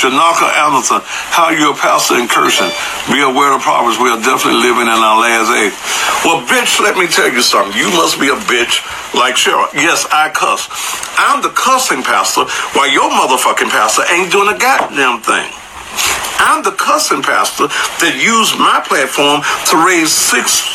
Shanaka Anderson, how you a pastor in cursing. Be aware of prophets. We are definitely living in our last age. Well, bitch, let me tell you something. You must be a bitch like Cheryl. Yes, I cuss. I'm the cussing pastor while your motherfucking pastor ain't doing a goddamn thing. I'm the cussing pastor that used my platform to raise $6,000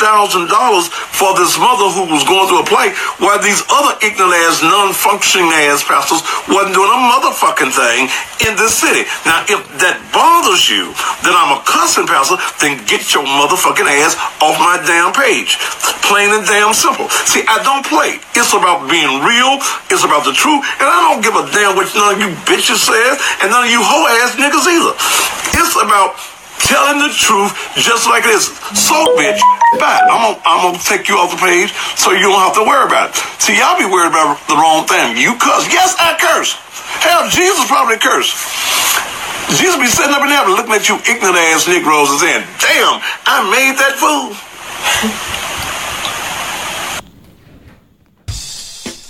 for this mother who was going through a plight while these other ignorant ass, non-functioning ass pastors wasn't doing a motherfucking thing in this city. Now, if that bothers you that I'm a cussing pastor, then get your motherfucking ass off my damn page. Plain and damn simple. See, I don't play. It's about being real. It's about the truth. And I don't give a damn what none of you bitches says and none of you hoe ass niggas either. It's about telling the truth just like it is. So, bitch, bye. I'm gonna, I'm gonna take you off the page so you don't have to worry about it. See, y'all be worried about the wrong thing. You cuss. Yes, I curse. Hell, Jesus probably cursed. Jesus be sitting up in there looking at you ignorant ass Negroes and saying, damn, I made that fool.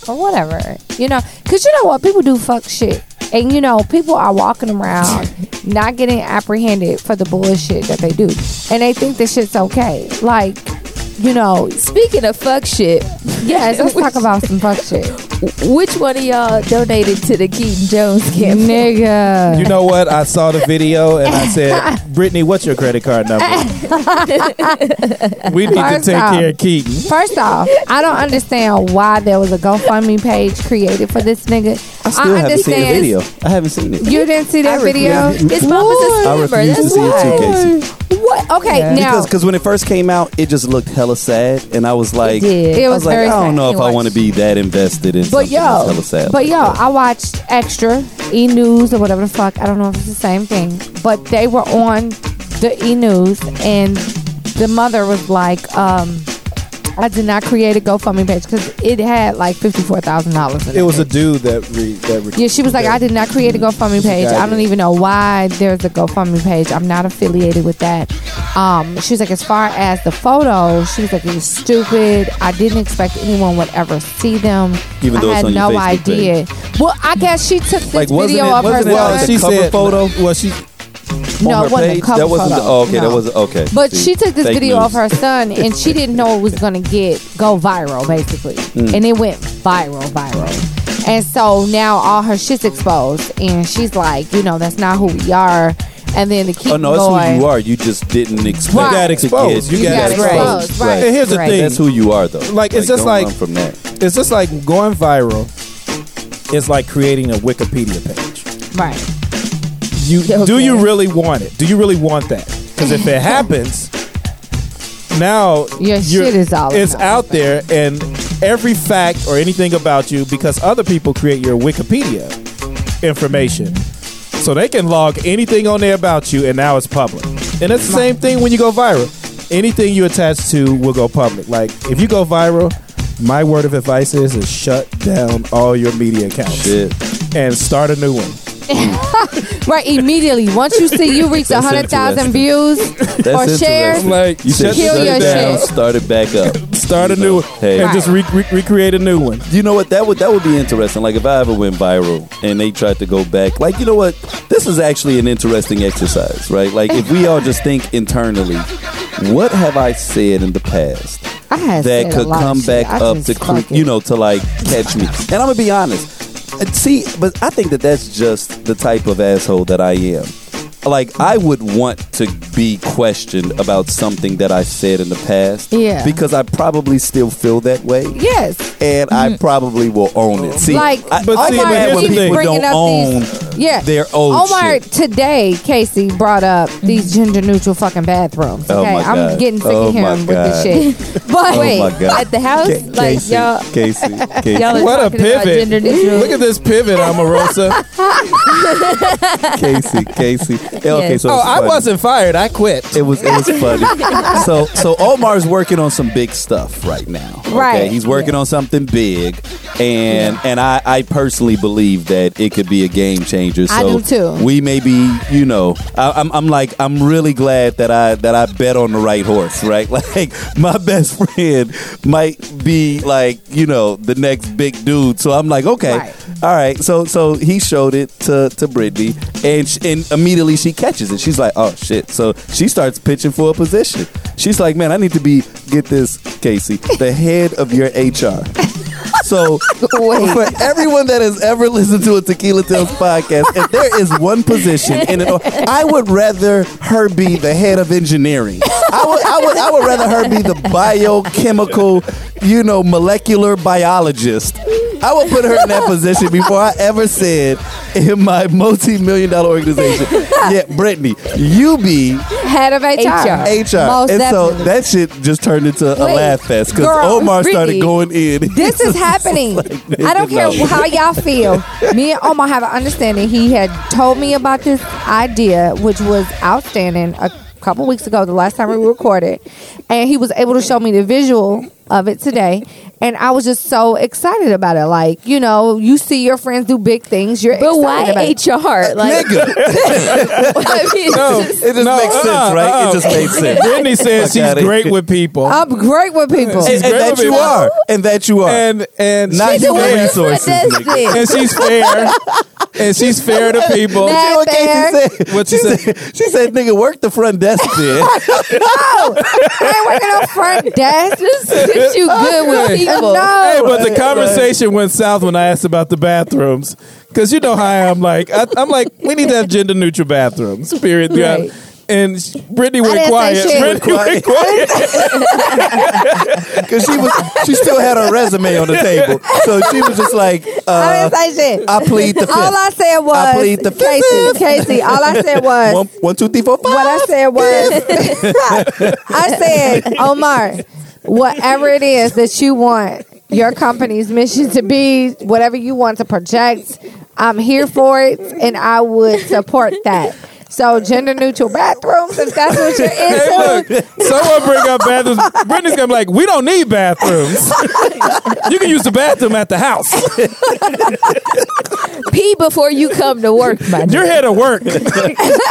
or whatever. You know, because you know what? People do fuck shit. And you know, people are walking around not getting apprehended for the bullshit that they do. And they think this shit's okay. Like, you know, Speaking of fuck shit, yes, let's talk about some fuck shit. which one of y'all donated to the Keaton Jones campaign? Nigga. You know what? I saw the video and I said, Brittany, what's your credit card number? we need First to take off- care of Keaton. First off, I don't understand why there was a GoFundMe page created for this nigga. I still haven't seen the video. I haven't seen it. You didn't see that I video? refuse. It's Mama's What? I December. refuse to That's see it too, why. Casey. What? Okay, Yeah. now Because cause when it first came out, it just looked hella sad, and I was like. It I was was like, I don't sad. know if I want to be that invested in But yo, hella sad. but like yo, that. I watched Extra, E News or whatever the fuck. I don't know if it's the same thing, but they were on the E News, and the mother was like, um, "I did not create a GoFundMe page because it had like fifty four thousand dollars it." It was a dude that re, that re- Yeah, she was like, I did not create a GoFundMe page. I don't even know why there's a GoFundMe page. I'm not affiliated with that. Um, she was like, as far as the photos, she was like, it was stupid. I didn't expect anyone would ever see them. Even though I it's had on no Facebook idea. Well, I guess she took this Like, video it- of her Well, like son. the she cover said, photo? Well, she no, it wasn't page? a cover that wasn't photo. The, oh, okay, no. that wasn't okay. But See, she took this video news. of her son, and she didn't know it was going to get go viral, basically, Mm. and it went viral, viral. And so now all her shit's exposed, and she's like, you know, that's not who we are. And then the keep Oh no, that's going. who you are. You just didn't expect. Right. got to exposed. get- You got exposed. Right. And here's the Right. thing. That's who you are, though. Like, it's just don't like- run from that. It's just like going viral. It's like creating a Wikipedia page. Right. You Okay. do you really want it? Do you really want that? Because if it happens, now Your you're- shit is all it's out there, and every fact or anything about you, because other people create your Wikipedia information, so they can log anything on there about you, and now it's public. And it's the same thing when you go viral. Anything you attach to will go public. Like if you go viral, my word of advice is is shut down all your media accounts Shit. and start a new one. Right. Immediately, once you see you reach a That's hundred thousand views That's or shares. Like You said Kill shut your down, shit. start it back up. start a new one Hey. and just re- re- recreate a new one. You know what? That would that would be interesting. Like if I ever went viral and they tried to go back, like you know what? This is actually an interesting exercise, right? Like if we all just think internally, what have I said in the past I that could come back I up to, cre- you know, to like catch me? And I'm gonna be honest. See, but I think that that's just the type of asshole that I am. Like I would want to be questioned about something that I said in the past, Yeah. because I probably still feel that way Yes. and I probably will own it. See, Mm-hmm. Like, I, But I see, get but when people bringing don't up own these, yeah, their old Omar shit. today, Casey brought up these gender neutral fucking bathrooms. Oh Okay, my I'm God. getting sick Oh of my hearing with God. this shit. But Oh Wait, my God. at the house, Ca- like Casey, y'all, Casey, Casey, y'all What a pivot. gender neutral. Look at this pivot, Omarosa. Casey, Casey. Yeah, Okay, Yes. so oh, it's I funny. wasn't fired. I quit. It was it was funny. so so Omar's working on some big stuff right now. Okay? Right. He's working on something big, and and I I personally believe that it could be a game changer. So I do too. We may be, you know, I, I'm, I'm like, I'm really glad that I that I bet on the right horse, right? Like my best friend might be like, you know, the next big dude. So I'm like, okay, Right. all right. So so he showed it to to Brittany, and sh- and immediately she catches it. She's like, oh shit. So she starts pitching for a position. She's like, man, I need to be get this, Casey, the head of your HR. So for everyone that has ever listened to a Tequila Tales podcast, if there is one position in it, I would rather her be the head of engineering. I would, I would, I would rather her be the biochemical, you know, molecular biologist. I would put her in that position before I ever said in my multi-million dollar organization, yeah, Brittany, you be Head of HR. HR. Most and so that shit just turned into a Wait, laugh fest because Omar started Brittany, going in. This is happening. I don't care how y'all feel. Me and Omar have an understanding. He had told me about this idea, which was outstanding a couple weeks ago, the last time we recorded, and he was able to show me the visual of it today. And I was just so excited about it. Like, you know, you see your friends do big things. You're But excited about why it. HR? Like, I mean, No, it's just- It just No, makes sense, uh-uh, right? uh-uh. It just uh-uh. makes sense. Brittany says Fuck she's outta great with people. I'm great with people. And, and great that with you people. are. And that you are. and and Not she's human resources. and she's fair. and she's fair to people. Mad You know what Casey fair. said? What she you say? said? She said, "Nigga, work the front desk there." no, I ain't working on front desk. Since you good with Hey. people. No. Hey, but the conversation went south when I asked about the bathrooms. Because you know how I am. Like, I, I'm like, we need to have gender neutral bathrooms, period. Yeah. Right. And Brittany went didn't quiet. Brittany went quiet. Because she was, she still had her resume on the table, so she was just like, I uh, didn't say shit. "I plead the fifth. All I said was I plead the Casey. Casy. All I said was One, one, two, three, four, five. what I said was I said Omar, whatever it is that you want your company's mission to be, whatever you want to project, I'm here for it, and I would support that. So gender neutral bathrooms, if that's what you're Hey, into. look, someone bring up bathrooms. Brittany's gonna be like, we don't need bathrooms. you can use the bathroom at the house. Pee before you come to work, man. You're here to work.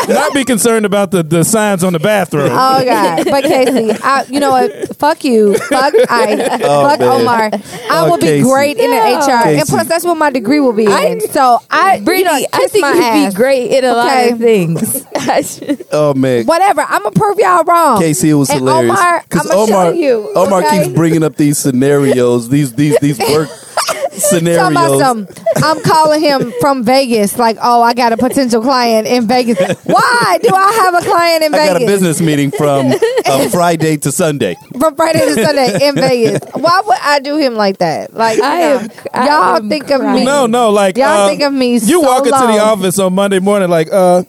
Not be concerned about the, the signs on the bathroom. Oh God! But Casey, I, you know what? Fuck you. Fuck I. Oh, fuck man. Omar. I Oh, will be Casey. great in the HR, and plus that's what my degree will be I- in. So I, Brittany, you know, I think you'd ass. be great in a lot Okay. of things. Oh man, Whatever. I'm gonna prove y'all wrong. Casey, it was and hilarious. Omar, I'm 'Cause gonna Omar, show you. Omar okay? keeps bringing up these scenarios, these these these work scenarios. some, I'm calling him from Vegas. Like, oh, I got a potential client in Vegas. Why do I have a client in I Vegas? I got a business meeting from uh, Friday to Sunday. from Friday to Sunday in Vegas. Why would I do him like that? Like, I am, y'all am think of crying. me. No, no, like Y'all uh, think of me You so walk into the office on Monday morning, like, uh,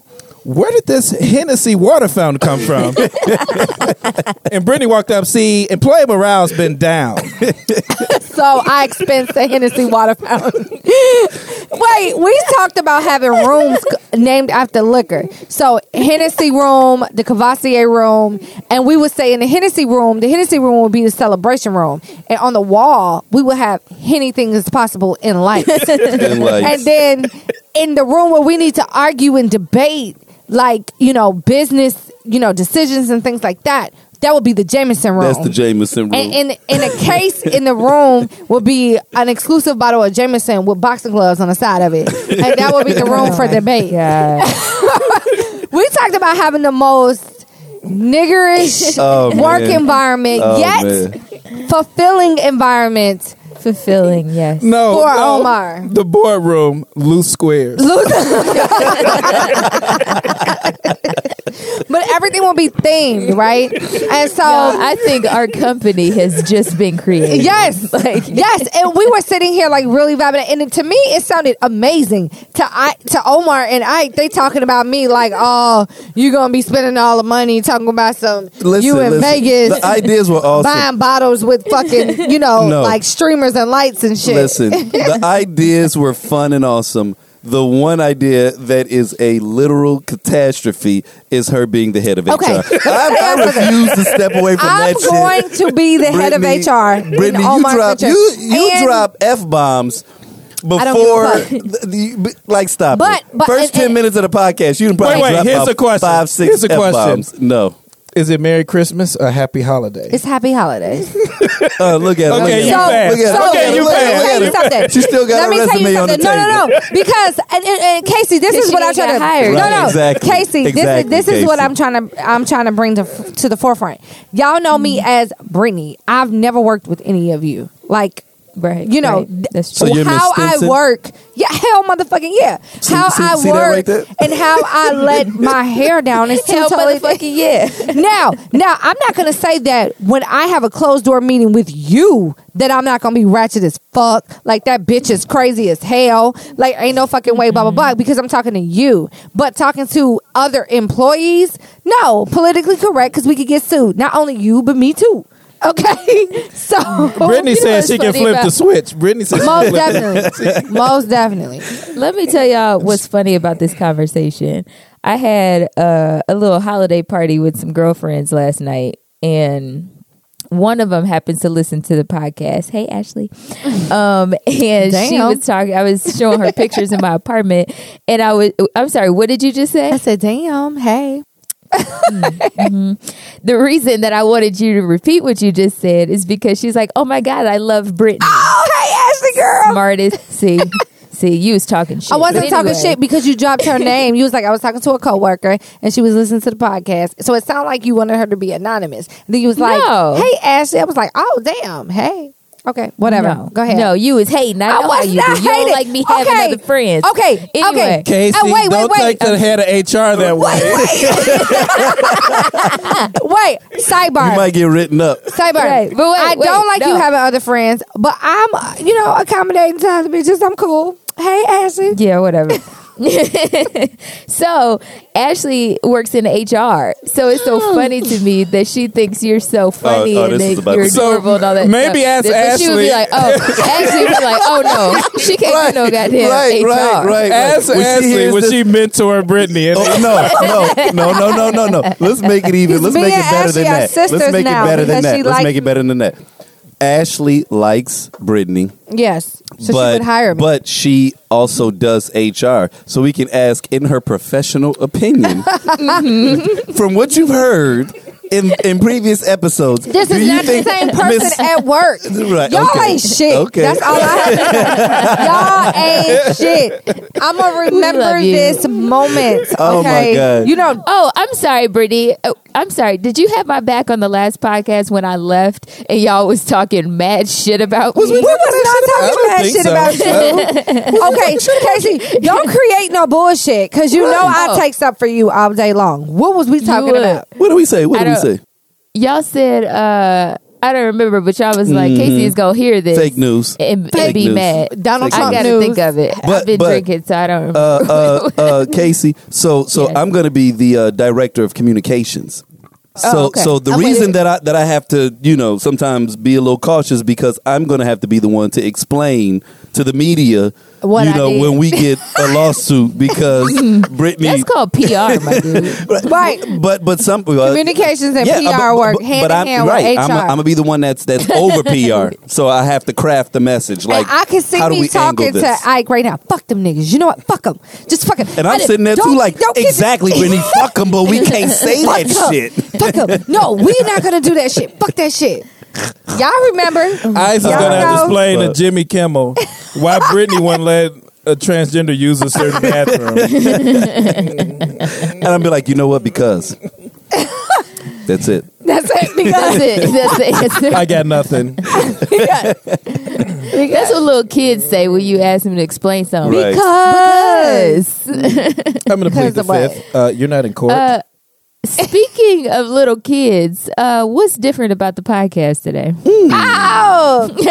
where did this Hennessy water fountain come from? and Brittany walked up, see, employee morale's been down. So I expense the Hennessy water fountain. Wait, we talked about having rooms named after liquor. So Hennessy room, the Courvoisier room, and we would say in the Hennessy room, the Hennessy room would be the celebration room, and on the wall we would have anything as possible in life. And like, and then in the room where we need to argue and debate, like you know, business, you know, decisions and things like that. That would be the Jameson room. that's the Jameson room. And in in a case in the room would be an exclusive bottle of Jameson with boxing gloves on the side of it, and that would be the room for debate. We talked about having the most niggerish Oh, work man. environment, Oh, yet man. fulfilling environment Fulfilling, yes. No, For no, Omar. The boardroom, loose squares. but everything will be themed, right? And so. I think our company has just been created. Yes, Like- yes, and we were sitting here like really vibing, and to me it sounded amazing. To I to Omar and I, they talking about me like, oh, you're gonna be spending all the money talking about some Listen, you in listen. Vegas The ideas were awesome. buying bottles with fucking you know No. like streamers and lights and shit. Listen, the ideas were fun and awesome. The one idea that is a literal catastrophe is her being the head of Okay. HR. I, I refuse to step away from that. I'm that shit. going to be the head of Brittany- HR. in Brittany, you Omar's drop picture. you you And- drop f bombs before, I don't give the, the- like stop. But- it. but- first and- ten minutes of the podcast, you can probably Wait, wait, drop here's about a question. Five, six Here's a question. F-bombs. No, Is it Merry Christmas or Happy Holiday? It's Happy Holiday. uh, look at it. look Okay, at you it. passed. Look at it. So- Look at it. you Look at it. Look at it. tell you something. She still got Let a me tell resume you on the table. No, no, no. Because and, and, and Casey, this is what I'm trying to. hire. No, Right, no, exactly. Casey. Exactly, this is this is what I'm trying to I'm trying to bring to to the forefront. Y'all know me Mm-hmm. as Brittany. I've never worked with any of you. Like Right. you know, right. that's So true. you're how I work. Yeah, hell, motherfucking yeah. See- how see- I see that work right there? and how I let my hair down is two Hell, totally motherfucking yeah. now, now I'm not gonna say that when I have a closed door meeting with you that I'm not gonna be ratchet as fuck. Like that bitch is crazy as hell. Like ain't no fucking way, blah blah mm-hmm. blah. Because I'm talking to you, but talking to other employees, no, politically correct because we could get sued. Not only you, but me too. Okay, so Brittany says she can flip the switch. Brittany says she most can flip definitely, most definitely. Let me tell y'all what's funny about this conversation. I had uh, a little holiday party with some girlfriends last night, and one of them happens to listen to the podcast. Hey, Ashley. Um, and she was talking. I was showing her pictures in my apartment, and I was. I'm sorry. What did you just say? I said, "Damn, hey." Mm-hmm. The reason that I wanted you to repeat what you just said is because she's like, "Oh my god, I love Britney." Oh, hey, Ashley, girl. Smartest. See, see, you was talking shit. I wasn't But talking shit because you dropped her name. You was like, I was talking to a coworker and she was listening to the podcast. So it sounded like you wanted her to be anonymous. And then you was like, No. Hey Ashley. I was like, Oh damn, hey. Okay, whatever. No, Go ahead. No, you was hating. I I know how was you not do. You don't like me having Okay. other friends. Okay, Anyway. okay. Casey, Oh, wait, wait, don't wait. take the head of HR that way. Wait, sidebar. You might get written up. sidebar. Right, but wait, I wait, don't like you having other friends, but I'm, uh, you know, accommodating to other bitches. I'm cool. Hey, Ashley. Yeah, whatever. so Ashley works in HR, so it's so oh. funny to me that she thinks you're so oh, oh, funny oh, and this that you're to- So, adorable and all that. maybe stuff. ask But She would be Ashley- like, "Oh, Ashley would be like, oh no, she can't do no goddamn right, HR." right, right. Ask When she Ashley, hears was this- she mentor Brittany? And Oh, no, no, no, no, no, no, no. Let's make it even. Because Let's make it better than that. Let's make it better than that. Let's make it better than that. Ashley likes Brittany, Yes. So but she would hire me. but she also does HR, so we can ask in her professional opinion, mm-hmm. from what you've heard in in previous episodes. This do is you not the think same person Miss- at work. Right, Y'all okay. ain't shit. Okay. That's all I have to say. Y'all ain't shit. I'm gonna remember this moment. Okay. Oh, my God. You know, Oh, I'm sorry, Brittany. Oh, I'm sorry. Did you have my back on the last podcast when I left and y'all was talking mad shit about me? we was not I talking don't shit so. about you. okay, Casey, don't create no bullshit because you know I Oh. take stuff for you all day long. What was we talking would. about? What do we say? What do we don't- say? y'all said uh I don't remember, but y'all was like, Casey is gonna hear this. Mm-hmm. Fake news. And, and be news. mad. Donald Fake I gotta news. think of it. But- I've been but- drinking, so I don't remember. uh, uh, uh, Casey. So, so Yeah. I'm going to be the uh, director of communications. So, Oh, okay. so the I'm with reason it. that I that I have to, you know, sometimes be a little cautious because I'm going to have to be the one to explain to the media, What you I know, did. when we get a lawsuit because Brittany. That's called PR, my dude. Right. But but some uh, Communications and yeah, PR but- work but- hand but in I'm, hand right. with HR. I'm gonna be the one that's that's over PR. So I have to craft the message. Like and I can see how do me we talking to? Ike right now. Fuck them niggas. You know what? Fuck them. Just fuck them. And I'm sitting there too, like, exactly, Brittany, fuck them, but we can't say that shit. Fuck them. No, we're not gonna do that shit. Fuck that shit. Y'all remember? Ice is Y'all gonna have to know. explain to But- Jimmy Kimmel why Brittany wouldn't let a transgender use a certain bathroom. And I'll be like, you know what? Because that's it. That's it. Because That's it. That's the answer. I got nothing. That's what little kids say when you ask them to explain something. Right. Because I'm gonna plead the Because of what? fifth. Uh, you're not in court. uh, speaking of little kids, uh, what's different about the podcast today? Oh. so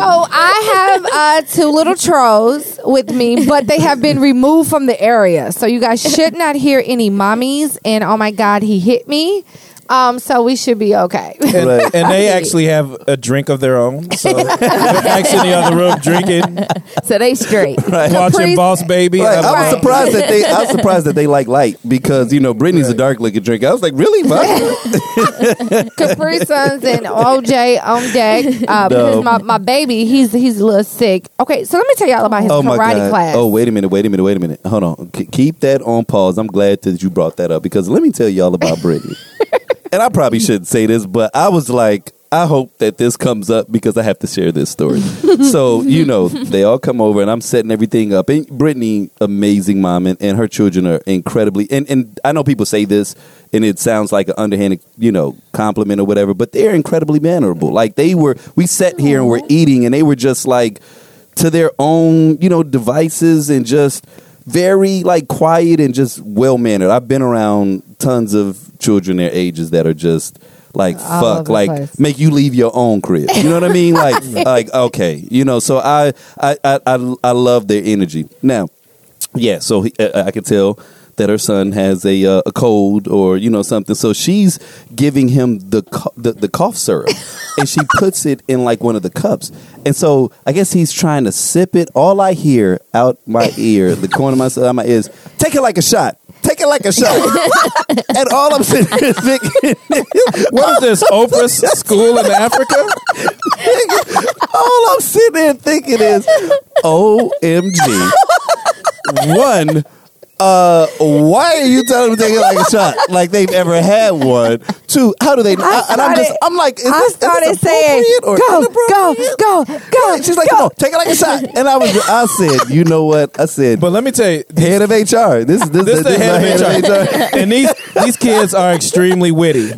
I have uh, two little trolls with me, but they have been removed from the area. So you guys should not hear any mommies and oh my god, he hit me. Um, so we should be okay. And, Right. and they actually have a drink of their own. So they're actually in the other room drinking, So they straight. watching Caprice- Boss Baby. Like, I'm was Right. surprised that they. I was surprised that they like light because you know Brittany's a dark liquor drinker. I was like, really? Vodka? Capri Suns and OJ on deck. Uh, Because my, my baby, he's he's a little sick. Okay, so let me tell y'all about his oh my karate god! class. Oh wait a minute! Wait a minute! Wait a minute! Hold on. K- keep that on pause. I'm glad that you brought that up because let me tell y'all about Brittany. And I probably shouldn't say this, but I was like, I hope that this comes up because I have to share this story. so you know, they all come over and I'm setting everything up. And Brittany, amazing mom, and, and her children are incredibly. And and I know people say this, and it sounds like an underhanded, you know, compliment or whatever, but they're incredibly mannerable. Like they were, we sat here and we're eating, and they were just like to their own, you know, devices and just very like quiet and just well mannered. I've been around tons of children their ages that are just like All fuck, like place. make you leave your own crib. You know what I mean? Like like okay, you know. So I I I I, I love their energy. Now, yeah. So he, uh, I can tell that her son has a uh, a cold or you know something. So she's giving him the co- the, the cough syrup, and she puts it in like one of the cups. And so I guess he's trying to sip it. All I hear out my ear, the corner of my side of my ear is, "Take it like a shot." Take it like a shot. and all I'm sitting here thinking, What is this, Oprah's school in Africa? all I'm sitting there thinking is, OMG. One, uh, why are you telling them to take it like a shot? Like they've ever had one. Two, how do they? I and I'm just, I'm like, is I this, is started this saying, appropriate or "Go, go, inappropriate? go, go." She's like, no, take it like a shot. And I was, I said, you know what? I said, But let me tell you, head of HR. This is this, this is the this head my of HR. and these these kids are extremely witty.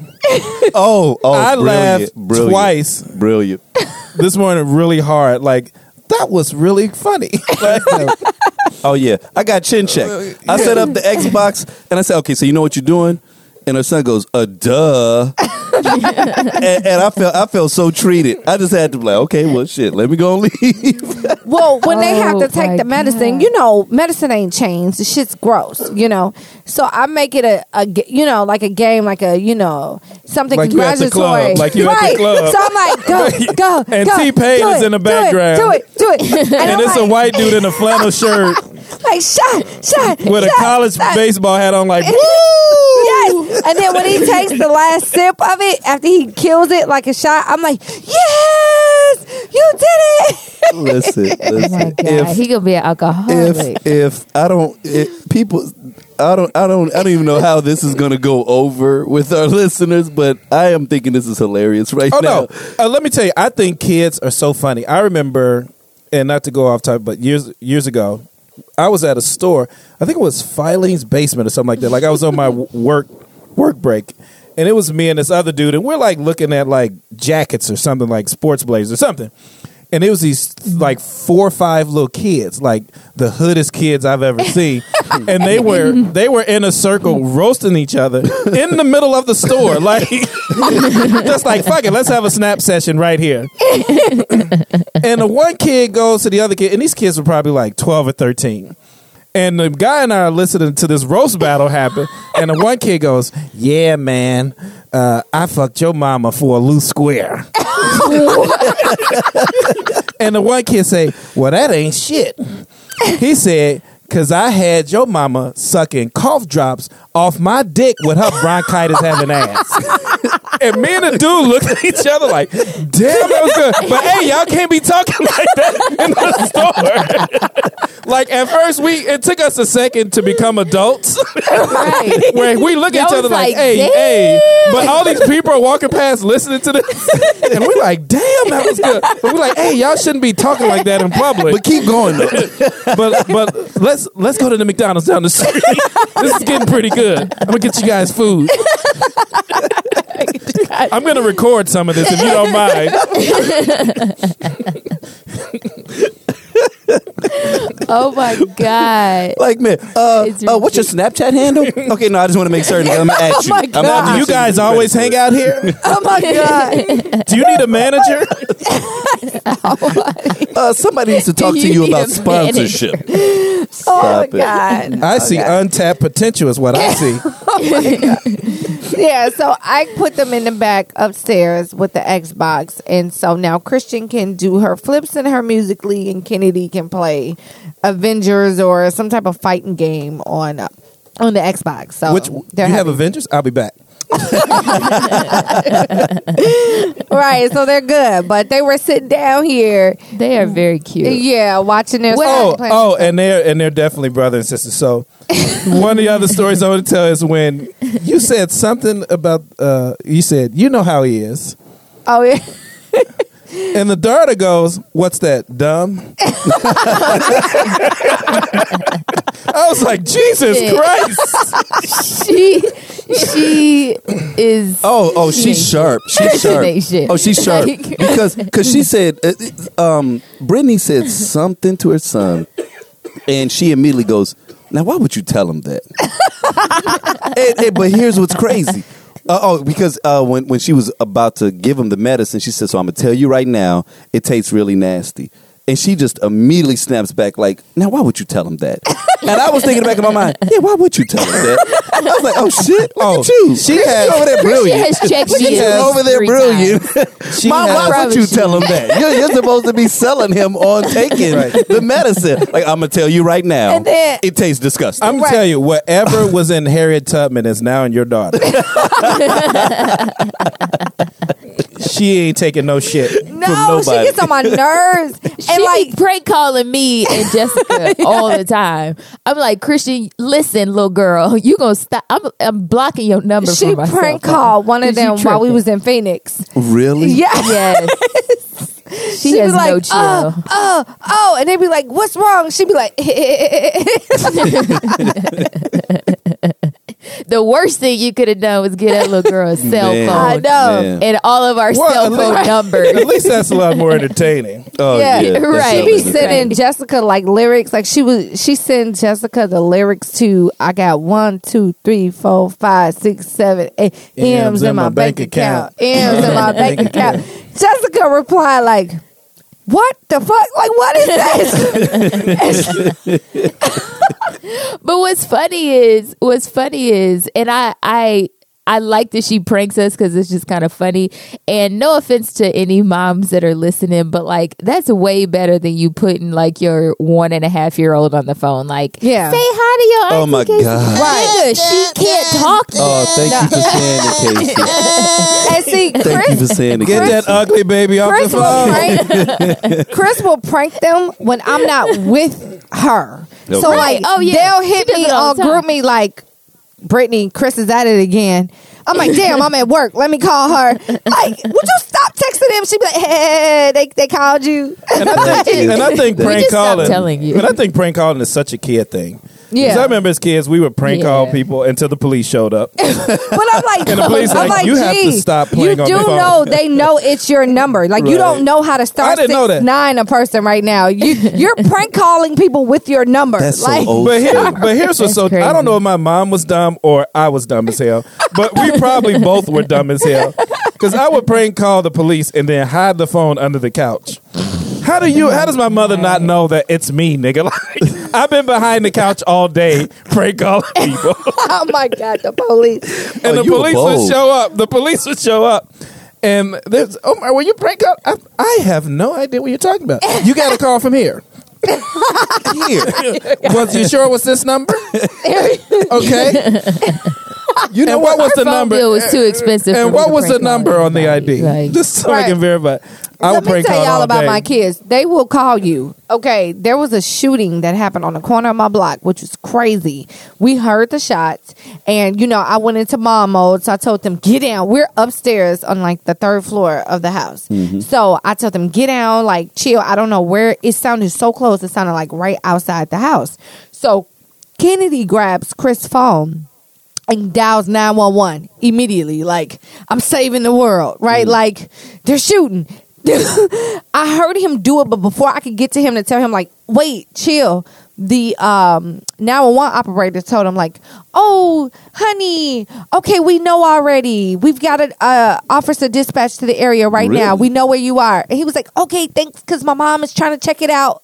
Oh, oh, I brilliant, laughed brilliant, twice Brilliant. this morning really hard. Like that was really funny. Like, Oh yeah, I got chin check. I set up the Xbox and I said, okay, so you know what you're doing? And her son goes, uh, duh. and, and I felt I felt so treated. I just had to be like, okay, well, shit, let me go and leave. Well, when they have Oh, to take the medicine, God. you know, medicine ain't changed. The shit's gross, you know. So I make it a, a you know, like a game, like a, you know, something Like you at the congratulatory. club, like you at the right. club. So I'm like, go, go, And go, T-Pain do is it, in the do it, background. Do it, do it, And, and I'm it's a like, white dude in a flannel shirt like shot, shot, with a college shot. baseball hat on. Like, woo! Yes. And then when he takes the last sip of it, after he kills it like a shot, I'm like, yes, you did it. listen, Oh my listen. God. if he gonna be an alcoholic. if if I don't, it, people, I don't, I don't, I don't even know how this is gonna go over with our listeners, but I am thinking this is hilarious right Oh now. no! Uh, let me tell you, I think kids are so funny. I remember, and not to go off topic, but years years ago, I was at a store. I think it was Filene's basement or something like that. Like I was on my work work break, and it was me and this other dude, and we're like looking at like jackets or something like sports blazers or something. And it was these like four or five little kids, like the hoodest kids I've ever seen, and they were they were in a circle roasting each other in the middle of the store, like just like fuck it, let's have a snap session right here. and the one kid goes to the other kid, and these kids were probably like twelve or thirteen. And the guy and I are listening to this roast battle happen, and the one kid goes, "Yeah, man, uh, I fucked your mama for a loose square." and the one kid say, "Well, that ain't shit." He said, "Cause I had your mama sucking cough drops off my dick with her bronchitis having ass." And me and the dude looked at each other like, "Damn, that was good." But hey, y'all can't be talking like that in the store. like at first, we it took us a second to become adults. right. where we look at each other like, like, hey, "Damn." hey. But all these people are walking past listening to this. and we're like, damn, that was good. But we're like, hey, y'all shouldn't be talking like that in public. But keep going though. but but let's let's go to the McDonald's down the street. this is getting pretty good. I'm gonna get you guys food. I'm gonna record some of this if you don't mind. Oh my god. Like man, uh, uh, what's your Snapchat handle? Okay, no, I just want to make certain. I'm at you. my I'm God. at Do you guys always hang out here? Oh my god. Do you need a manager? Uh, somebody needs to talk to You you about a minute. sponsorship. Oh my Stop it. god. I see untapped potential is what I see. yeah, so I put them in the back upstairs with the Xbox, and so now Christian can do her flips and her Musical.ly, and Kennedy can play Avengers or some type of fighting game on uh, on the Xbox. So Which you they're have. Avengers? I'll be back. right? So they're good, but they were sitting down here, They are very cute. yeah, watching their. Oh, oh, and they're and they're definitely brother and sister. So one of the other stories I want to tell is when you said something about uh, you said you know how he is, oh yeah. and the daughter goes, "What's that, dumb?" I was like, Jesus Yeah. Christ! She she is Oh, oh, she's sharp. She's sharp. shit. Oh, she's sharp Like- because because she said, uh, uh, um, Brittany said something to her son, and she immediately goes, "Now, why would you tell him that?" And- and- but here's what's crazy. Uh, oh, because uh, when when she was about to give him the medicine, she said, "So I'm gonna tell you right now, it tastes really nasty." And she just immediately snaps back, like, "Now, why would you tell him that?" And I was thinking back in my mind, "Yeah, why would you tell him that?" I was like, "Oh shit, look Oh, at you! she Look has- over there, She brilliant." has checked Look at you at over there, brilliant. She Mom, has- why would you Promise tell him that? You're, you're supposed to be selling him on taking Right. the medicine. Like I'm gonna tell you right now, And then- it tastes disgusting. I'm gonna tell you, whatever was in Harriet Tubman is now in your daughter. she ain't taking no shit. No, she nobody. gets on my nerves, She like be prank calling me and Jessica all the time. I'm like, Christian, listen, little girl, you gonna stop. I'm, I'm blocking your number. she for myself. prank called one of them while we was in Phoenix. really? Yeah. Yes. She She'd has be like, no chill. oh, oh, oh, and they'd be like, "What's wrong?" She'd be like, the worst thing you could have done was get that little girl a cell Man. phone. I know. Man. And all of our Well, cell phone least- numbers. At least that's a lot more entertaining. Oh Yeah, yeah, that's right. She be sending Right. Jessica like lyrics. Like she was, she sent Jessica the lyrics to "I got one, two, three, four, five, six, seven, eight M's in my bank account. M's in my bank account." Jessica replied like, "What the fuck? Like what is this?" But what's funny is what's funny is, and I I I like that she pranks us because it's just kind of funny. And no offense to any moms that are listening, but like that's way better than you putting like your one and a half year old on the phone. Like, Yeah. say hi to your Oh my Casey. God. Right, she can't talk. Oh, thank you for saying it, Casey. and see, Thank you Chris, for saying it. Get Casey. that ugly baby off Chris the will phone. prank. Chris will prank them when I'm not with her. So Okay. like, Oh, yeah. they'll hit me it all on the time. group me like, Brittany, Chris is at it again. I'm like, damn, I'm at work. Let me call her. Like, would you stop texting them? She'd be like, hey, they they called you. And I think, and I think prank calling. telling you. And I think prank calling is such a kid thing. 'Cause Yeah. I remember as kids, we would prank call Yeah. people until the police showed up. But I'm like, And the police I'm like, like, you have to gee, stop You playing on do the phone. know they know it's your number. Like you Right. don't know how to I start didn't know that. nine a person right now. You you're prank calling people with your number. That's so like, old. But here, but here's what's so That's I don't know if my mom was dumb or I was dumb as hell, but we probably both were dumb as hell because I would prank call the police and then hide the phone under the couch. How do you? How does my mother not know that it's me, nigga? Like I've been behind the couch all day prank calling people, oh my god, the police. and Oh, the police would show up. The police would show up. And there's, oh my, were you prank call? I, I have no idea what you're talking about. You got a call from here. Here. Was you sure it was this number? Okay. You know And what was the number? bill was too expensive. And me what to was the prank call number on the ID? anybody. Like, Just so I can verify. I Let me tell y'all all about day. my kids. They will call you. Okay, there was a shooting that happened on the corner of my block, which was crazy. We heard the shots, and you know, I went into mom mode, so I told them, "Get down." We're upstairs on like the third floor of the house, mm-hmm. so I told them, "Get down, like chill." I don't know where it sounded so close; it sounded like right outside the house. So Kennedy grabs Chris' phone and dials 911 immediately. Like, I'm saving the world, right? Mm. Like, they're shooting. I heard him do it, but before I could get to him to tell him, like, wait, chill. The um 911 operator told him, like, oh, honey, okay, we know already. We've got an uh, officer dispatched to the area right now. We know where you are. And he was like, okay, thanks, because my mom is trying to check it out.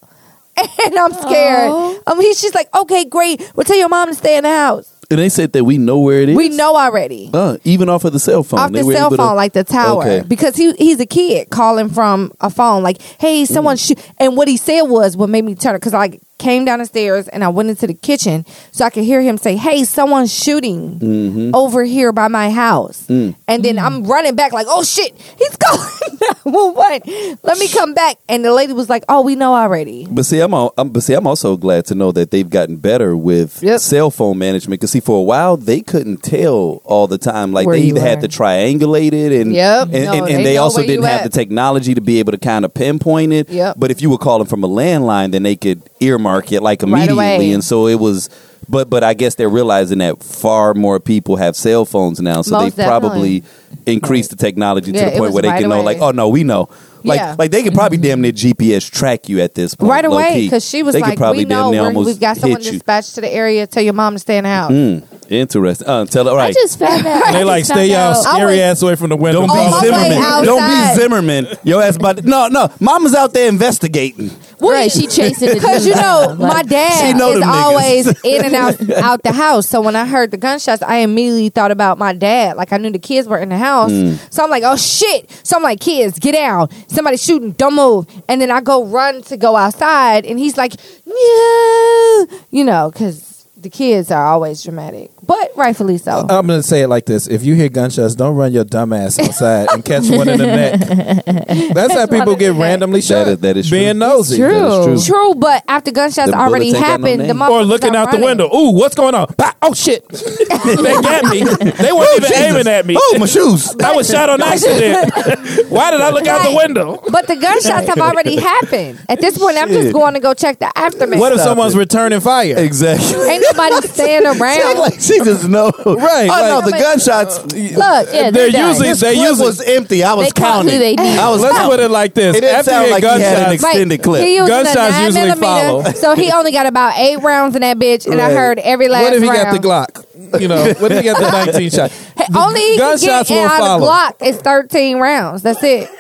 And I'm scared. Um, he's just like, okay, great. We'll tell your mom to stay in the house. And they said that we know where it is. We know already. Uh, even off of the cell phone. off They the were cell able to- phone, like the tower, Okay. because he he's a kid calling from a phone, like, "Hey, someone shoot." And what he said was what made me turn because I came down the stairs and I went into the kitchen so I could hear him say, "Hey, someone's shooting Mm-hmm. over here by my house." Mm. And then I'm running back like, "Oh shit, he's calling nine one Let me come back." And the lady was like, "Oh, we know already." But see, I'm, all, I'm but see, I'm also glad to know that they've gotten better with Yep. cell phone management. Because see, for a while they couldn't tell all the time. Like Where they either had to triangulate it, and Yep. and, No, and, and they they also didn't have at. the technology to be able to kind of pinpoint it. Yep. But if you were calling from a landline, then they could earmark it like immediately, away. and so it was. But but I guess they're realizing that far more people have cell phones now, so Most they probably increased the technology to the it point was where they right can know, away. like, oh no, we know. Like, Yeah. like they could probably damn near GPS track you at this point, Right away, low-key. because she was They could like, probably "We know damn near where almost we've got someone hit you. dispatched to the area. Tell your mom to stay in the house." Mm, interesting. Uh, tell her, all I right. just found out. I They like just stay y'all out- I scary was- ass away from the window. Don't be my way Zimmerman. Don't be. Zimmerman. Your ass about to, no, no. Mama's out there investigating. Right, she chasing the Because you know, my She dad know is them niggas. always in and out out the house. So when I heard the gunshots, I immediately thought about my dad. Like I knew the kids were in the house. Mm. So I'm like, oh shit. So I'm like, kids, get down. Somebody shooting. Don't move. And then I go run to go outside, and he's like, no, you know, because the kids are always dramatic, but rightfully so. I'm gonna say it like this: If you hear gunshots, don't run your dumb ass outside and catch one in the neck. That's how people get the neck. randomly shot. is- that is being true. nosy. True. That is true. True, but after gunshots Them already bullets ain't got no happened, the name. Or looking are out the window. Ooh, what's going on? Bah, oh shit! they got me. They weren't oh, even aiming at me. Oh, my shoes. I was shot on accident. Why did I look out the window? But the gunshots have already happened. At this point, I'm just going to go check the aftermath. What if Stop someone's it. returning fire? Exactly. Ain't nobody staying She around. like she just know. Right, Oh no, the gunshots. Look, Yeah, They're they're done. usually they clip usually was empty. I was They counting. who they need. I was Let's counting. put it like this: It didn't After sound you like get he had an gunshots, extended clip. He using Gunshots a nine usually millimeter, follow. so he only got about eight rounds in that bitch, and I heard every last what if he round. got the Glock? You know, what if he got the 19 shot? Hey, only he can gunshots get will out of follow. Glock is 13 rounds. That's it.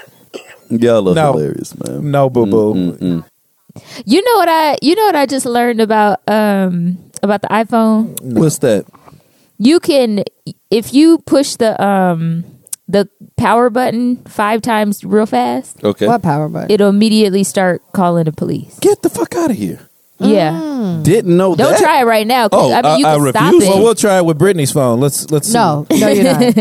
Y'all look No. hilarious, man. No, boo boo. Mm-mm. You know what I? You know what I just learned about um about the iPhone. What's that? You can if you push the um the power button five times real fast, Okay. What power button? it'll immediately start calling the police. Get the fuck out of here. Yeah, Didn't know don't that. try it right now. 'cause, Oh, I mean, you I- I can stop refuse. it. Well, we'll try it with Brittany's phone. Let's let's see. No, no, you're not.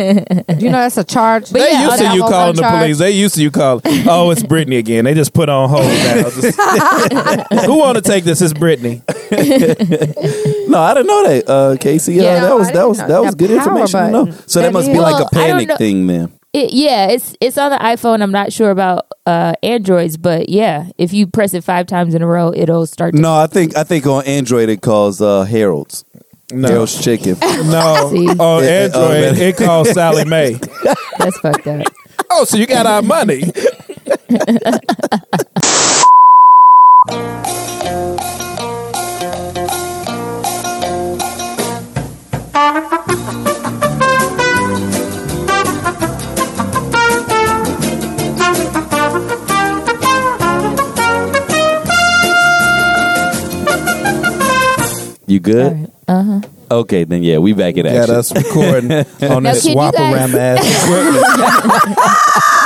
you know that's a charge. But They yeah, used to you calling the police. They used to you call. Oh, it's Brittany again. They just put on hold now. Just- who want to take this? It's Brittany. No, I didn't know that, uh, Casey. Uh, Yeah, that no, was that didn't was know. that was The good power information to know. button. So that That must is- be like Well, a I don't panic know- thing, then. It, yeah, it's it's on the iPhone. I'm not sure about uh Androids, but yeah, if you press it five times in a row, it'll start. To, No, I think I think on Android it calls uh, Harold's. No, Harold's Chicken. no. See? On Android, uh, it calls Sallie Mae. That's fucked up. Oh, so you got our money? Good? Uh huh. Okay, then yeah, we back in Got action. us recording on Now, this can you guys- ram ass equipment.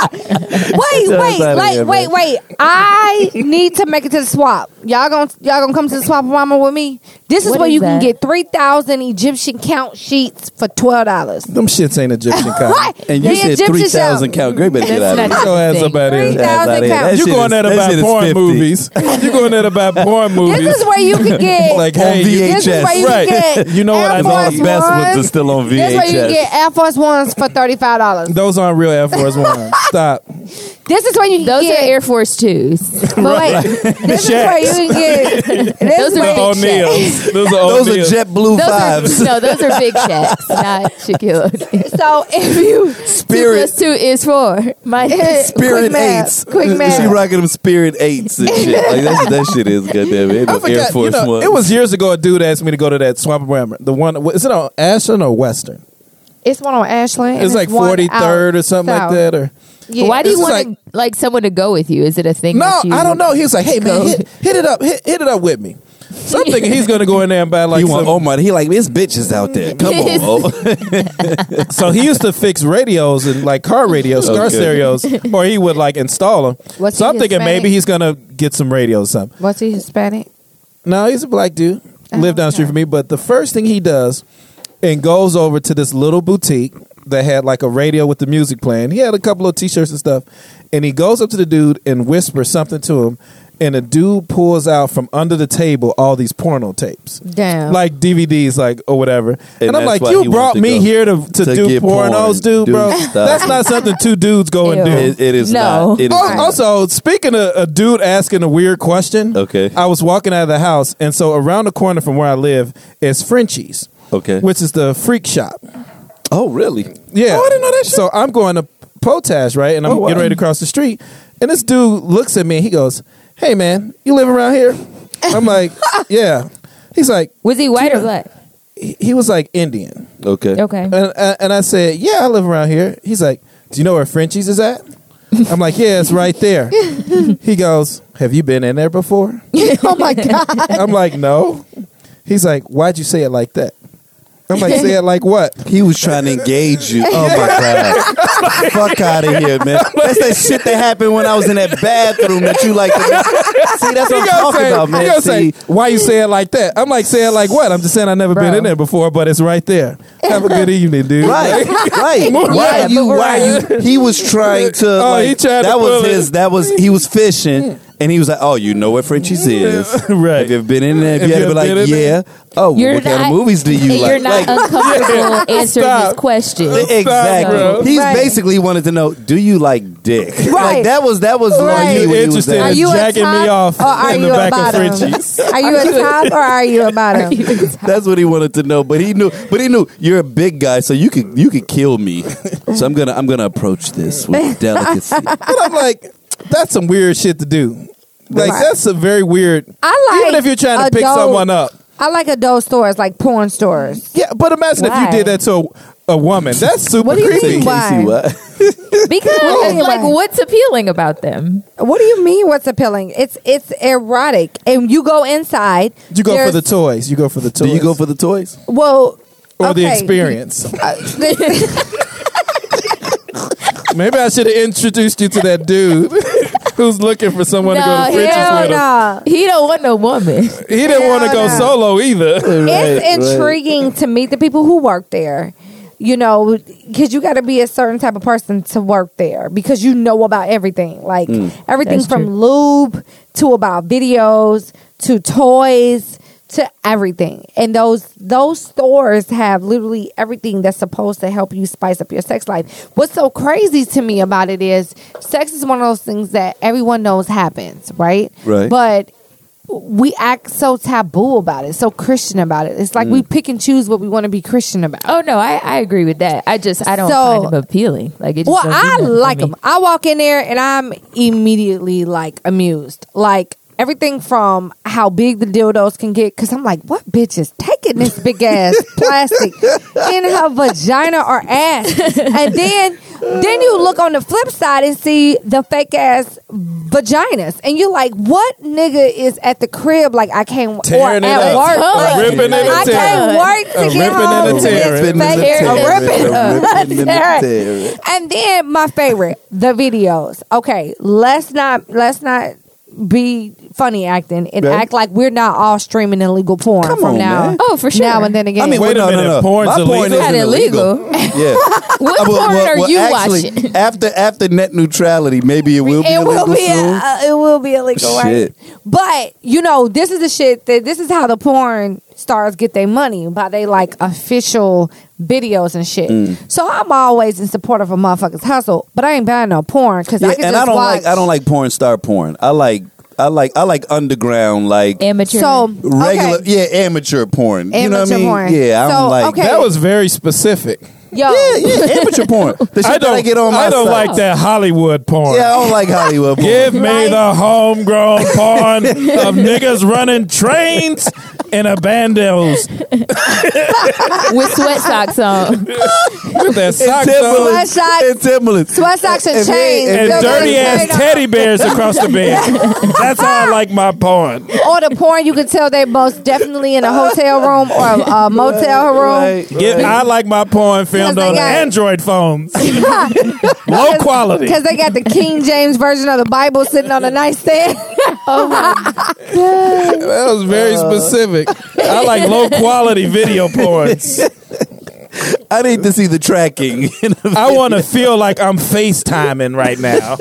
Wait, Just wait, outta wait, here, wait, wait. I need to make it to the swap. Y'all gonna y'all gonna come to the Swap-O-Rama with me? This is What where is you can that? get three thousand Egyptian count sheets for twelve dollars. Them shits ain't Egyptian cotton. What? And you The said Egyptian three thousand shell. count. Great, better get out of That's here. not- Go ask Thing. somebody else. Three thousand That count. shit You is- going there to that buy is porn 50. movies? You going there to buy porn movies? This is where you can get. like, On hey, you, this is where you Right. can get. You know what I know? Force The best ones are still on This is where you get Air Force Ones for thirty five dollars. those aren't real Air Force Ones. Stop. This is where you can Those get. are Air Force Twos. but wait, this is where you can get. This Those is are where big O'Neals. Those are Those O'Neals. are JetBlue Those fives. are no, those are big Shaqs, not Shaquille. O'Neal. So if you Two Spirit plus two is four. My Spirit Quick math, eights. quick math. She rocking them Spirit eights and shit. Like that, that shit is goddamn it. I Air forgot, Force you know, One. it was years ago. A dude asked me to go to that Swap-O-Rama. The one is it on Ashland or Western? it's one on Ashland. and It's like one forty third out or something south. like that. Or Yeah. Why do you want like- like, someone to go with you? Is it a thing? no, that you I don't know. He was like, "Hey man, hit, hit it up, hit, hit it up with me." So I'm thinking he's gonna go in there and buy like you want some- Omar? He like his bitches out there. Come on, Mo. So he used to fix radios and like car radios, car Okay. stereos, or he would like install them. Was so I'm thinking maybe he's gonna get some radios or something. Was he Hispanic? No, he's a black dude. Oh, Live down the street okay. from me. But the first thing he does and goes over to this little boutique that had like a radio with the music playing. He had a couple of t-shirts and stuff. And he goes up to the dude and whispers something to him. And the dude pulls out from under the table all these porno tapes. Damn. Like DVDs, like or whatever. And, I'm that's like, why you he brought wanted to me go here to, to, to do get pornos, porn, dude, do bro. stuff. That's not something two dudes go and Ew. do. It, it is No. not. It is Oh, not. also, speaking of a dude asking a weird question, Okay. I was walking out of the house, and so around the corner from where I live is Frenchie's, Okay. which is the freak shop. Oh, really? Yeah, Oh, I didn't know that shit. So I'm going to Potash, right, and I'm Oh, wow. getting ready to cross the street, and this dude looks at me, and he goes, "Hey, man, you live around here?" I'm like, "Yeah." He's like, Was he white or black? he he was like Indian, Okay. Okay. and uh, and I said, "Yeah, I live around here." He's like, "Do you know where Frenchie's is at?" I'm like, "Yeah, it's right there." He goes, "Have you been in there before?" oh my god. I'm like, "No." He's like, "Why'd you say it like that?" I'm like, "Say it like what?" He was trying to engage you. Oh my god! Fuck out of here, man. That's that shit that happened when I was in that bathroom that you like. To See, that's what I'm talking say, about, man. See, say, "Why you say it like that?" I'm like, "Say it like what?" I'm just saying I've never been in there before, but it's right there. Have a good evening, dude. right, right. Why Yeah, are you? Why are you? He was trying to. Oh, like, he tried to That was pull it. his. That was he was fishing. Mm. And he was like, "Oh, you know where Frenchie's is? Right. Have you ever been in there? Have Have you you ever ever been been like, in yeah? there? Oh, You're what kind of movies do you and like? you're not Like, uncomfortable answering Stop. his question. Exactly. bro. He's Right. basically wanted to know, do you like dick? Like Right. that was that was Right. like You when he was interested there. Are in you a jacking me top off or are in the you a back of bottom? Frenchie's? Are you a top or are you a bottom? That's what he wanted to know, but he knew. But he knew you're a big guy, so you could you could kill me. So I'm gonna I'm gonna approach this with delicacy. And I'm like, that's some weird shit to do. Like Right. that's a very weird. I like even if you're trying to pick adult- someone up. I like adult stores, like porn stores. Yeah, but imagine if Why? you did that to a, a woman. That's super What do you creepy. mean? Why? Casey, what? Because Well, like why? what's appealing about them? What do you mean? What's appealing? It's it's erotic, and you go inside. You go for there's- the toys. You go for the toys. Do you go for the toys? well or the okay. experience? Uh, Maybe I should have introduced you to that dude who's looking for someone to go to Frenchie's Hell with him. no. He don't want no woman. He didn't want to go Hell no. solo either. It's intriguing to meet the people who work there. You know, because you got to be a certain type of person to work there because you know about everything, like hmm. everything That's from true. lube to about videos to toys to everything. And those those stores have literally everything that's supposed to help you spice up your sex life. What's so crazy to me about it is sex is one of those things that everyone knows happens, right? Right. But we act so taboo about it, so Christian about it. It's like Mm. we pick and choose what we want to be Christian about. Oh no, I, I agree with that. I just I don't So- find them appealing. Like it just well, I like them. I walk in there and I'm immediately like amused. Like everything from how big the dildos can get, because I'm like, what bitch is taking this big ass plastic in her vagina or ass? And then then you look on the flip side and see the fake ass vaginas, and you're like, what nigga is at the crib? Like I can't or Tearing it at up. work. A Like, ripping and a I tearing. can't work to A get ripping and home a to this tearing. Ripping and a fake- tearing. a ripping, A ripping and a tearing. tearing. and then my favorite, the videos. Okay, let's not let's not be funny acting and Right. act like we're not all streaming illegal porn Come from on, now. man. Oh, for sure. Now and then again. I mean, Wait well, a minute, no, no. porn's My porn illegal? isn't Not illegal. Yeah. What Uh, well, porn well, are well, you actually, watching? After after net neutrality, maybe it will be it illegal will be soon. uh, it will be illegal, right? Shit. But you know, this is the shit that this is how the porn stars get their money by they like official videos and shit. Mm. So I'm always in support of a motherfucker's hustle, but I ain't buying no porn because I can and just I don't watch. like I don't like porn star porn. I like I like I like underground like Amateur. So regular okay. yeah amateur porn. you know what I Amateur mean? porn. Yeah, I don't So, like okay. That was very specific. Yo, Yeah, yeah, amateur porn. The shit I that don't I get on my I don't site. like that Hollywood porn. Yeah, I don't like Hollywood porn. Give me Right. the homegrown porn of niggas running trains and a bandos. with sweat socks on. With that sock on. Timberlands. Sweat And Timberlands. Sweat socks and If he- chains. if And Still dirty ass teddy bears across the bed. That's how I like my porn. Or the porn, you can tell they most definitely in a hotel room or a, a motel room. Right, Get. I like my porn filmed they on got- Android phones. Low quality. Because they got the King James version of the Bible sitting on the nightstand. Oh that was very uh. specific. I like low quality video porns. I need to see the tracking. I want to feel like I'm FaceTiming right now.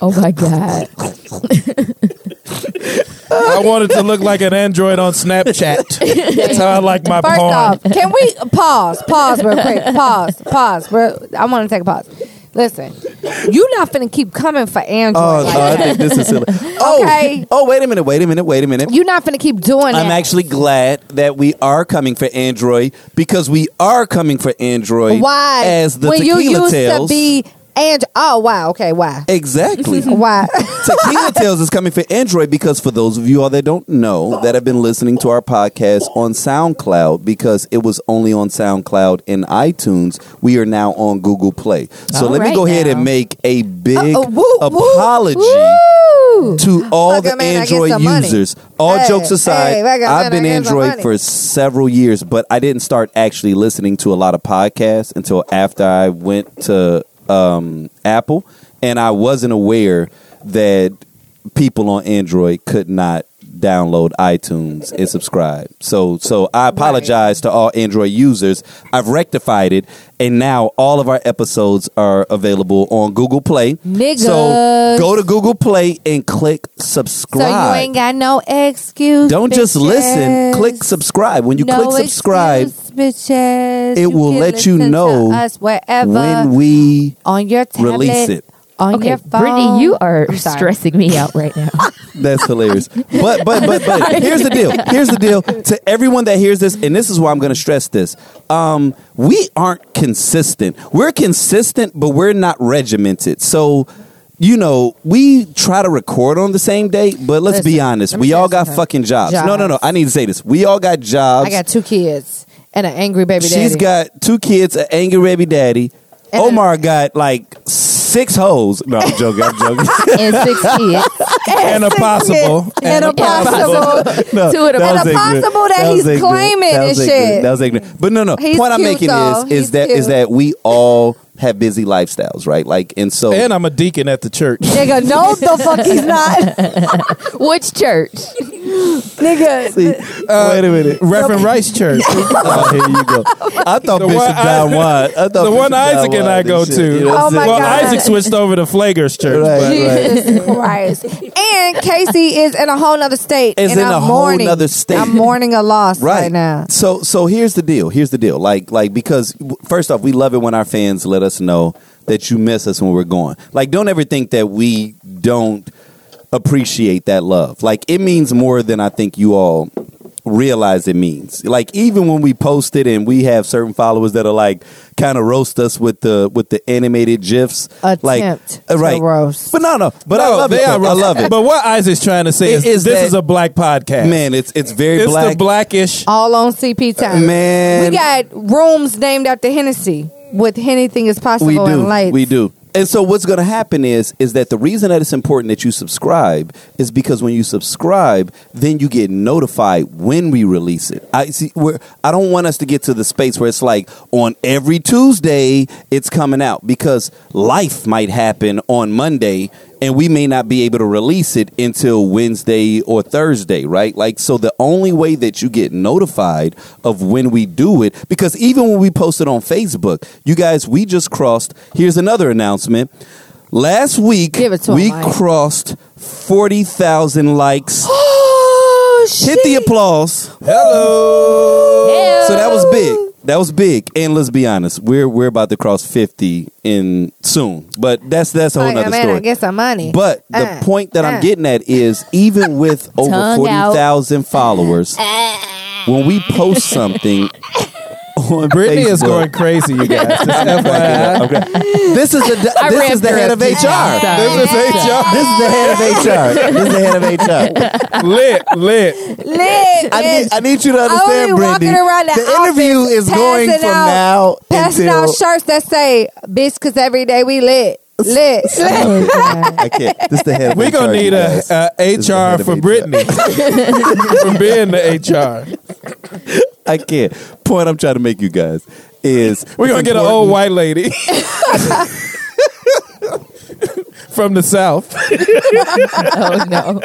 Oh my god. I want it to look like an Android on Snapchat. That's how I like my First porn. off, can we pause? Pause real quick. Pause. Pause. Bro, I want to take a pause. Listen, you not finna keep coming for Android. Oh, like no, I that. think this is silly. Oh, Okay. oh, wait a minute, wait a minute, wait a minute. You not finna keep doing that. I'm actually glad that we are coming for Android because we are coming for Android. why As the when you Tequila used Tales. to be and oh wow okay why Exactly. why Tequila Tales is coming for Android because for those of you all that don't know that have been listening to our podcast on SoundCloud because it was only on SoundCloud and iTunes, we are now on Google Play. So All let me right go ahead and make a big Uh, woo, woo, apology woo. to all the man, Android users. All Hey, jokes aside, hey, man, I've been I get some Android for several years, but I didn't start actually listening to a lot of podcasts until after I went to um, Apple, and I wasn't aware that people on Android could not download iTunes and subscribe. So so I apologize to all Android users. I've rectified it and now all of our episodes are available on Google Play. Niggas. So go to Google Play and click subscribe. so you ain't got no excuse Don't just listen, click subscribe. When you no click subscribe, excuse, bitches. it will let you know us wherever when we on your tablet release it. On Okay, your phone Brittany, you are stressing me out right now. That's hilarious. But but but but here's the deal. Here's the deal to everyone that hears this, and this is why I'm going to stress this. Um, we aren't consistent. We're consistent, but we're not regimented. So. You know, we try to record on the same day, but let's be honest. let We all got something. fucking jobs. No, no, no. I need to say this. We all got jobs. I got two kids and an angry baby daddy She's got two kids, an angry baby daddy. And Omar got like six hoes. No, I'm joking. I'm joking. and six kids. and a possible. and a possible No, Two of them. And a ignorant. possible that was he's ignorant. claiming That was and ignorant. shit. That was ignorant. But no, no. He's point I'm making though. is He's is that is cute. that we all have busy lifestyles, right? Like, and so And I'm a deacon at the church. nigga no the fuck he's not Which church? Nigga See, Uh, wait a minute. Reverend Rice Church. Oh, here you go. I thought The Bishop one John I- Watt. I thought the Bishop one John Isaac and I go shit, to. you know Oh my well, God. Isaac switched over to Flager's church. Right, but right. Jesus Christ. And Casey is in a whole nother state. Is and in I'm a whole mourning. nother state. I'm mourning a loss right, now. So so here's the deal. Here's the deal. Like like because first off, we love it when our fans let us know that you miss us when we're gone. Like don't ever think that we don't appreciate that love. Like it means more than I think you all realize it means. Like even when we post it and we have certain followers that are like kind of roast us with the with the animated gifs. like Attempt uh, to right. roast. But no, no. But I love they it. are. I love it. But what Isaac's trying to say It is, is this that- is a black podcast. Man, it's it's very it's black. the blackish. All on CP time. Man. We got rooms named after Hennessy with anything is possible we do in lights. we do and so what's going to happen is is that the reason that it's important that you subscribe is because when you subscribe then you get notified when we release it. I see where i don't want us to get to the space where it's like on every tuesday it's coming out because life might happen on monday and we may not be able to release it until Wednesday or Thursday, right? Like, so the only way that you get notified of when we do it, because even when we post it on Facebook, you guys, we just crossed. Here's another announcement. Last week, Give it to we him, Mike. crossed 40,000 likes. Oh, Hit the applause. Hello. So that was big. That was big. And let's be honest, we're we're about to cross 50 in soon. But that's that's a whole Like, nother man, story. I get some money. But the Uh, point that uh. I'm getting at is even with over Tongue out. 40,000 followers, when we post something on Brittany is going crazy, you guys. Just FYI. Okay. This is the I this is the head of HR. This is HR. This is the head of HR. This is the head of HR. lit, lit. Lit. I need, I need you to understand, be walking Brittany. around the, The interview office is going passing from out- now passing until out shirts that say "bitch" because every day we lit, lit. lit. I can't. This the head We're gonna need a, a This is the head HR for HR. Brittany from being the HR. I can't. Point I'm trying to make you guys is We're gonna get an old white lady from the south Oh no.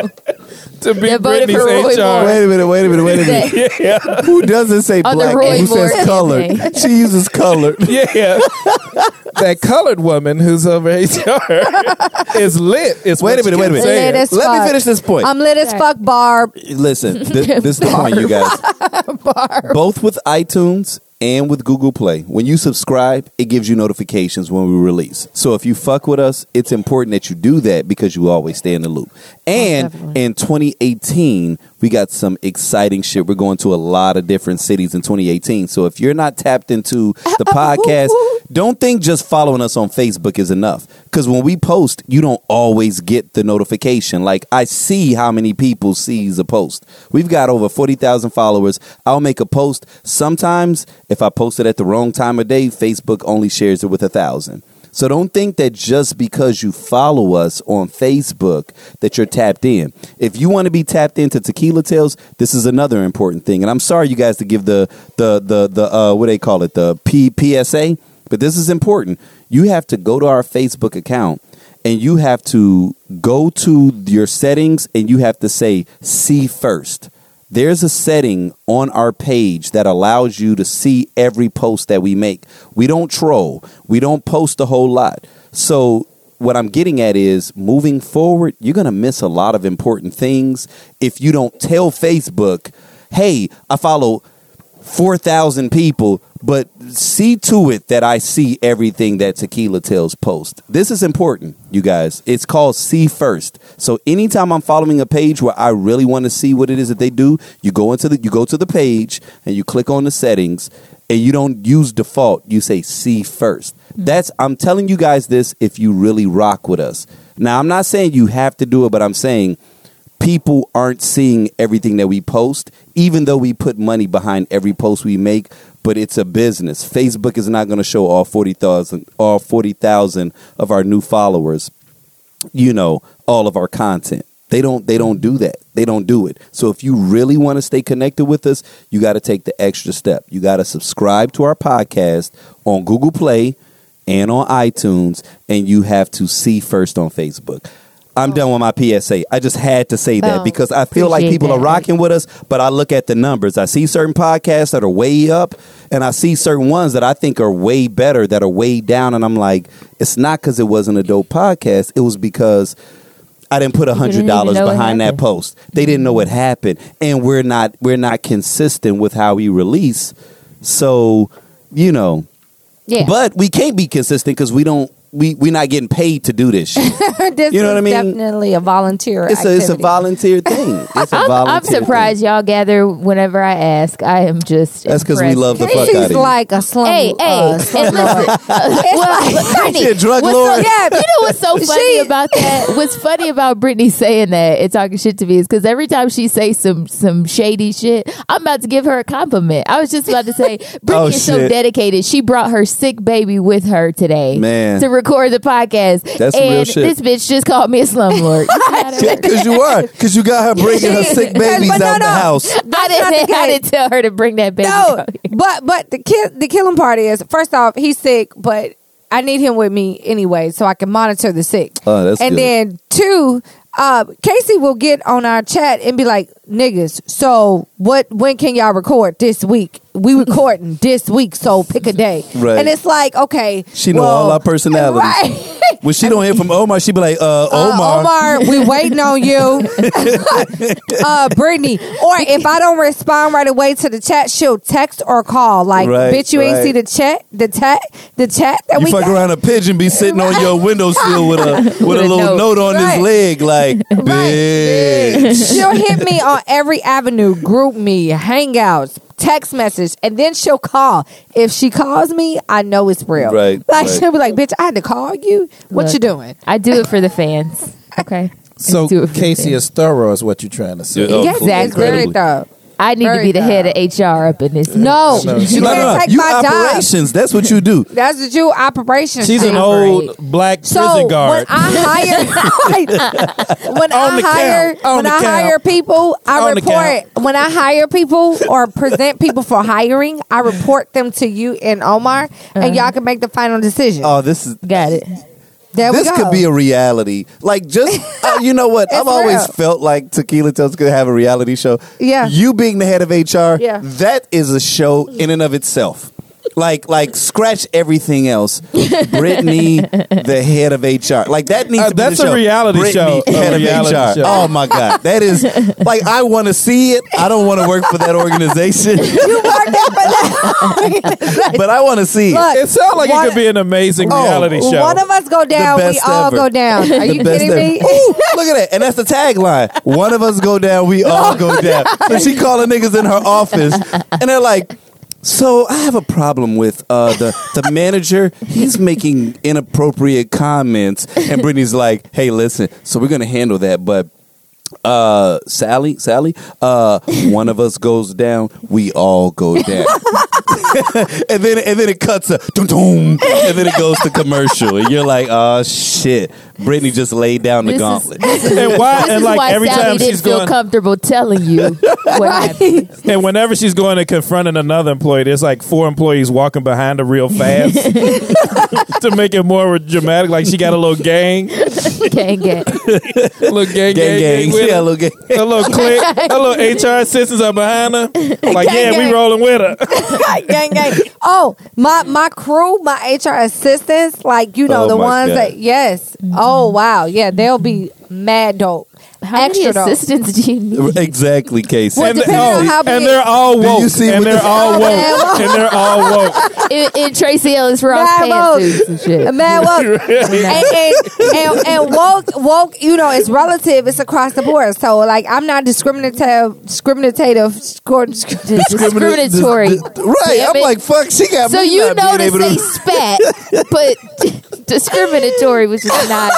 to be That voted Brittany's for Roy Moore. HR. Wait a minute. Wait a minute. Wait a minute. Yeah, Who doesn't say On the black? Roy Who Moore says colored? campaign. She uses colored. yeah. that colored woman who's over HR is lit. Is Wait a minute, wait a minute. Lit as Let me fuck. finish this point. I'm lit as fuck, Barb. Listen, this, this is the point, you guys. Both with iTunes and with Google Play, when you subscribe, it gives you notifications when we release. So if you fuck with us, it's important that you do that because you always stay in the loop. And in 2018, we got some exciting shit. We're going to a lot of different cities in 2018. So if you're not tapped into the podcast, don't think just following us on Facebook is enough. Because when we post, you don't always get the notification. Like I see how many people sees a post. We've got over 40,000 followers. I'll make a post. Sometimes if I post it at the wrong time of day, Facebook only shares it with a thousand. So don't think that just because you follow us on Facebook that you're tapped in. If you want to be tapped into Tequila Tales, this is another important thing. And I'm sorry you guys to give the the the the uh what they call it, the P- PSA, but this is important. You have to go to our Facebook account and you have to go to your settings and you have to say see first. There's a setting on our page that allows you to see every post that we make. We don't troll. We don't post a whole lot. So what I'm getting at is moving forward, you're going to miss a lot of important things if you don't tell Facebook, "Hey, I follow 4,000 people, but see to it that I see everything that Tequila Tales post. This is important, you guys. It's called See First. So anytime I'm following a page where I really want to see what it is that they do, you go into the you go to the page and you click on the settings and you don't use default, you say see first. Mm. That's I'm telling you guys this if you really rock with us. Now, I'm not saying you have to do it, but I'm saying people aren't seeing everything that we post, even though we put money behind every post we make. But it's a business. Facebook is not going to show all forty thousand, all forty thousand of our new followers. You know, all of our content. They don't. They don't do that. They don't do it. So if you really want to stay connected with us, you got to take the extra step. You got to subscribe to our podcast on Google Play and on iTunes, and you have to see first on Facebook. I'm done with my PSA. I just had to say that Oh, because I feel like people are rocking with us, but I look at the numbers. I see certain podcasts that are way up, and I see certain ones that I think are way better that are way down, and I'm like, it's not because it wasn't a dope podcast. It was because I didn't put a hundred dollars even know it behind that post. They didn't know what happened, and we're not we're not consistent with how we release. So you know, Yeah. but we can't be consistent because we don't we we're not getting paid to do this shit. this You know is what I mean? definitely a volunteer It's a it's a volunteer thing. It's a I'm, volunteer. I'm surprised y'all gather whenever I ask. I am just. that's because we love the fuck Casey's out of you. like a slum. Hey, uh, hey, slum and lord. listen, well, Brittany, a drug what's lord. So, yeah, you know what's so funny She- about that? What's funny about Brittany saying that and talking shit to me is because every time she says some some shady shit, I'm about to give her a compliment. I was just about to say, Brittany Oh, is so dedicated. She brought her sick baby with her today, Man. to record the podcast. That's and real shit. this bitch just called me a slumlord. You see how that works? Because you are. Because you got her bringing her sick babies But no, out the no. house. I not didn't, the I didn't tell her to bring that baby. No, out here. but but the kill the killing part is first off he's sick, but I need him with me anyway so I can monitor the sick. Oh, that's and good. then two, uh, Casey will get on our chat and be like, "Niggas, so what? When can y'all record this week? We recording this week, so pick a day." Right. And it's like, okay, She know well, all our personalities. Right. When she don't hear from Omar, she be like, uh, Uh, Omar. Omar, we waiting on you. uh, Brittany. Or if I don't respond right away to the chat, she'll text or call. Like, Right, bitch, you ain't see the chat, the chat, the chat that You we fuck got. around a pigeon be sitting on your windowsill with a with, a a little note, note. on Right. his leg, like bitch. She'll hit me on every avenue, GroupMe, hangouts, text message, and then she'll call. If she calls me, I know it's real. Right, Like right. she'll be like, "Bitch, I had to call you. What Look. you doing?" I do it for the fans. Okay. So I do it for the Casey fans. is thorough, is what you're trying to say. Yeah, oh, yes, cool. very Incredibly. thorough. I need to be the head of HR up in this. No, No, you she- No, can't no, no. take You my job. operations. That's what you do. That's what you operations. She's an team. old black prison So prison when. I hire, when I hire, when I hire people, I On report. When I hire people or present people for hiring, I report them to you and Omar, and uh-huh. y'all can make the final decision. Oh, this is Got it. There this could be a reality. Like just uh, you know what? I've It's always real. felt like Tequila Toast could have a reality show. Yeah. You being the head of HR, Yeah. that is a show in and of itself. Like like scratch everything else. Brittany, the head of HR. Like that needs Uh, to be that's the a show. reality Brittany, show. A Head reality of HR. show. Oh my God. That is like I want to see it. I don't want to work for that organization. you work there for that. but I want to see it. Look, it sounds like one- it could be an amazing Oh, reality show. One of us go down, we all ever. go down. Are The you best kidding ever. me? Ooh, look at that. And that's the tagline. One of us go down, we all go down. So she calling niggas in her office and they're like, so I have a problem with uh, the the manager. He's making inappropriate comments, and Brittany's like, "Hey, listen. So we're gonna handle that, but uh, Sally, Sally, uh, one of us goes down, we all go down." and then and then it cuts a dum and then it goes to commercial, and you're like, "Oh shit!" Brittany just laid down the This is- gauntlet. and why? This and is like why every Sally time didn't she's feel going, comfortable telling you what happened. and whenever she's going to confronting another employee, there's like four employees walking behind her real fast to make it more dramatic. Like she got a little gang, Gang, gang. little gang, gang, Gang, gang, with yeah, her. look, gang. A little clique, a little HR assistants are behind her. Like, Gang, yeah, we rolling with her. gang, gang. Oh, my my crew, my HR assistants, like you know Oh, the my ones God. that yes. Oh Oh, wow, yeah, they'll be mad dope. How Extra many dope. assistants do you need? Exactly, Casey. Well, And, depending on oh, how and they're all Do woke. you see and what they're the- all Oh, woke. woke. and they're all woke. in, in Tracee Ellis Ross Mad woke. pantsuits and shit. Man, woke. and, and, and, and woke, woke, you know, it's relative. It's across the board. So, like, I'm not discriminative, discriminative, scor- Discriminatory. Right. Damn I'm it. like, fuck, she got So me you not know being to able say spat, but discriminatory, which is not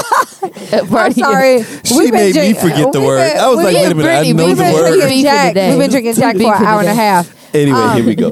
a part I'm of sorry. She We've made me forget the word. been- I was like, wait a minute, I Brittany, know we've the We've been word. drinking Jack. We've been drinking Too Jack for an hour and a half. Anyway, Um, here we go.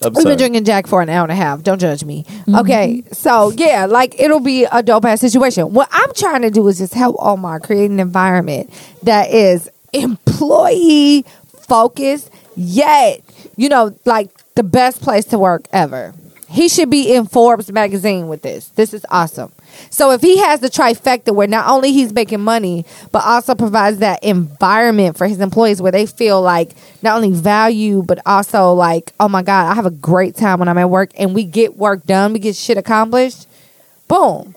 I'm We've sorry. been drinking Jack for an hour and a half. Don't judge me. Okay, so yeah, like it'll be a dope ass situation. What I'm trying to do is just help Omar create an environment that is employee focused, yet you know, like the best place to work ever. He should be in Forbes magazine with this. This is awesome. So if he has the trifecta where not only he's making money, but also provides that environment for his employees where they feel like not only value, but also like, oh my God, I have a great time when I'm at work and we get work done, we get shit accomplished. Boom.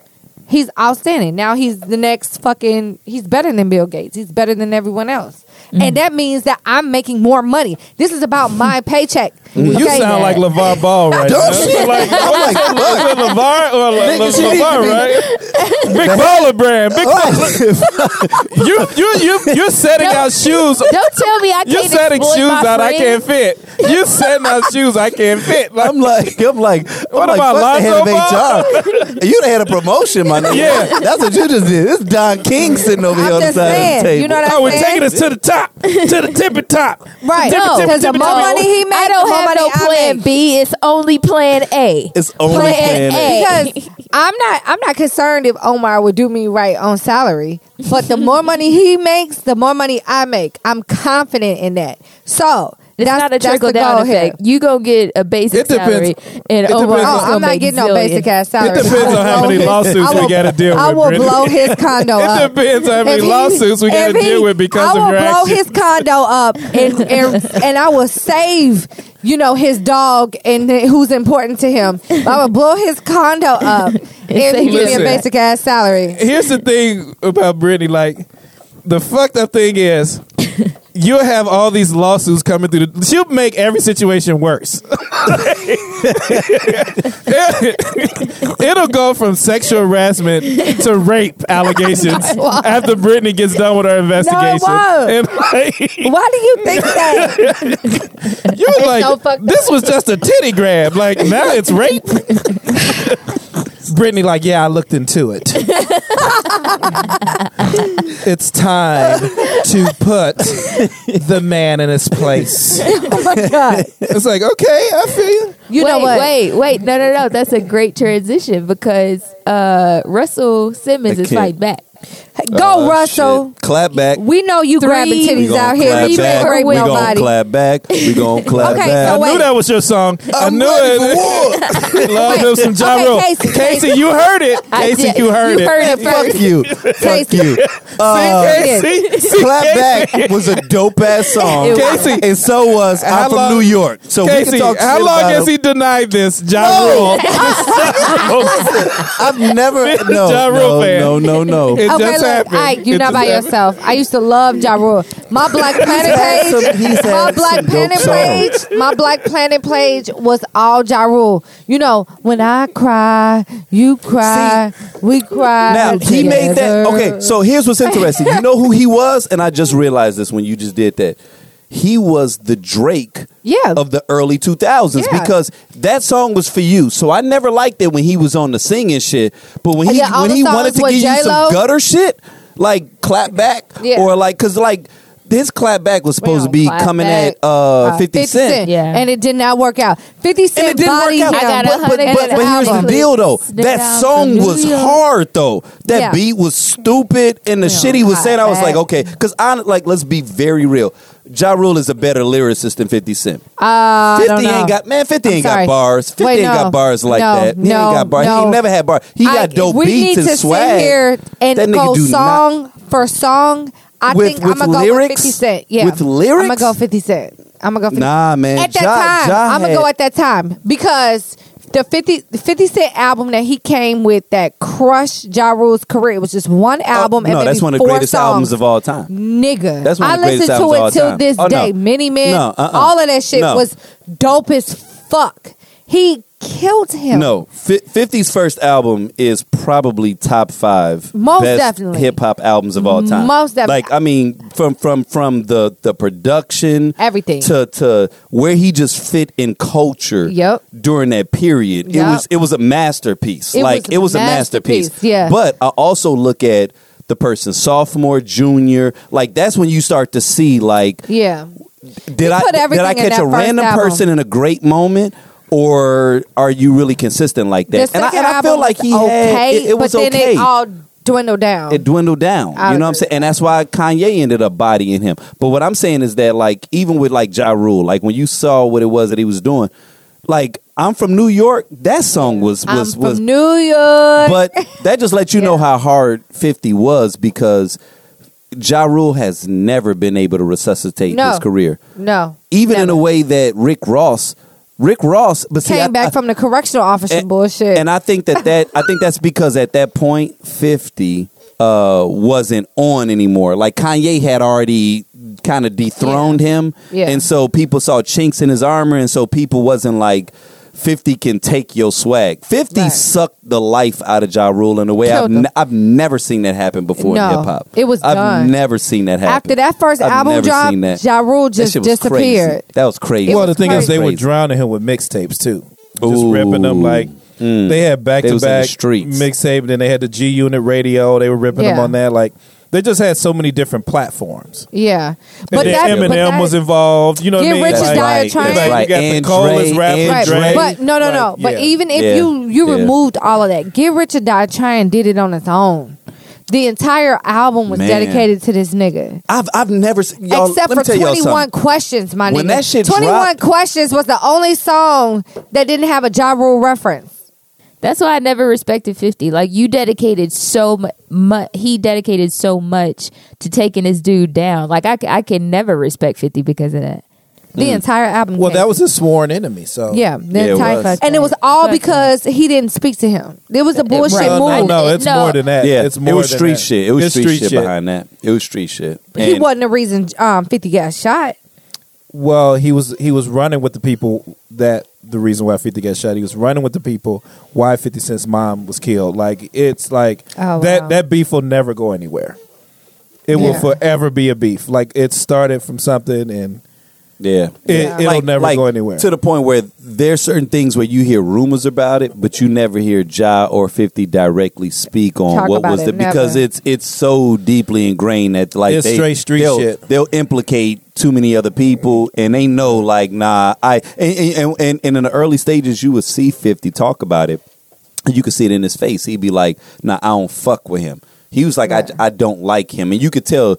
He's outstanding. Now he's the next fucking he's better than Bill Gates. He's better than everyone else. And mm-hmm. that means that I'm making more money. This is about my paycheck. You Okay? sound like LaVar Ball right now. Don't like, oh I'm like, is LeVar or Le- Nigga, Le- LeVar, to right? Big baller brand. Big oh. baller. You, you, you, you're setting out shoes. Don't tell me I can't You're setting exploit shoes my out I can't fit. You're setting out shoes I can't fit. Like, I'm like, I'm like, I'm What like, about fuck the head of HR. you had a promotion, my nigga. Yeah. that's what you just did. This Don King sitting over here on the side saying, of the table. you know what I'm oh, we're taking us to the top, to the tippy top. Right. No, because the tippy, more money he made, I the don't have money no I plan make. B. It's only plan A. it's only Plan plan A. A. because I'm not I'm not concerned if Omar would do me right on salary, but the more money he makes, the more money I make. I'm confident in that. So It's that's not a that's trickle down goal here. effect. You go get a basic It depends. salary, and It Omar depends on- Oh, I'm not make getting no basic ass salary. It depends on how many lawsuits I we gotta deal I with, will Brittany. blow his condo It up. depends how many he- lawsuits we got to deal with because I will blow his condo up and, and and I will save you know his dog and th- who's important to him. I will blow his condo up if he give me a basic ass salary. Here's the thing about Brittany. Like, the fucked up thing is, you'll have all these lawsuits coming through. The, she'll make every situation worse. It'll go from sexual harassment to rape allegations after Brittany gets done with her investigation. won't. Like, Why do you think that? you were like, so this was just a titty grab. Like now it's rape. Brittany, like, yeah, I looked into it. it's time to put the man in his place. Oh my god! It's like, okay, I feel you. You wait, know what? Wait, wait, no, no, no. That's a great transition because uh, Russell Simmons I is can't. fighting back. Go, Oh, Russell. shit. Clap back. We know you Three- grabbing titties out here. clap You back. ain't We with gonna nobody. clap back. We gonna clap Okay, back. so I knew that was your song. i I'm knew it. Love him some Ja Okay, Rule. Casey, Casey, Casey. you heard it. Casey, you heard it. you it. heard it Fuck first. you. Fuck Casey. you. Uh, Casey, see, Clap Casey. Back was a dope ass song. Casey. And so was How I'm from long- New York. So we can Casey, talk how long has he denied this? Ja Rule. I've never no no, no no no It Okay, look, happened. Ike, you're It not by happened. yourself. I used to love Ja Rule. My Black Planet page, my Black Planet page, my Black Planet page was all Ja Rule. You know, when I cry, you cry, we cry. Now he made that. Okay, so here's what's interesting. You know who he was, and I just realized this when you just did that. He was the Drake Yeah. of the early 2000s Yeah. because that song was for you. So I never liked it when he was on the singing shit, but when he Yeah, when he wanted to with give you J-Lo. some gutter shit, like clap back Yeah. or like cuz like this clap back was supposed to be coming Back. at uh, 50, Cent. Yeah. And it did not work out. 50 Cent And it didn't work out. him. I got a but, but, hundred but, but here's the deal, though. That song was hard, though. That Yeah. beat was stupid, and the shit he was saying, I was that- like, okay, because I like, let's be very real. Ja Rule is a better lyricist than 50 Cent. Uh, I 50 don't know. ain't got man. 50 I'm ain't sorry. got bars. 50 Wait, ain't no. got bars like No, that. He no, ain't got bars. He ain't never had bars. He I- got dope we beats need and to swag. sit here and That nigga go do not- song for song. I With- think with I'm gonna go with 50 Cent. Yeah, With lyrics? I'm gonna go 50 Cent. I'm gonna go 50 Nah, man. At that Ja- time, Ja I'm gonna go at that time because the 50, 50 Cent album that he came with that crushed Ja Rule's career. It was just one oh, album. and Oh, no, maybe that's one of the greatest songs. albums of all time. Nigga, That's one of I the greatest listened to albums it till time. this Oh, no. day. Many Men, No, uh-uh. all of that shit No. was dope as fuck. He killed him. No, Fi 50's first album is probably top five Most best definitely. hip hop albums of all time. Most definitely. Like I mean, from from from the the production, Everything. to to where he just fit in culture. Yep. During that period, it was it was a masterpiece. It like was it was a masterpiece. yeah. But I also look at the person sophomore, junior. Like that's when you start to see like Yeah. did I did I catch a random album. person in a great moment, or are you really consistent like that? and I, and I feel like he okay, had it, it was but then okay. it all dwindled down. it dwindled down. I you know what I'm saying? And that's why Kanye ended up bodying him. But what I'm saying is that like even with like Ja Rule, like when you saw what it was that he was doing, like I'm from New York, that song was was from was New York. but that just lets you know how hard 50 was because Ja Rule has never been able to resuscitate No. his career no, even in a way that Rick Ross, Rick Ross, but see, came I- back I- from the correctional officer and, bullshit. and I think that that I think that's because at that point, fifty uh, wasn't on anymore. Like Kanye had already kind of dethroned him, Yeah. and so people saw chinks in his armor, and so people wasn't like. 50 can take your swag. 50 Right. sucked the life out of Ja Rule in a way I've, Killed him. ne- I've never seen that happen before No, in hip hop. it was I've done. never seen that happen. After that first I've album never drop, that. Ja Rule just shit was crazy. disappeared. That was crazy. Well, was the thing is, they were drowning him with mixtapes too, just Ooh. ripping them like they had back They to was in the back streets. mixtape. Then they had the G Unit radio. They were ripping them on that. Like they just had so many different platforms. Yeah, But but then that Eminem but that, was involved. You know what I mean? Rich or Like- Die right. Trying. It's like Right. you got the And coldest Dre- rapper, Right, Dre. but no, no, no. Like, But yeah. even if Yeah. you you Yeah. removed all of that, Get Rich or Die Trying did it on its own. The entire album was Man. dedicated to this nigga. I've I've never seen y'all, Except let me for tell 21. Questions, my When nigga. that shit 21 Questions was the only song that didn't have a Ja Rule reference. That's why I never respected 50. Like you dedicated so much he dedicated so much to taking this dude down. Like I, c- I can never respect 50 because of that. The entire album. Well, that was his sworn enemy. So Yeah, the Yeah, it entire was. and it was all because he didn't speak to him. It was a bullshit right. no, no, move. no, it's No. more than that. Yeah, it's more it was than street that. shit. It was It's street, shit, behind that. It was street shit. He wasn't the reason um, Fifty got shot. Well, he was he was running with the people that the reason why Fifty got shot. He was running with the people why Fifty Cent's mom was killed. Like it's like Oh, that wow. that beef will never go anywhere. It will forever be a beef. Like it started from something and Yeah. it, Yeah. it'll Like- never like, go anywhere. To the point where there's certain things where you hear rumors about it, but you never hear Ja or Fifty directly speak on Talk what was it, the because it's it's so deeply ingrained that like It's they, straight street they'll, shit. They'll implicate too many other people, and they know like nah. I and and, and, and in the early stages, you would see Fifty talk about it, and you could see it in his face. He'd be like, "Nah, I don't fuck with him." He was like, Right. I, I don't like him. And you could tell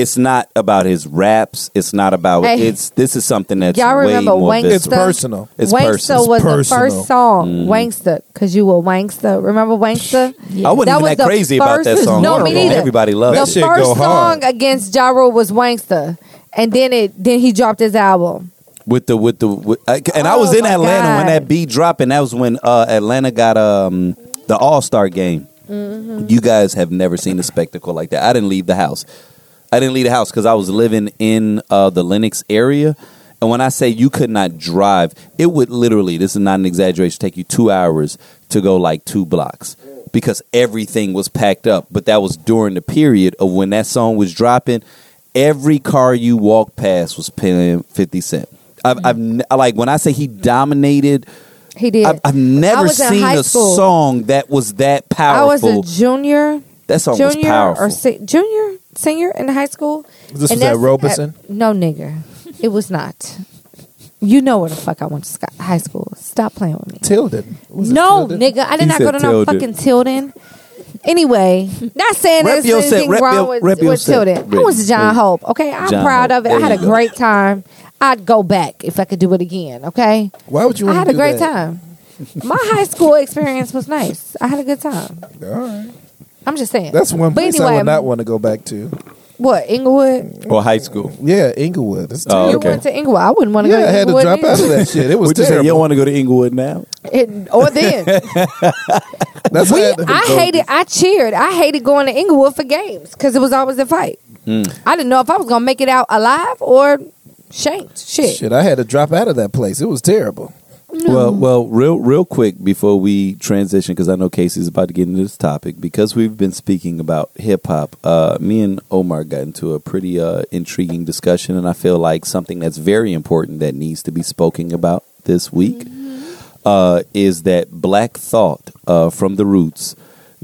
it's not about his raps. It's not about, Hey. it's, this is something that's Y'all way remember more Wanksta? visible. it's personal. It's Wanksta personal. was It's the personal. first song. Mm. Wanksta, because you were Wanksta. Remember Wanksta? I wasn't That even was that the crazy about that first- song. No, me neither. Everybody loved The That it. shit first go hard. song against Ja Rule was Wanksta, and then it then he dropped his album. with the with the with, I- and I was Oh in my Atlanta when God. that beat dropped, and that was when uh, Atlanta got um the All Star game. Mm-hmm. You guys have never seen a spectacle like that. I didn't leave the house. I didn't leave the house because I was living in uh, the Lenox area. And when I say you could not drive, it would literally, this is not an exaggeration, take you two hours to go like two blocks because everything was packed up. But that was during the period of when that song was dropping. Every car you walked past was paying 50 Cent. I've, I've ne- like when I say he dominated, He did. I've, I've never seen a school. song that was that powerful. I was a junior, that song was powerful. or se- junior, senior in high school. This was at Robeson? uh, no, nigger, it was not. You know where the fuck I went to sc- high school. Stop playing with me. Tilden. Was it No, Tilden? nigga, I did He not go said to no Tilden. fucking Tilden. Anyway, not saying Rep there's your set, anything rep wrong your- with, rep with set. Tilden. I Rep- went to John rep- Hope. Okay, I'm John proud Hope. of it. There I had you a go. great time. I'd go back if I could do it again. Okay, Why would you I want had to a do great that? time. My high school experience was nice. I had a good time. All right. I'm just saying. That's one But place I anyway, would not want to go back to. What Englewood? or high school. Yeah, Englewood. It's Oh, terrible. You okay. went to Englewood. I wouldn't want to go. Yeah, go I had to Englewood. drop out of either. that shit. It was Would you say you don't want to go to Englewood now? It- or then That's we, I, had to I go- hated. I cheered. I hated going to Englewood for games because it was always a fight. Hmm. I didn't know if I was gonna make it out alive or shanked. Shit. Shit, I had to drop out of that place. It was terrible. Well, well, real, real quick before we transition, because I know Casey's about to get into this topic. Because we've been speaking about hip hop, uh, me and Omar got into a pretty uh, intriguing discussion, and I feel like something that's very important that needs to be spoken about this week uh, is that Black Thought uh, from the Roots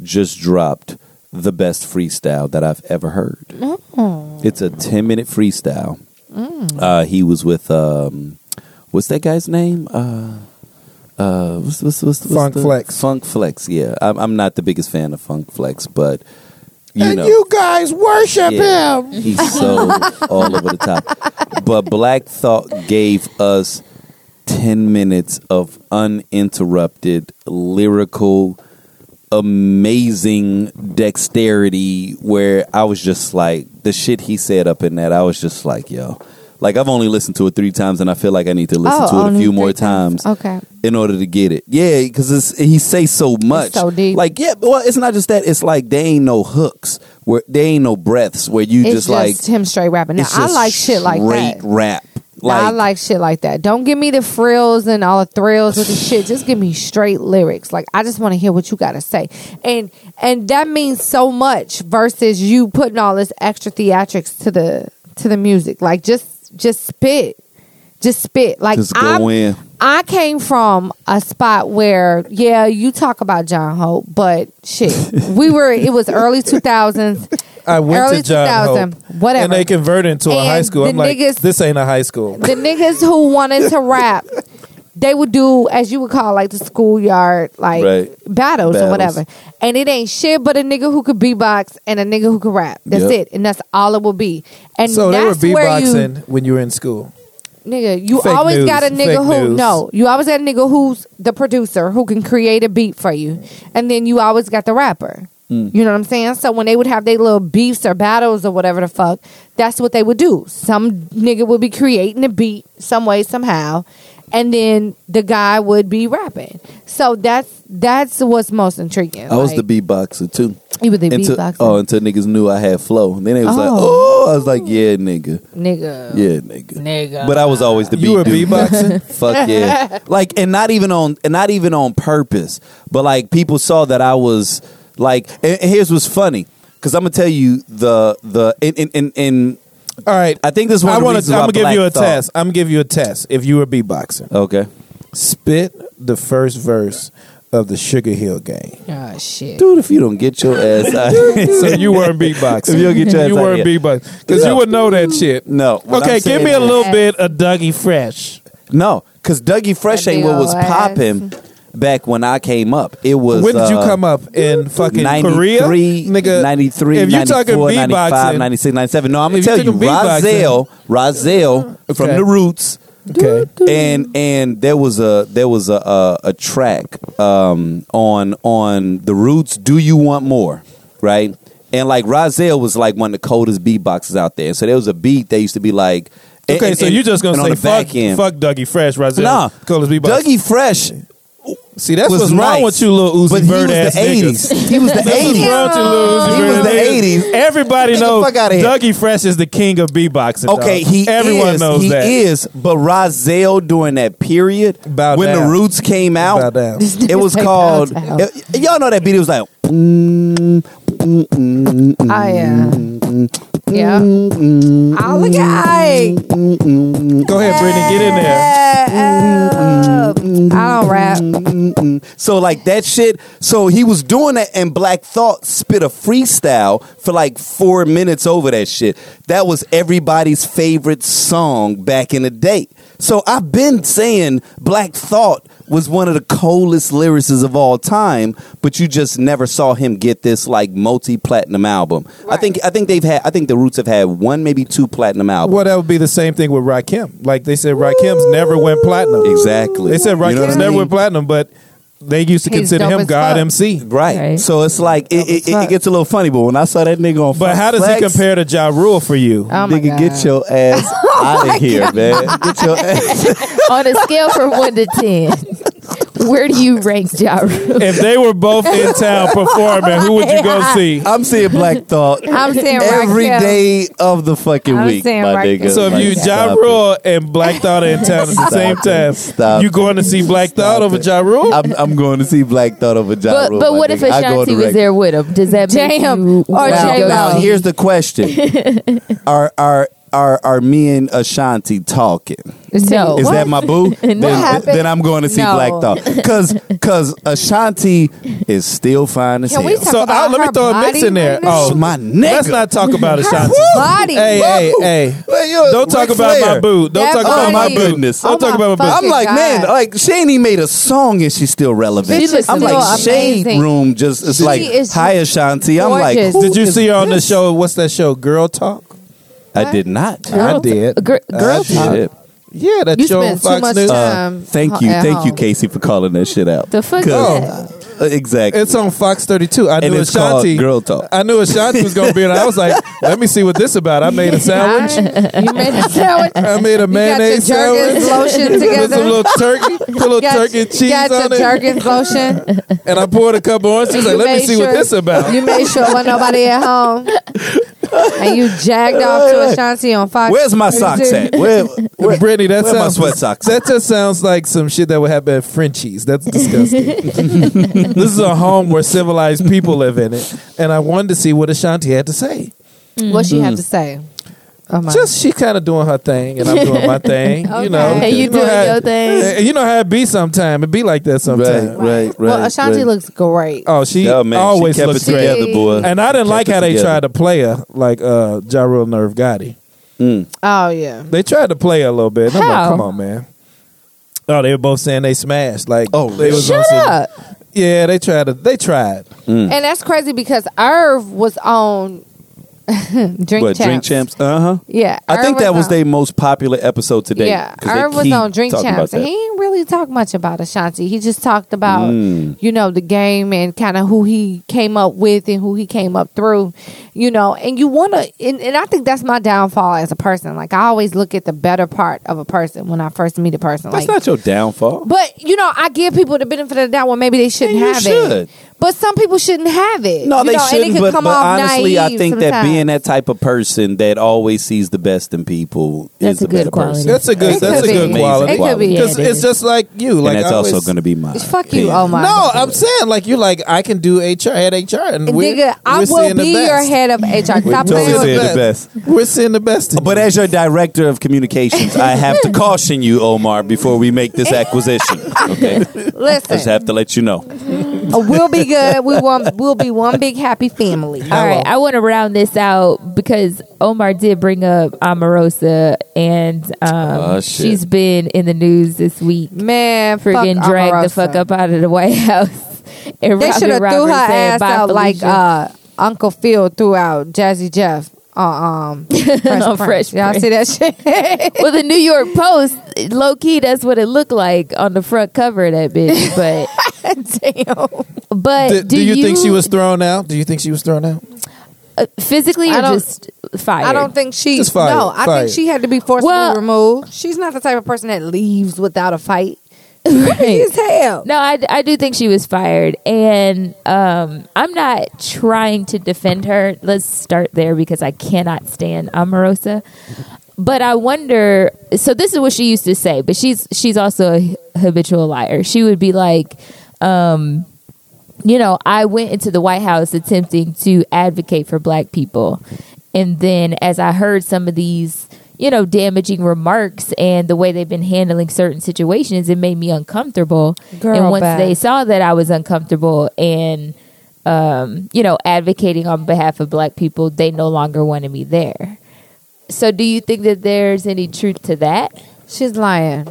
just dropped the best freestyle that I've ever heard. It's a ten minute freestyle. Uh, he was with um, what's that guy's name? Uh, uh, what's, what's, what's, what's Funk the- Flex. Funk Flex. Yeah, I'm, I'm not the biggest fan of Funk Flex, but you and know, you guys worship yeah, him. he's so all over the top. But Black Thought gave us ten minutes of uninterrupted lyrical amazing dexterity where I was just like the shit he said up in that I was just like yo like I've only listened to it three times and I feel like I need to listen Oh, to it a few more times. times Okay. in order to get it yeah because he say so much so deep. like yeah well it's not just that it's like they ain't no hooks where there ain't no breaths where you It's just, like him straight rapping. Now I like shit like straight that. rap Now, I like shit like that. Don't give me the frills and all the thrills with the shit. Just give me straight lyrics. Like I just want to hear what you got to say, and and that means so much versus you putting all this extra theatrics to the to the music. Like just just spit, just spit. Like just go I'm- in I came from a spot where, yeah, you talk about John Hope, but shit, we were. It was early two thousands. I went Early to John 2000, Hope, whatever. and they converted into a And high school. the I'm like, niggas- this ain't a high school. the niggas who wanted to rap, they would do as you would call like the schoolyard like Right. battles, or whatever. And it ain't shit but a nigga who could beatbox and a nigga who could rap. That's Yep. it, and that's all it will be. And So they were that's where you, beatboxing when you were in school. nigga, you Fake always news, got a nigga fake who news. no, you always got a nigga who's the producer who can create a beat for you, and then you always got the rapper. Mm. You know what I'm saying? So when they would have their little beefs or battles or whatever the fuck, that's what they would do. Some nigga would be creating a beat some way somehow, and then the guy would be rapping. So that's that's what's most intriguing. I was Like, the beatboxer too. you were the Until, beatboxer. oh, until niggas knew I had flow. And then they was like, Oh. oh, I was like, yeah, nigga, nigga, yeah, nigga. nigga. But I was always the beat You were dude. beatboxing? Fuck yeah. Like and not even on and not even on purpose. But like people saw that I was like and, and here's what's funny. Cause I'm gonna tell you the the in in in, in All right. I think this one I want to. I'm gonna give you a Thought- test. I'm gonna give you a test. If you were beatboxing, Okay. spit the first verse of the Sugar Hill Gang. oh shit. Dude, if you don't get your ass out So you weren't beatboxing. If you don't get your ass you out weren't here. beatboxing because No. you would know that shit. No. Okay, I'm give me a is- little bit of Dougie Fresh. No, because Dougie Fresh ain't what was popping back when I came up. It was When did you uh, come up in fucking 93, Korea, nigga? 93, if you 94, talking 95, beatboxing, 96, 97. No, I'm gonna you tell you, Rahzel, Rahzel from the Roots, okay, and and there was a there was a a, a track um, on on the Roots. Do you want more? Right, and like Rozelle was like one of the coldest beatboxers out there. So there was a beat that used to be like. and- okay. and- so you're just gonna say fuck, end. fuck Dougie Fresh, Rahzel, Nah, coolest beatboxer. Dougie Fresh See, that's was what's wrong nice, with you, little Uzi but he Bird ass the niggas. 80s. He was the That's what's 80s. wrong with you, little He was the 80s. Everybody Get knows fuck. Dougie Fresh is the king of beatboxing. Okay, dog. he everyone is. knows he that. is. But Rahzel during that period, Bow when the. Roots came out, Bow down. it was called. down. y- y'all know that beat? It was like. mm, mm, mm, mm, Oh yeah, mm, yeah. Oh look at Ike. mm, mm, Go ahead, Brittany, get in there. I don't rap. mm, mm. So like that shit. So he was doing that, and Black Thought spit a freestyle for like four minutes over that shit. That was everybody's favorite song back in the day. So I've been saying Black Thought was one of the coldest lyricists of all time, but you just never saw him get this like multi-platinum album. I think I think they've had I think the Roots have had one maybe two platinum albums. Well, that would be the same thing with Rakim. Like they said, Rakim's never went platinum. Exactly. They said You know Rakim's what I never mean? went platinum, but they used to He's consider him God fuck. MC. Right. Right. So it's like it, it, it fuck. gets a little funny, but when I saw that nigga on But how does Flex, he compare to Ja Rule for you? Oh my nigga, God. get your ass oh out of here, man. Get your ass. On a scale from one to ten, where do you rank Ja Rule? if they were both in town performing, who would you go see? I'm seeing Black Thought I'm saying every Rakim. day of the fucking I'm week, saying my Rakim. nigga. So if you Ja stop Rule and Black Thought are in town at the same Stop time. Stop you it. going to see Black Thought Stop over it. Ja Rule? I'm, I'm going to see Black Thought over Ja But Rule, but my what if nigga. I go Ashanti was record. there with him? Does that make Damn. you Or wanna J-Lo. Now, here's the question: Are are are are me and Ashanti talking? No. Is What? that my boo? then, happened? then I'm going to see No. Black Thought because because Ashanti is still fine as Can we hell. talk so about I'll, let me her throw a mix body in there. right now? Oh, my nigga. let's not talk about Ashanti. Body. Hey, hey, hey! Hey, yo, Don't talk Ric about Flair. my boo. Don't That talk about my my boo. goodness. Don't Oh, talk my about my boo. fuck. I'm like, God. man, like she ain't even made a song and she's still relevant. She looks I'm like, still Shade amazing. Room just it's She like, is hi Ashanti. I'm like, gorgeous. who Did you is see her on the this? show? What's that show? Girl Talk. I did not. I did. Gr- girl I talk. did. Yeah, that You show on spend too Fox much News. time. Uh, thank you, at thank you. Casey, for calling that shit out. The fuck is that? Uh, exactly. It's on Fox 32. I And knew it's called Ashanti. Girl Talk. I knew Ashanti was going to be in. it. I was like, let me see what this about. I made a sandwich. you made a sandwich. I made a You got your mayonnaise Jergens sandwich. lotion Put together. some little turkey, put a little Got- turkey and cheese got on your it, Jergens lotion. and I poured a couple oranges. Like, let me made see what this about. You made sure wasn't nobody at home. And you jagged off to Ashanti on Fox. Where's my socks at? Where, where, Brittany, that where my sweat socks? That just sounds like some shit that would happen at Frenchies. That's disgusting. this is a home where civilized people live in it, and I wanted to see what Ashanti had to say. What she had mm-hmm. to say? Oh my. Just she kind of doing her thing, and I'm doing my thing. You know, And you know doing how- your thing. You know how it be sometimes. It be like that sometimes. right, right. right. well, Ashanti right. looks great. Oh, she Yeah, man, always she kept looks it great. together, boy. And I didn't like how it they tried to play her like uh Ja Rule Nerve Gotti. Mm. Oh yeah. They tried to play her a little bit. And I'm like, come on, man. Oh, they were both saying they smashed. Like, Oh, they was on Shut some- up. Yeah, they tried to. They tried. Mm. And that's crazy because Irv was on Drink what champs. Drink Champs? Uh huh. Yeah, I think that was on- their most popular episode today. Yeah. Irv was on Drink Champs, and he didn't really talk much about Ashanti. He just talked about Mm. you know the game and kind of who he came up with and who he came up through, you know. And you want to, and, and I think that's my downfall as a person. Like I always look at the better part of a person when I first meet a person. That's like, not your downfall. but you know, I give people the benefit of the doubt when maybe they shouldn't have should. it. But some people shouldn't have it. No, you they know, shouldn't. it could But, come but off honestly, I naive think that being that type of person that always sees the best in people That's is a a good better quality. person. That's a good. It That's a good be. quality. It could be. Because Yeah, it it's just like you. Like and that's I also going to be mine. Fuck you, opinion. Omar. No, I'm saying like you like I can do HR, head HR, and we're, Nigga, I we're will be your head of HR. We're Stop totally playing with saying the best. We're seeing the best. But as your director of communications, I have to caution you, Omar, before we make this acquisition. Okay, Listen, just have to let you know. Uh, we'll be good. We want. We'll be one big happy family. All right, I want to round this out because Omar did bring up Omarosa, and um, Oh, she's been in the news this week Man, for fuck getting dragged the fuck up out of the White House. And They Robin should have threw her ass "Bye, out like uh, Uncle Phil threw out Jazzy Jeff. Uh, um, Fresh On Prince. Fresh Y'all see that shit? well, the New York Post, low key, that's what it looked like on the front cover of that bitch. But Damn. but do, do, do you, think she was thrown out? Do you think she was thrown out? uh, physically I or don't- just fired? I don't think she. Just fired, no, I fired. think she had to be forcibly Well- removed. She's not the type of person that leaves without a fight. Right. As hell. No, I, I do think she was fired, and um, I'm not trying to defend her. Let's start there because I cannot stand Omarosa. But I wonder. So this is what she used to say, but she's she's also a habitual liar. She would be like, um, you know, I went into the White House attempting to advocate for Black people, and then as I heard some of these, you know, damaging remarks and the way they've been handling certain situations, it made me uncomfortable. Girl, and once bad. they saw that I was uncomfortable and, um, you know, advocating on behalf of Black people, they no longer wanted me there. So, do you think that there's any truth to that? She's lying.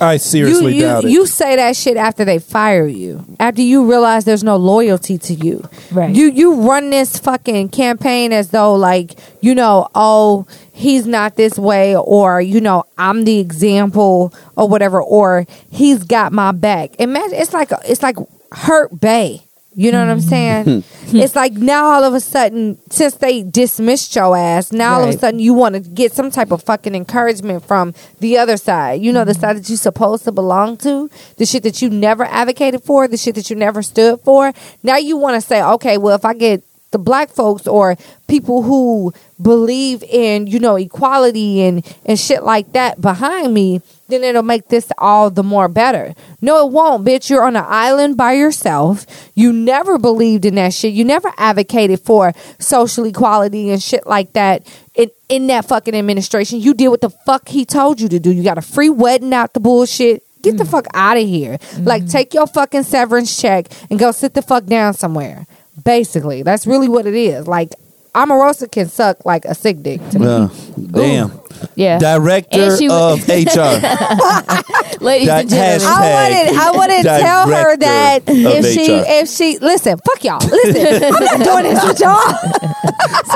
I seriously you, you, doubt it. You say that shit after they fire you. After you realize there's no loyalty to you. Right. You you run this fucking campaign as though like, you know, oh, he's not this way or, you know, I'm the example or whatever or he's got my back. Imagine it's like it's like hurt bay. You know what I'm saying? it's like now all of a sudden, since they dismissed your ass, now all of a Right. sudden you want to get some type of fucking encouragement from the other side. You know, the mm-hmm. side that you're supposed to belong to, the shit that you never advocated for, the shit that you never stood for. Now you want to say, okay, well, if I get the black folks or people who believe in you know equality and and shit like that behind me then it'll make this all the more better. No it won't bitch. You're on an island by yourself. You never believed in that shit. You never advocated for social equality and shit like that in, in that fucking administration. You did what the fuck he told you to do. You got a free wedding out the bullshit. Get the fuck out of here. Like take your fucking severance check and go sit the fuck down somewhere. Basically, that's really what it is. Like Omarosa can suck like a sick dick to me. Uh, damn. Yeah. Director she- of HR. Ladies and gentlemen. I wouldn't. I wouldn't tell her that of if she, HR. if she, listen, fuck y'all. Listen, I'm not doing this with y'all.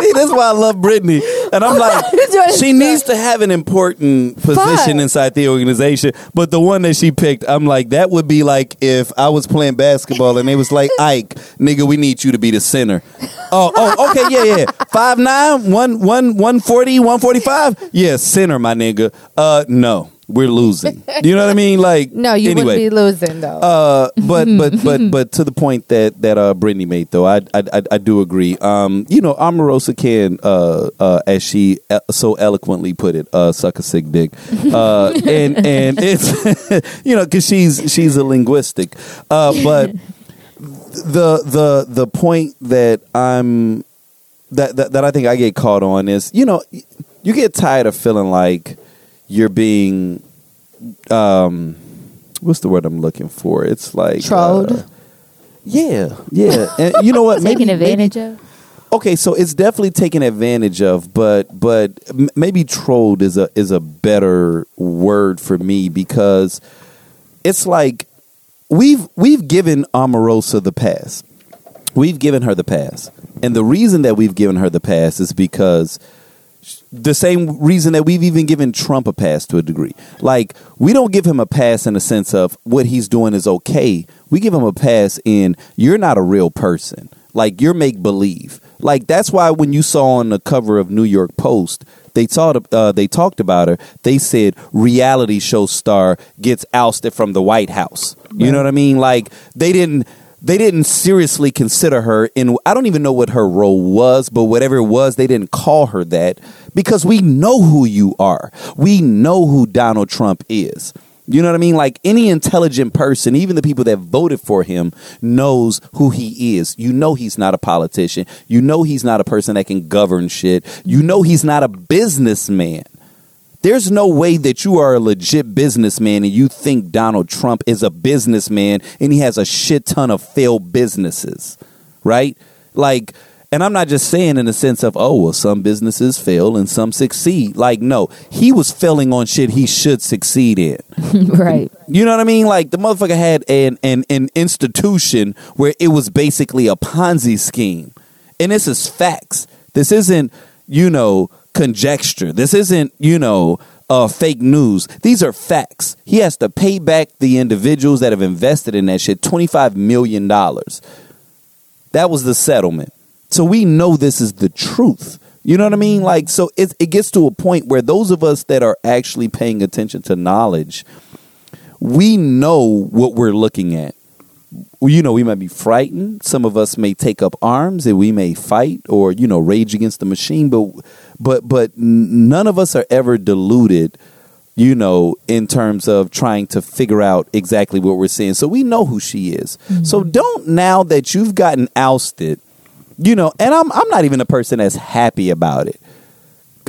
See, that's why I love Brittany. And I'm like, she needs to have an important position Fuck. inside the organization. But the one that she picked, I'm like, that would be like if I was playing basketball and it was like, Ike, nigga, we need you to be the center. Oh, oh, okay, yeah, yeah. Five nine, one, one, one forty, one forty five. Yeah, center, my nigga. Uh, no, we're losing. You know what I mean? Like, No, you anyway. wouldn't be losing though. Uh, but but but but to the point that that uh Brittany made though, I I I, I do agree. Um, you know, Omarosa can uh uh as she so eloquently put it, uh, suck a sick dick. Uh, and and it's you know because she's she's a linguistic. Uh, but the the the point that I'm that, that that I think I get caught on is you know you get tired of feeling like you're being um what's the word I'm looking for? It's like Trolled? uh, yeah, yeah, and you know what? Taking maybe, advantage maybe, of. Okay, so it's definitely taken advantage of, but but m- maybe trolled is a is a better word for me because it's like we've we've given Omarosa the pass. We've given her the pass. And the reason that we've given her the pass is because the same reason that we've even given Trump a pass to a degree. Like, we don't give him a pass in the sense of what he's doing is okay. We give him a pass in you're not a real person. Like, you're make believe. Like, that's why when you saw on the cover of New York Post, they talked, uh, they talked about her. They said reality show star gets ousted from the White House. You know what I mean? Like, they didn't they didn't seriously consider her in I don't even know what her role was, but whatever it was, they didn't call her that because we know who you are. We know who Donald Trump is. You know what I mean? Like any intelligent person, even the people that voted for him knows who he is. You know he's not a politician. You know he's not a person that can govern shit. You know he's not a businessman. There's no way that you are a legit businessman and you think Donald Trump is a businessman and he has a shit ton of failed businesses, right? Like, and I'm not just saying in the sense of, oh, well, some businesses fail and some succeed. Like, no, he was failing on shit he should succeed in. right. You know what I mean? Like the motherfucker had an, an an institution where it was basically a Ponzi scheme. And this is facts. This isn't, you know, conjecture. This isn't, you know, uh, fake news. These are facts. He has to pay back the individuals that have invested in that shit $25 million. That was the settlement. So we know this is the truth. You know what I mean? Like, so it, it gets to a point where those of us that are actually paying attention to knowledge, we know what we're looking at. You know, we might be frightened. Some of us may take up arms and we may fight or, you know, rage against the machine, but but but none of us are ever deluded, you know, in terms of trying to figure out exactly what we're seeing. So we know who she is. So don't now that you've gotten ousted, you know, and I'm I'm not even a person that's happy about it.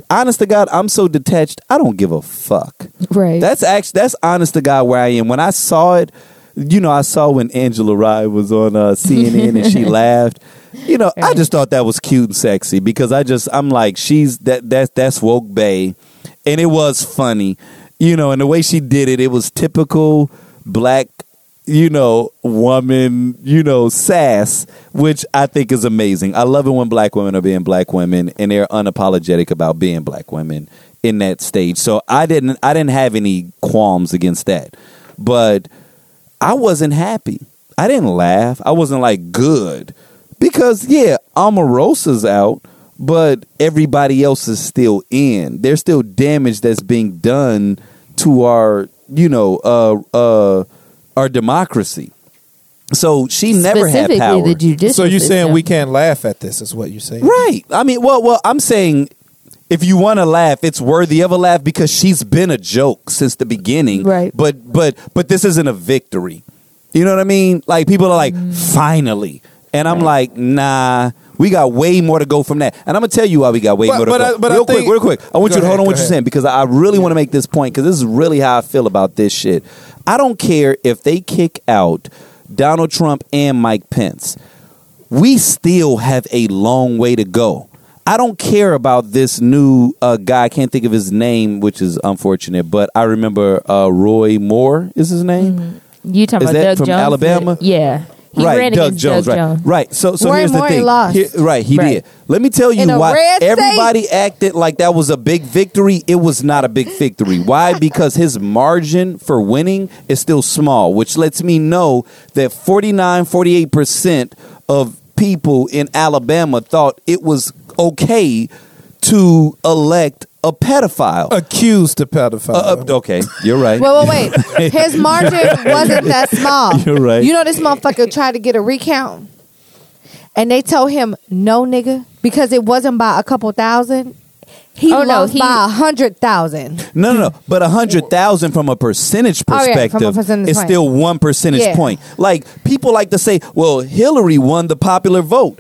Honest to God, I'm so detached. I don't give a fuck. Right. That's actually that's honest to God where I am. When I saw it, you know, I saw when Angela Rye was on uh, CNN and she laughed. You know, I just thought that was cute and sexy because I just I'm like she's that that that's woke bay, and it was funny, you know, and the way she did it, it was typical black, you know, woman, you know, sass, which I think is amazing. I love it when black women are being black women and they're unapologetic about being black women in that stage. So I didn't I didn't have any qualms against that, but I wasn't happy. I didn't laugh. I wasn't like good because yeah, Omarosa's out, but everybody else is still in. There's still damage that's being done to our, you know, uh, uh, our democracy. So she never had power. the judicial So you're saying system. we can't laugh at this? Is what you're saying? Right. I mean, well, well, I'm saying if you want to laugh, it's worthy of a laugh because she's been a joke since the beginning. Right. But but but this isn't a victory. You know what I mean? Like people are like, finally, and I'm like, nah. We got way more to go from that, and I'm gonna tell you why we got way But- more to but go. I- but I real quick, think- real quick. I want Go you to ahead, hold on go what you're ahead. saying because I really want to make this point because this is really how I feel about this shit. I don't care if they kick out Donald Trump and Mike Pence we still have a long way to go. I don't care about this new uh, guy. I can't think of his name, which is unfortunate. But I remember uh, Roy Moore is his name, You talking Is about that Doug from Jones? Alabama? Yeah. He right? ran Doug against Jones, Doug right? Jones. Right. So, so Roy here's the thing. lost. Right, he Right. did. Let me tell you In a why red state? everybody acted like that was a big victory. It was not a big victory. Why? Because his margin for winning is still small, which lets me know that 49, 48 percent of people in Alabama thought it was okay to elect a pedophile. Accused of pedophile. Uh, uh, okay, you're right. Wait, wait, wait. His margin wasn't that small. You're right. You know this motherfucker tried to get a recount, and they told him no, nigga, because it wasn't by a couple thousand. He Oh, no, lost he- by a hundred thousand. No, no, no. But a hundred thousand from a percentage Oh, yeah, a perspective percentage is point. still one percentage Yeah. point. Like people like to say, "Well, Hillary won the popular vote."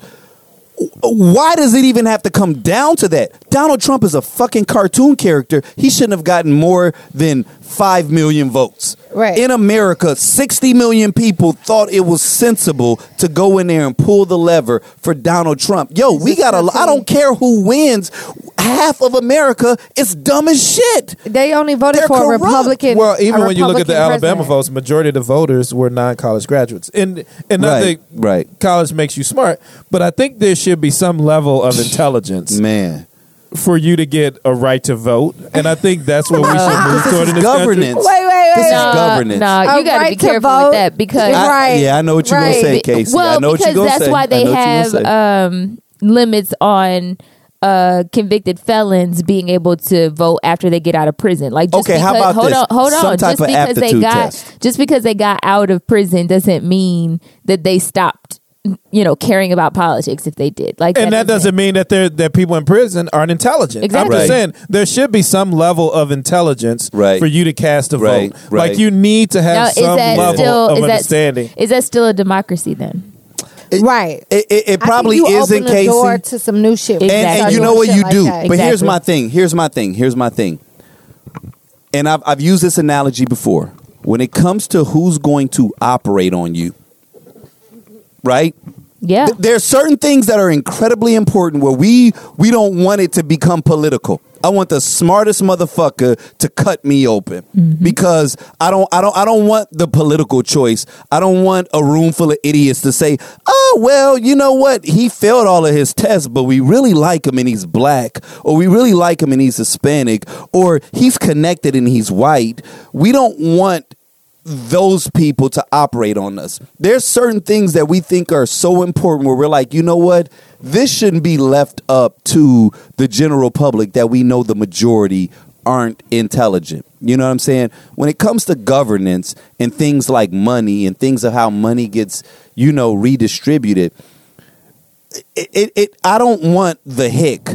Why does it even have to come down to that? Donald Trump is a fucking cartoon character. He shouldn't have gotten more than 5 million votes. Right. In America, 60 million people thought it was sensible to go in there and pull the lever for Donald Trump. Yo, we got to I don't care who wins. Half of America is dumb as shit. They only voted They're for a. Republican. Well, even a when you look at the Republican Alabama votes, majority of the voters were non-college graduates, and and not Right, that right. college makes you smart, but I think there should be some level of intelligence Man. For you to get a right to vote, and I think that's what we should move toward in this governance. country. Wait, wait, This wait. is governance. no, A you got to right be to careful vote with that because I- Right. yeah, I know what you're Right. gonna say, Casey. well, I know what because you're gonna that's say. why I they know what you're have gonna say. um, limits on uh, convicted felons being able to vote after they get out of prison. Like, just Okay, how about hold this? on, hold Some on. type Just of because they aptitude got test. just because they got out of prison doesn't mean that they stopped, you know, caring about politics. If they did, like, and that doesn't mean that they're that people in prison aren't intelligent. Exactly. I'm just Right. saying there should be some level of intelligence Right. for you to cast a Right, vote. right. Like you need to have Now, some level still of is that understanding. is that still a democracy then? Right. It, it, it I probably think you isn't, open the Casey. door to some new shit. and, Exactly. and you know what shit you like do. that. But here's my thing. Here's my thing. Here's my thing. And I've I've used this analogy before. When it comes to who's going to operate on you, right? Yeah. Th- there are certain things that are incredibly important where we we don't want it to become political. I want the smartest motherfucker to cut me open mm-hmm. because I don't I don't I don't want the political choice. I don't want a room full of idiots to say, "Oh, well, you know what? He failed all of his tests, but we really like him and he's black, or we really like him and he's Hispanic, or he's connected and he's white." We don't want those people to operate on us. There's certain things that we think are so important where we're like, you know what? This shouldn't be left up to the general public that we know the majority aren't intelligent. You know what I'm saying? When it comes to governance and things like money and things of how money gets, you know, redistributed, it, it, it I don't want the hick.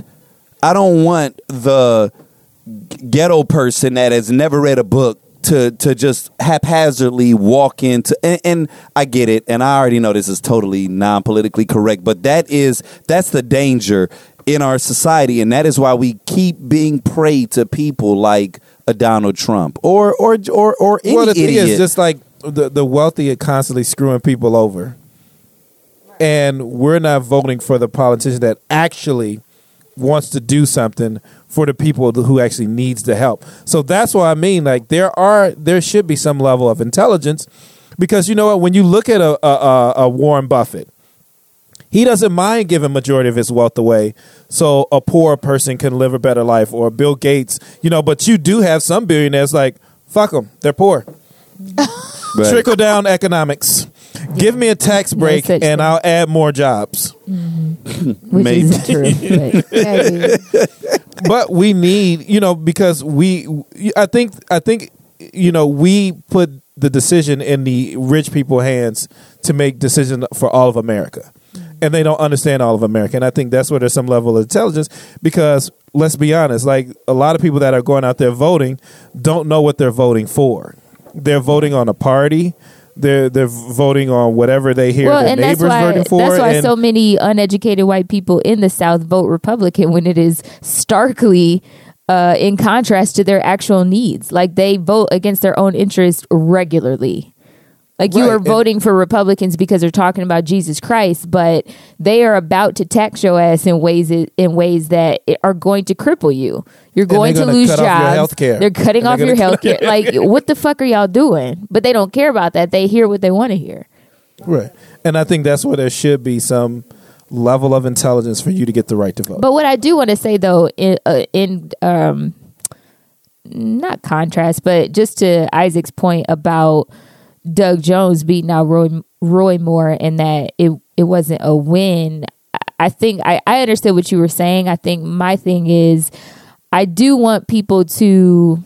I don't want the ghetto person that has never read a book to to just haphazardly walk into and, and I get it and I already know this is totally non politically correct but that is that's the danger in our society and that is why we keep being prey to people like a Donald Trump or or or or any well, the thing idiot. is, just like the the wealthy are constantly screwing people over, and we're not voting for the politician that actually wants to do something for the people who actually needs the help. So that's what I mean. Like there are, there should be some level of intelligence, because you know what? When you look at a a, a, Warren Buffett, he doesn't mind giving majority of his wealth away so a poor person can live a better life or bill gates you know but you do have some billionaires like fuck them they're poor Right. trickle down economics give me a tax break such and thing. i'll add more jobs mm-hmm. Which Maybe. isn't true. but- Maybe. but we need you know because we i think i think you know we put the decision in the rich people hands to make decisions for all of america mm-hmm. and they don't understand all of america and i think that's where there's some level of intelligence because let's be honest like a lot of people that are going out there voting don't know what they're voting for they're voting on a party they're they're voting on whatever they hear well, their and that's neighbors why voting for that's why and so many uneducated white people in the South vote Republican when it is starkly uh, in contrast to their actual needs. Like they vote against their own interests regularly. Like you Right, are and- voting for Republicans because they're talking about Jesus Christ, but they are about to tax your ass in ways in ways that are going to cripple you. You're going to lose cut off your jobs. They're cutting And off they're your health care. like what the fuck are y'all doing? But they don't care about that. They hear what they want to hear. Right. And I think that's where there should be some level of intelligence for you to get the right to vote. But what I do want to say though, in, uh, in um, not contrast, but just to Isaac's point about Doug Jones beating out Roy Roy Moore and that it it wasn't a win. I- I think I, I understood what you were saying. I think my thing is I do want people to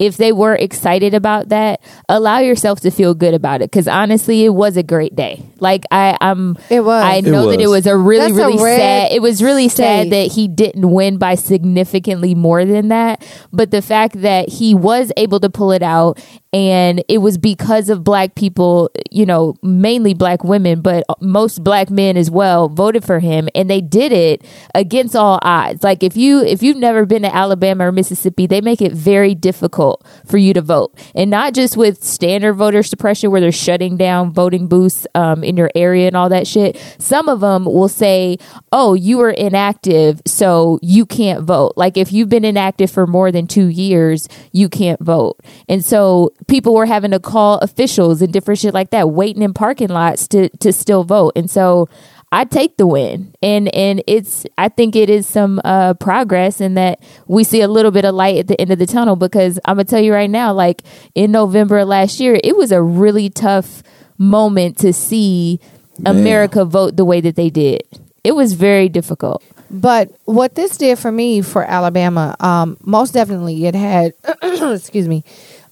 if they were excited about that, allow yourself to feel good about it. Because honestly, it was a great day. Like I, I'm, It was. I It know that it was. was a really, That's really red sad. It was really sad that he didn't win by significantly more than that. But the fact that he was able to pull it out and it was because of black people, you know, mainly black women, but most black men as well voted for him, and they did it against all odds. Like if you if you've never been to Alabama or Mississippi, they make it very difficult for you to vote, and not just with standard voter suppression where they're shutting down voting booths um, in your area and all that shit. Some of them will say, "Oh, you were inactive, so you can't vote." Like if you've been inactive for more than two years, you can't vote, and so people were having to call officials and different shit like that, waiting in parking lots to to still vote, and so. I take the win, and and it's I think it is some uh, progress in that we see a little bit of light at the end of the tunnel. Because I'm gonna tell you right now, like in November of last year, it was a really tough moment to see America vote the way that they did. It was very difficult. But what this did for me for Alabama, um, most definitely it had, excuse me,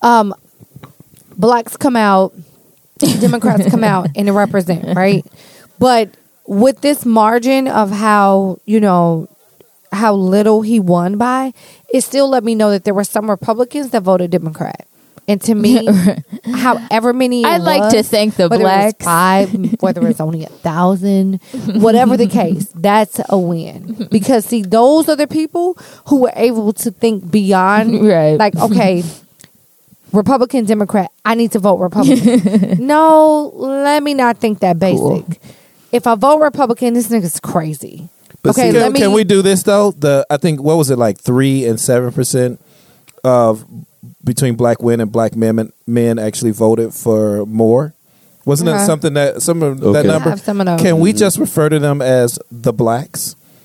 um, blacks come out, Democrats come out and they represent, right? But with this margin of how, you know, how little he won by, it still let me know that there were some Republicans that voted Democrat. And to me, however many it I'd like was, to thank the whether it was blacks. five, whether it's only a thousand, whatever the case, that's a win. Because see, those are the people who were able to think beyond, Right. like, okay, Republican, Democrat, I need to vote Republican. no, let me not think that basic. If I vote Republican, this nigga's crazy. But okay, see, let Can, me. can we do this though? The I think what was it like three and seven percent of between black women and black men men actually voted for Moore. Wasn't it Uh-huh. something that some of that Okay. I number? some of those. Can we just refer to them as the blacks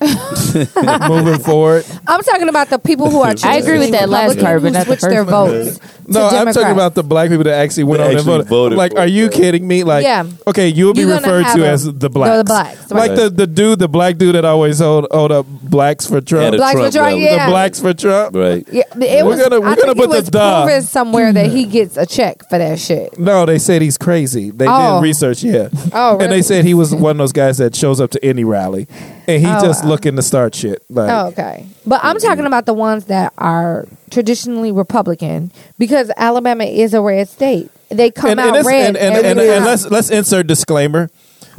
moving forward? I'm talking about the people who are. I agree with that last Republican part, but not the switched their votes. No, to I'm talking about the black people that actually went That on and actually voted. voted like, for are it. you kidding me? Like, Yeah. okay, you'll be You're gonna referred have to them. as the The blacks. blacks, Like right. the, the dude, the black dude that always hold hold up blacks for Trump. At a Blacks for Trump Trump, rally. yeah. The blacks for Trump. Right. Yeah, it We're was, gonna- we're I gonna think put it the was duh. proven somewhere that he gets a check for that shit. No, they said he's crazy. They Oh. did research, yeah. Oh, And they said he was one of those guys that shows up to any rally, and he Oh, just wow. looking to start shit. Like, Oh, okay. But I'm talking about the ones that are traditionally Republican because Alabama is a red state. They come and, out and, red. and, and, every and, and let's let's insert disclaimer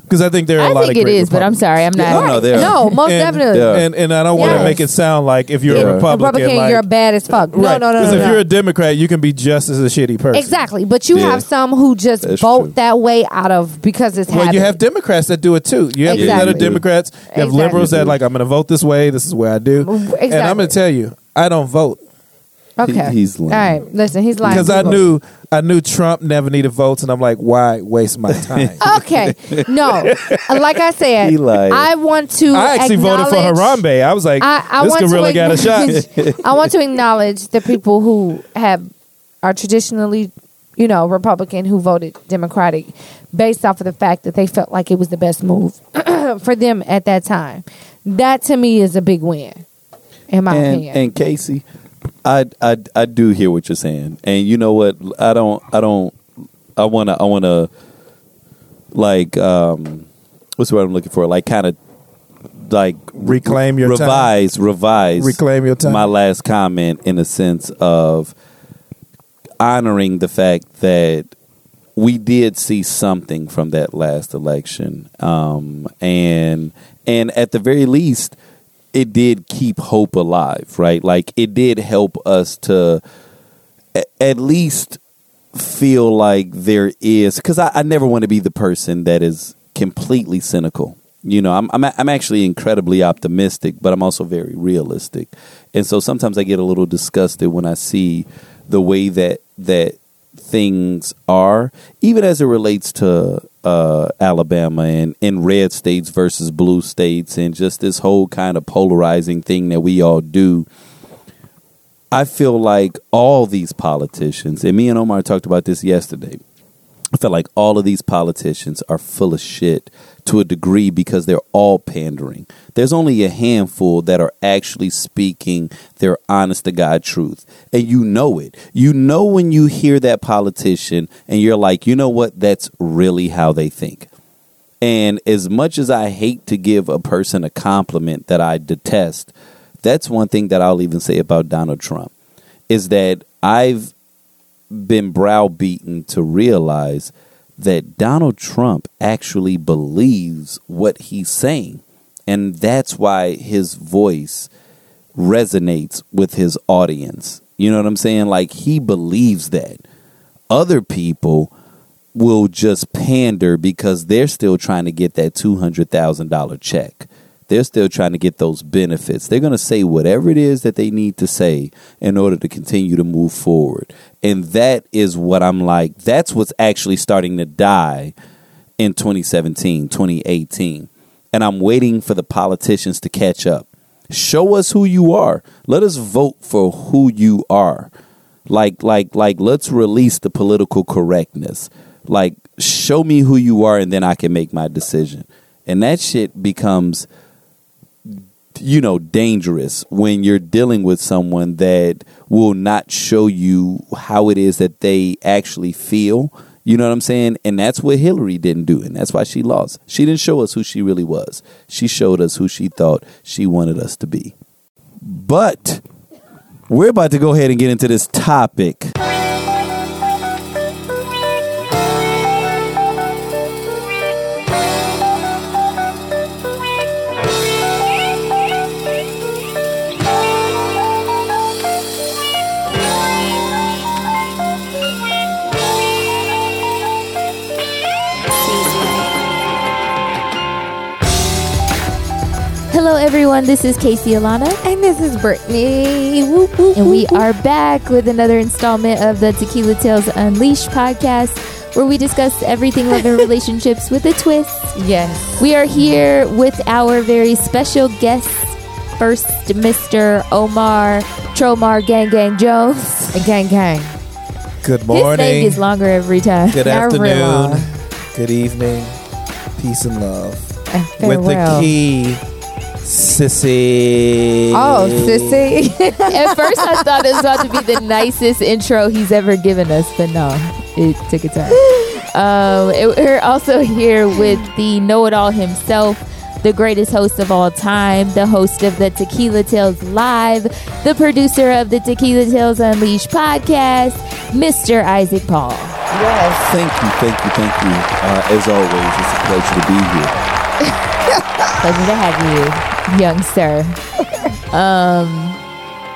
because I think there are a I lot think of it great is, but I'm sorry, I'm not. No, no, they no, most And- definitely. Yeah. And and I don't want to Yes. make it sound like if you're Yeah. a Republican, Republican, like, you're a bad as fuck. No, right. no, no, no, Because if no. you're a Democrat, you can be just as a shitty person. Exactly, but you Yeah. have some who just That's vote true. that way out of because it's Well, you have Democrats that do it too. You have people that are Exactly. Democrats. You have Exactly. liberals that like I'm going to vote this way. This is where I do. Exactly. And I'm going to tell you, I don't vote okay. He- he's lying. All right, listen, he's lying because I people. knew I knew Trump never needed votes, and I'm like, why waste my time? Okay, no, like I said, I want to. I actually voted for Harambe. I was like, I, I this want gorilla to got a shot. acknowledge- I want to acknowledge the people who have are traditionally, you know, Republican who voted Democratic, based off of the fact that they felt like it was the best move for them at that time. That to me is a big win, in my and, opinion. and Casey, I, I I do hear what you're saying, and you know what? I don't I don't I wanna I wanna like um what's the word I'm looking for? Like kind of like Reclaim your time. revise revise Reclaim your time. My last comment in a sense of honoring the fact that we did see something from that last election, um, and and at the very least, it did keep hope alive, right? Like it did help us to a- at least feel like there is because I, I never want to be the person that is completely cynical. You know, I'm, I'm I'm actually incredibly optimistic, but I'm also very realistic, and so sometimes I get a little disgusted when I see the way that that things are, even as it relates to uh, Alabama and in red states versus blue states, and just this whole kind of polarizing thing that we all do. I feel like all these politicians, and me and Omar talked about this yesterday. I feel like all of these politicians are full of shit to a degree because they're all pandering. There's only a handful that are actually speaking their honest to God truth. And you know it. You know when you hear that politician and you're like, you know what? That's really how they think. And as much as I hate to give a person a compliment that I detest, that's one thing that I'll even say about Donald Trump is that I've been browbeaten to realize that Donald Trump actually believes what he's saying. And that's why his voice resonates with his audience. You know what I'm saying? Like he believes that. Other people will just pander because they're still trying to get that $200,000 check. They're still trying to get those benefits. They're going to say whatever it is that they need to say in order to continue to move forward. And that is what I'm like. That's what's actually starting to die in 2017, 2018. And I'm waiting for the politicians to catch up. Show us who you are. Let us vote for who you are. Like like like let's release the political correctness. Like show me who you are and then I can make my decision. And that shit becomes you know dangerous when you're dealing with someone that will not show you how it is that they actually feel. You know what i'm saying? And that's what hillary didn't do and that's why she lost. She didn't show us who she really was. She showed us who she thought she wanted us to be. But we're about to go ahead and get into this topic everyone. This is Casey Alana, And this is Brittany. Whoop, whoop, and we whoop, whoop. are back with another installment of the Tequila Tales Unleashed podcast, where we discuss everything love and relationships with a twist. Yes. We are here with our very special guest, first Mr. Omar Tromar Gang Gang Jones. Gang, gang. Good morning. His name morning. gets longer every time. Good afternoon. Good evening. Peace and love. Uh, With the key, sissy. Oh, sissy. At first, I thought it was about to be the nicest intro he's ever given us, but no, it took a turn. Um, it- we're also here with the know-it-all himself, the greatest host of all time, the host of the Tequila Tales Live, the producer of the Tequila Tales Unleashed podcast, Mr. Isaac Paul. yes. thank you thank you thank you uh, as always it's a pleasure to be here Pleasure to have you, young sir. Um,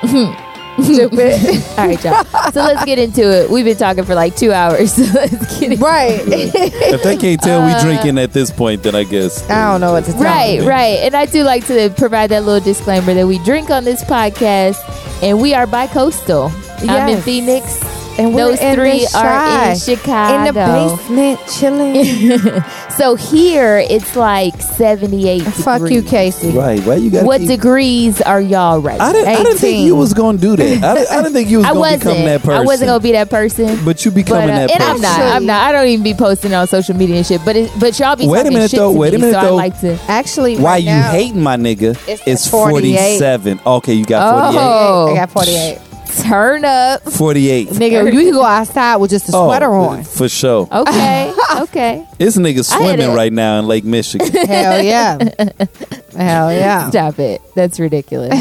Stupid. all right, y'all. So let's get into it. We've been talking for like two hours. So let's get into right. if they can't tell we drinking at this point then i guess I don't know what to tell Right, you. right. And I do like to provide that little disclaimer that we drink on this podcast and we are bi-coastal. I'm in Yes. Phoenix. And we're Those in three this are in Chicago. In the basement, chilling. So here it's like 78 Fuck degrees. you, Casey. right why you got What degrees are y'all right I didn't, I didn't think you was gonna do that. I didn't, I didn't think you was gonna become that person. I wasn't gonna be that person. But you But, becoming uh, that and person. I'm not. I'm not. I don't even be posting on social media and shit. But it, but y'all be Wait a talking minute, shit though. to Wait a me, minute, so though. I like to. Actually, Why right you now, hating my nigga? It's It's, 48. 47. Okay, you got 48. Oh. I got 48. Turn up. 48. Nigga, you can go outside with just a Oh, sweater on. For sure. Okay. okay. This nigga I had swimming it. right now in Lake Michigan. Hell yeah. Hell yeah. Stop it. That's ridiculous.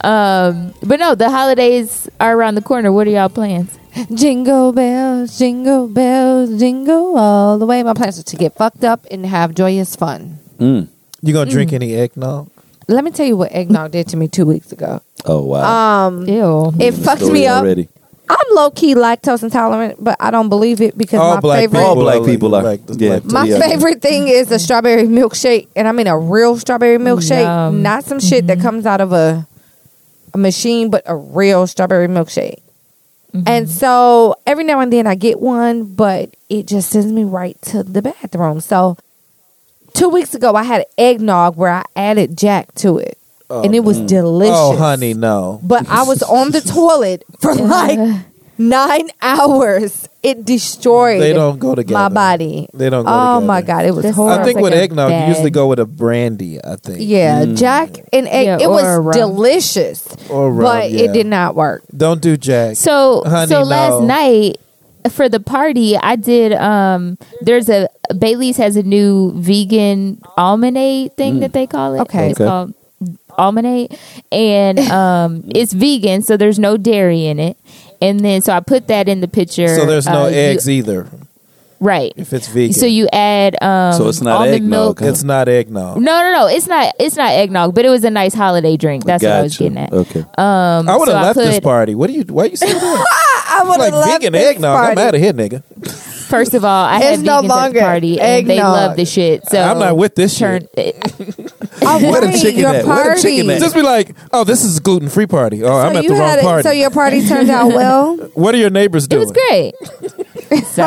um, but no, the holidays are around the corner. What are y'all plans? Jingle bells, jingle bells, jingle all the way. My plans are to get fucked up and have joyous fun. Mm. You gonna Mm. drink any eggnog? Let me tell you what eggnog did to me two weeks ago. Oh, wow. Um, Ew. it fucked me up. already. I'm low key lactose intolerant, but I don't believe it because All my black favorite people. All black people are. like- Yeah. like- my Yeah. favorite thing is a strawberry milkshake, and I mean a real strawberry mm, milkshake, Yum. not some shit that mm-hmm. comes out of a a machine, but a real strawberry milkshake. Mm-hmm. And so every now and then I get one, but it just sends me right to the bathroom. So two weeks ago I had eggnog where I added Jack to it, oh, and it was mm. delicious. Oh, honey, no. But I was on the toilet for like nine hours. It destroyed They don't go together. my body. They don't go Oh together. my god, it was That's- horrible. I think Sounds with like a eggnog, you usually go with a brandy. I think. yeah, mm. Jack and egg. Yeah, it was a rum. delicious, Or rum, but yeah. it did not work. Don't do Jack. So Honey, so last night for the party, I did. Um, there's a Bailey's has a new vegan Almande thing that they call it. Okay. it's Okay. called Almande, and um, it's vegan, so there's no dairy in it. and then so I put that in the pitcher. So there's no Uh, you- eggs either right? if it's vegan. So you add um, So it's not almond eggnog, milk. huh? it's not eggnog. No, no, no. It's not. It's not eggnog, but it was a nice holiday drink. That's what I was getting at. Okay. Um, I would have so left this party. What do you? Why are you saying that? I would like vegan eggnog. I'm out of here, nigga. First of all, I It's had no vegans at longer the party, and they eggnog. love the shit. So I'm not with this turn, Oh, Where the wait, chicken your at? Where the party. chicken at? Just be like, oh, this is a gluten free party. Oh, I'm at the wrong had it- party. So your party turned out well. what are your neighbors doing? It doing? was great. So,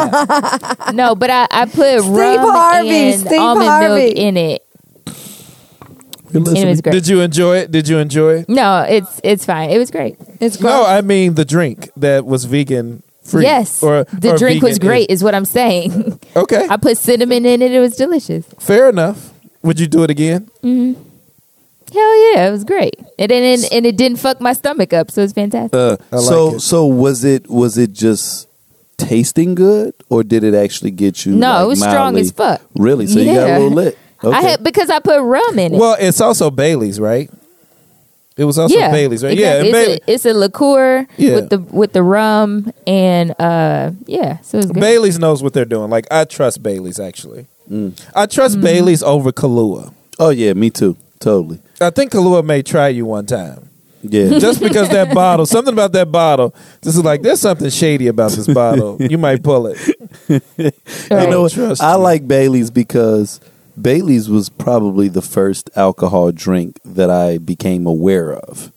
no, but I, I put Steve rum Harvey, and Steve almond Harvey. milk in it. And it was great. Did you enjoy it? Did you enjoy it? no, it's it's fine. It was great. It's No, gross. I mean the drink that was vegan free. Yes, or the or drink was great. Is what I'm saying. Okay, I put cinnamon in it. It was delicious. fair enough. Would you do it again? Mm-hmm. Hell yeah, it was great. And and, and it didn't fuck my stomach up, so it's fantastic. Uh, I like so it. so was it was it just tasting good or did it actually get you? No, like, it was strong as fuck. Really? So you got a little lit. Okay. I had because I put rum in it. Well, it's also Bailey's, right? It was also yeah, Bailey's, right? exactly. Yeah, and Bailey, it's, a, it's a liqueur Yeah. with the with the rum and uh yeah, so it's good. Bailey's knows what they're doing. Like I trust Bailey's actually. Mm. I trust Mm-hmm. Bailey's over Kahlua. oh yeah, me too. Totally. I think Kahlua may try you one time. Yeah. Just because that bottle, something about that bottle, this is like there's something shady about this bottle. You might pull it. you Right. know what? Trust I like Bailey's because Bailey's was probably the first alcohol drink that I became aware of.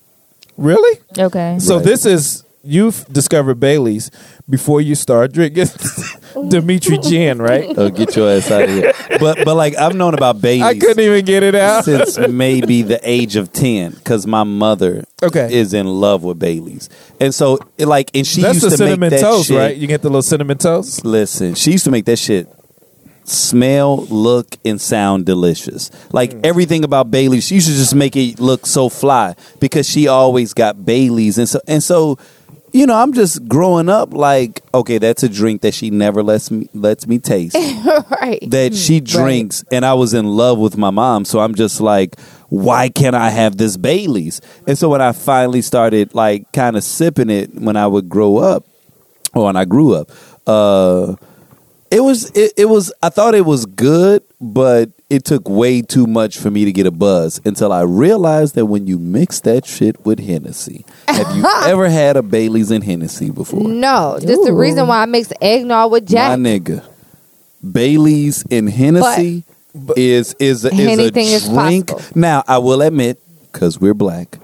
Really? Okay. So Right. this is you've discovered Bailey's before you start drinking Dimitri Gin, right? Oh, get your ass out of here! But but like I've known about Bailey's. I couldn't even get it out. since maybe the age of 10 because my mother Okay. is in love with Bailey's. And so, it, like, and she That's used the to make cinnamon that toast, shit. right? You get the little cinnamon toast. Listen, she used to make that shit smell, look, and sound delicious. Like Mm. everything about Bailey's, she should just make it look so fly because she always got Bailey's, and so and so. You know, I'm just growing up like, okay, that's a drink that she never lets me lets me taste. right. that she drinks and I was in love with my mom. So I'm just like, why can't I have this Bailey's? And so when I finally started like kind of sipping it when I would grow up or when I grew up, uh it was it, it was I thought it was good, but it took way too much for me to get a buzz until I realized that when you mix that shit with Hennessy. Have you ever had a Bailey's and Hennessy before? No, this the reason why I mix eggnog with Jack. My nigga, Bailey's and Hennessy is is a, is a drink. possible. now, I will admit, because we're black,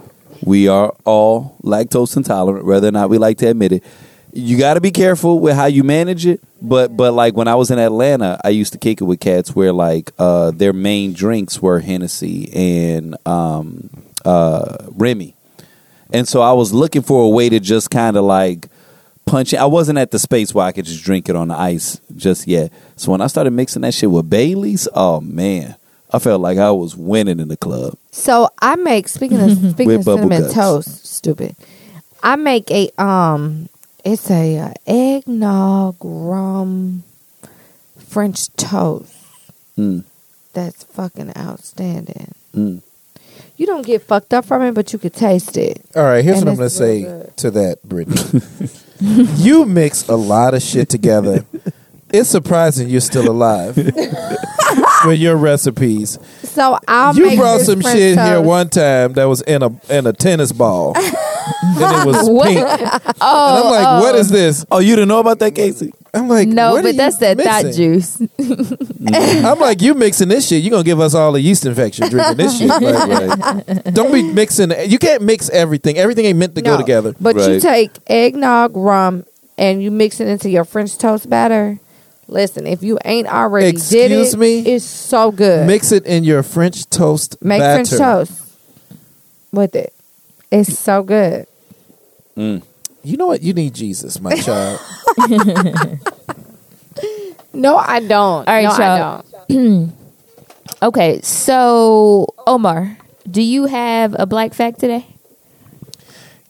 we are all lactose intolerant, whether or not we like to admit it. You got to be careful with how you manage it. But but like when I was in Atlanta, I used to kick it with cats where like uh, their main drinks were Hennessy and um, uh, Remy. And so I was looking for a way to just kind of like punch it. I wasn't at the space where I could just drink it on the ice just yet. So when I started mixing that shit with Bailey's, oh man, I felt like I was winning in the club. So I make speaking of speaking With of bubble cinnamon guts. toast, stupid. I make a um, it's a uh, eggnog rum French toast. Mm, That's fucking outstanding. mm. You don't get fucked up from it, but you could taste it. All right, here's And what I'm going to say good. to that, Brittany. you mix a lot of shit together. It's surprising you're still alive with your recipes. So I'll you brought some French shit here one time that was in a in a tennis ball, and it was What? pink. and I'm like, what is oh, this? Oh. oh, you didn't know about that, Casey? I'm like, no, what are but you that's that thought mixing? juice. I'm like, you mixing this shit. You're gonna give us all a yeast infection drinking this shit. Like, Right. don't be mixing. You can't mix everything. Everything ain't meant to go No, together. But you Right. take eggnog rum and you mix it into your French toast batter. Listen, if you ain't already did Excuse it, me? it's so good. Mix it in your French toast Make batter. French toast with it. It's so good. Mm. You know what? You need Jesus, my child. No, I don't. All right, no, I don't. Okay, so Omar, do you have a black fact today?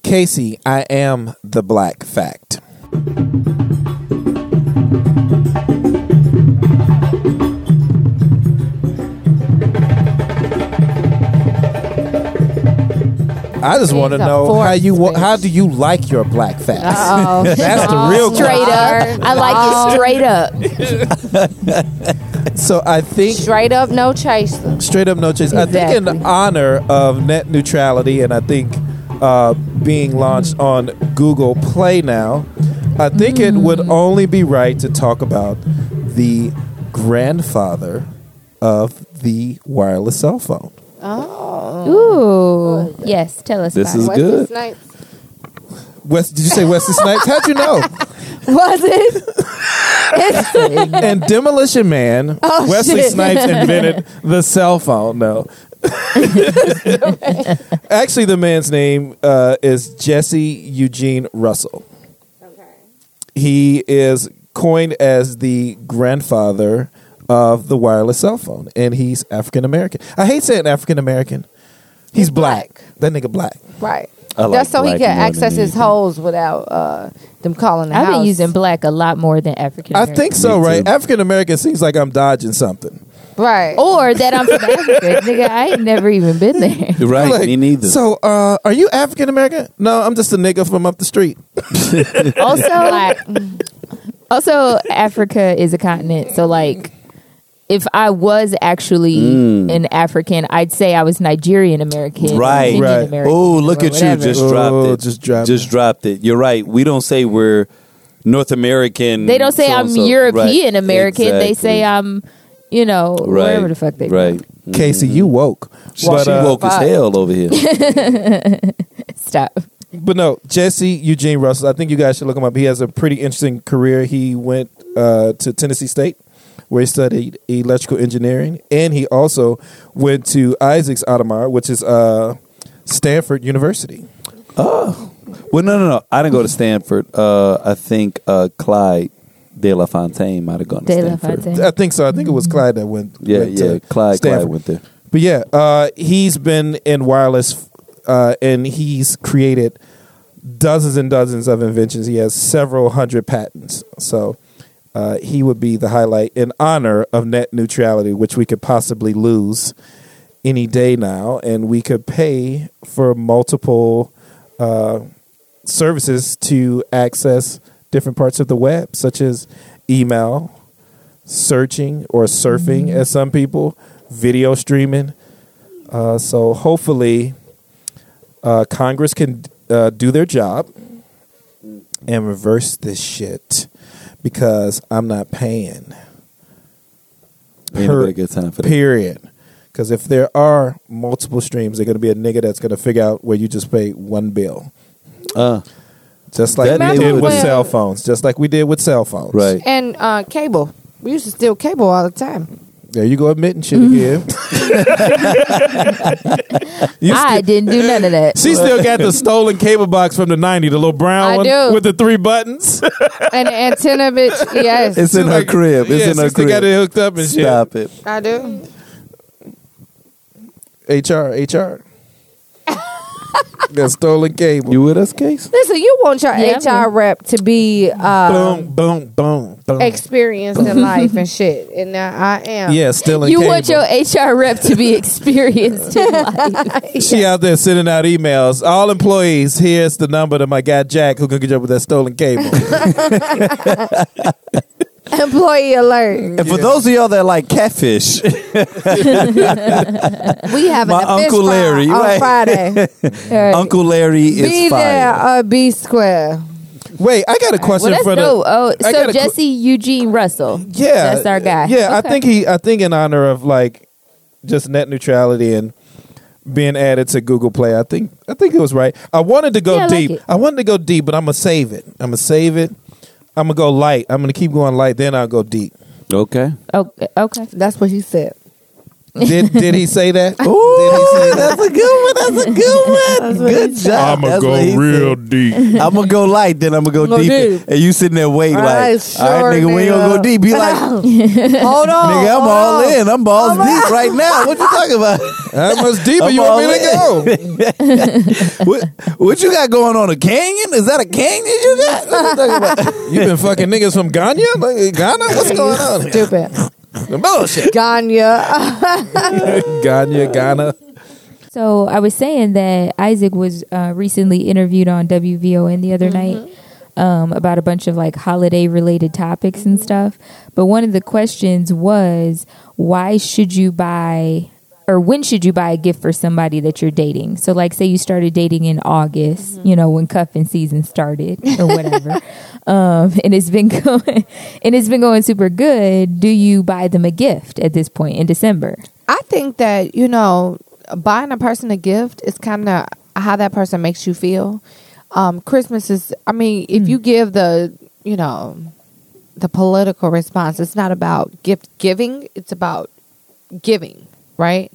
Casey, I am the black fact. I just want to know how you wa- how do you like your black facts? Uh-oh. That's the real Straight question. up. I like it straight up. So I think Straight up, no chaser. straight up no chase. I think in Exactly. honor of net neutrality, and I think uh, being launched on Google Play now, I think it would only be right to talk about the grandfather of the wireless cell phone. Ooh. Yes, tell us This about is it. good. Snipes. West, did you say Wesley Snipes? How'd you know? Was it? and Demolition Man, Oh, Wesley shit. Snipes invented the cell phone. No. Actually, the man's name uh, is Jesse Eugene Russell. Okay. He is coined as the grandfather of the wireless cell phone, and he's African American. I hate saying African American. He's black. That nigga black. Right. Like That's so he black can access his holes without uh, them calling the I've house. been using black a lot more than African American. I think so, right? African American seems like I'm dodging something. right. Or that I'm from Africa. Nigga, I ain't never even been there. You're right. Like, me neither. So, uh, are you African American? No, I'm just a nigga from up the street. Also, also Africa is a continent. So like if I was actually an African, I'd say I was Nigerian American. Right. Right. Oh, look or at you! Just Oh, dropped it. just dropped Just it. dropped it. You're right. We don't say we're North American. They don't say I'm so-and-so. European Right. American. They say I'm, you know, right. wherever the fuck they right. Casey, you woke. She, But, she uh, woke as hell over here. Stop. But no, Jesse Eugene Russell. I think you guys should look him up. He has a pretty interesting career. He went uh, to Tennessee State, where he studied electrical engineering, and he also went to Isaac's alma mater, which is uh, Stanford University. Oh, well, no, no, no. I didn't go to Stanford. Uh, I think uh, Clyde De La Fontaine might have gone to De Stanford. Fontaine. I think so. I think it was Clyde that went. Yeah, went yeah. to Clyde, Stanford. Clyde went there. But yeah, uh, he's been in wireless, uh, and he's created dozens and dozens of inventions. He has several hundred patents. So uh, he would be the highlight in honor of net neutrality, which we could possibly lose any day now, and we could pay for multiple uh, services to access different parts of the web, such as email, searching or surfing, as some people, video streaming. Uh, so hopefully, uh, Congress can uh, do their job and reverse this shit because I'm not paying. Ain't Per- a good time for that. Period. Because if there are multiple streams, there's going to be a nigga that's going to figure out where you just pay one bill. Uh, Just like we did would- with cell phones. Just like we did with cell phones. right. And uh, cable. We used to steal cable all the time. There you go admitting shit Mm-hmm. again. You I still- didn't do none of that. she still got the stolen cable box from the 90, the little brown I one do. with the three buttons. And the antenna, bitch. Yes, It's in her Like, crib. It's yeah, in her she still got crib. it hooked up and Stop it. I do. HR, HR. Got stolen cable. You with us, Case? Listen, you want your Yeah, I'm HR rep to be uh, boom, boom, boom, boom. experienced in life and shit, and now I am. yeah, stealing You cable. want your HR rep to be experienced in life. She out there sending out emails. All employees, here's the number to my guy Jack who can get you up with that stolen cable. Employee alert. And for those of y'all that like catfish, We have My a fish Uncle fry Larry, on right. Friday. Right. Uncle Larry is be there or uh, be square. Wait, I got a question that's for the. dope. Oh, I so a qu- Jesse Eugene Russell. Yeah, That's our guy. Yeah, Okay. I think he. I think in honor of like just net neutrality and being added to Google Play, I think I think it was right. I wanted to go Yeah, I like deep. it. I wanted to go deep, but I'm gonna save it. I'm gonna save it. I'm gonna go light. I'm gonna keep going light. Then I'll go deep. Okay. Okay. okay. That's what he said. Did Did he say that? Ooh, Did he say that? that's a good one. That's a good one. good job. I'ma That's what he said. deep. I'm gonna go light, then I'm gonna go Go deep. deep. And you sitting there waiting All like, right, all right, sure, nigga, we ain't gonna go nigga. deep. Be like, Hold on. nigga, I'm hold all on. in. I'm balls deep right now. What you talking about? How much deeper I'm you want me all to go? what, what you got going on? A canyon? Is that a canyon you got? What you talking about? You been fucking niggas from Ghana? Like, Ghana? What's going on? Stupid. Bullshit. Ganya. Ghana, Ghana. So I was saying that Isaac was uh, recently interviewed on WVON the other night um, about a bunch of like holiday related topics and stuff. But one of the questions was, why should you buy or when should you buy a gift for somebody that you're dating? So, like, say you started dating in August, you know, when cuffing season started or whatever, um, and it's been going, and it's been going super good. Do you buy them a gift at this point in December? I think that you know, buying a person a gift is kind of how that person makes you feel. Um, Christmas is. I mean, if you give the, you know, the political response, it's not about gift giving. It's about giving, right?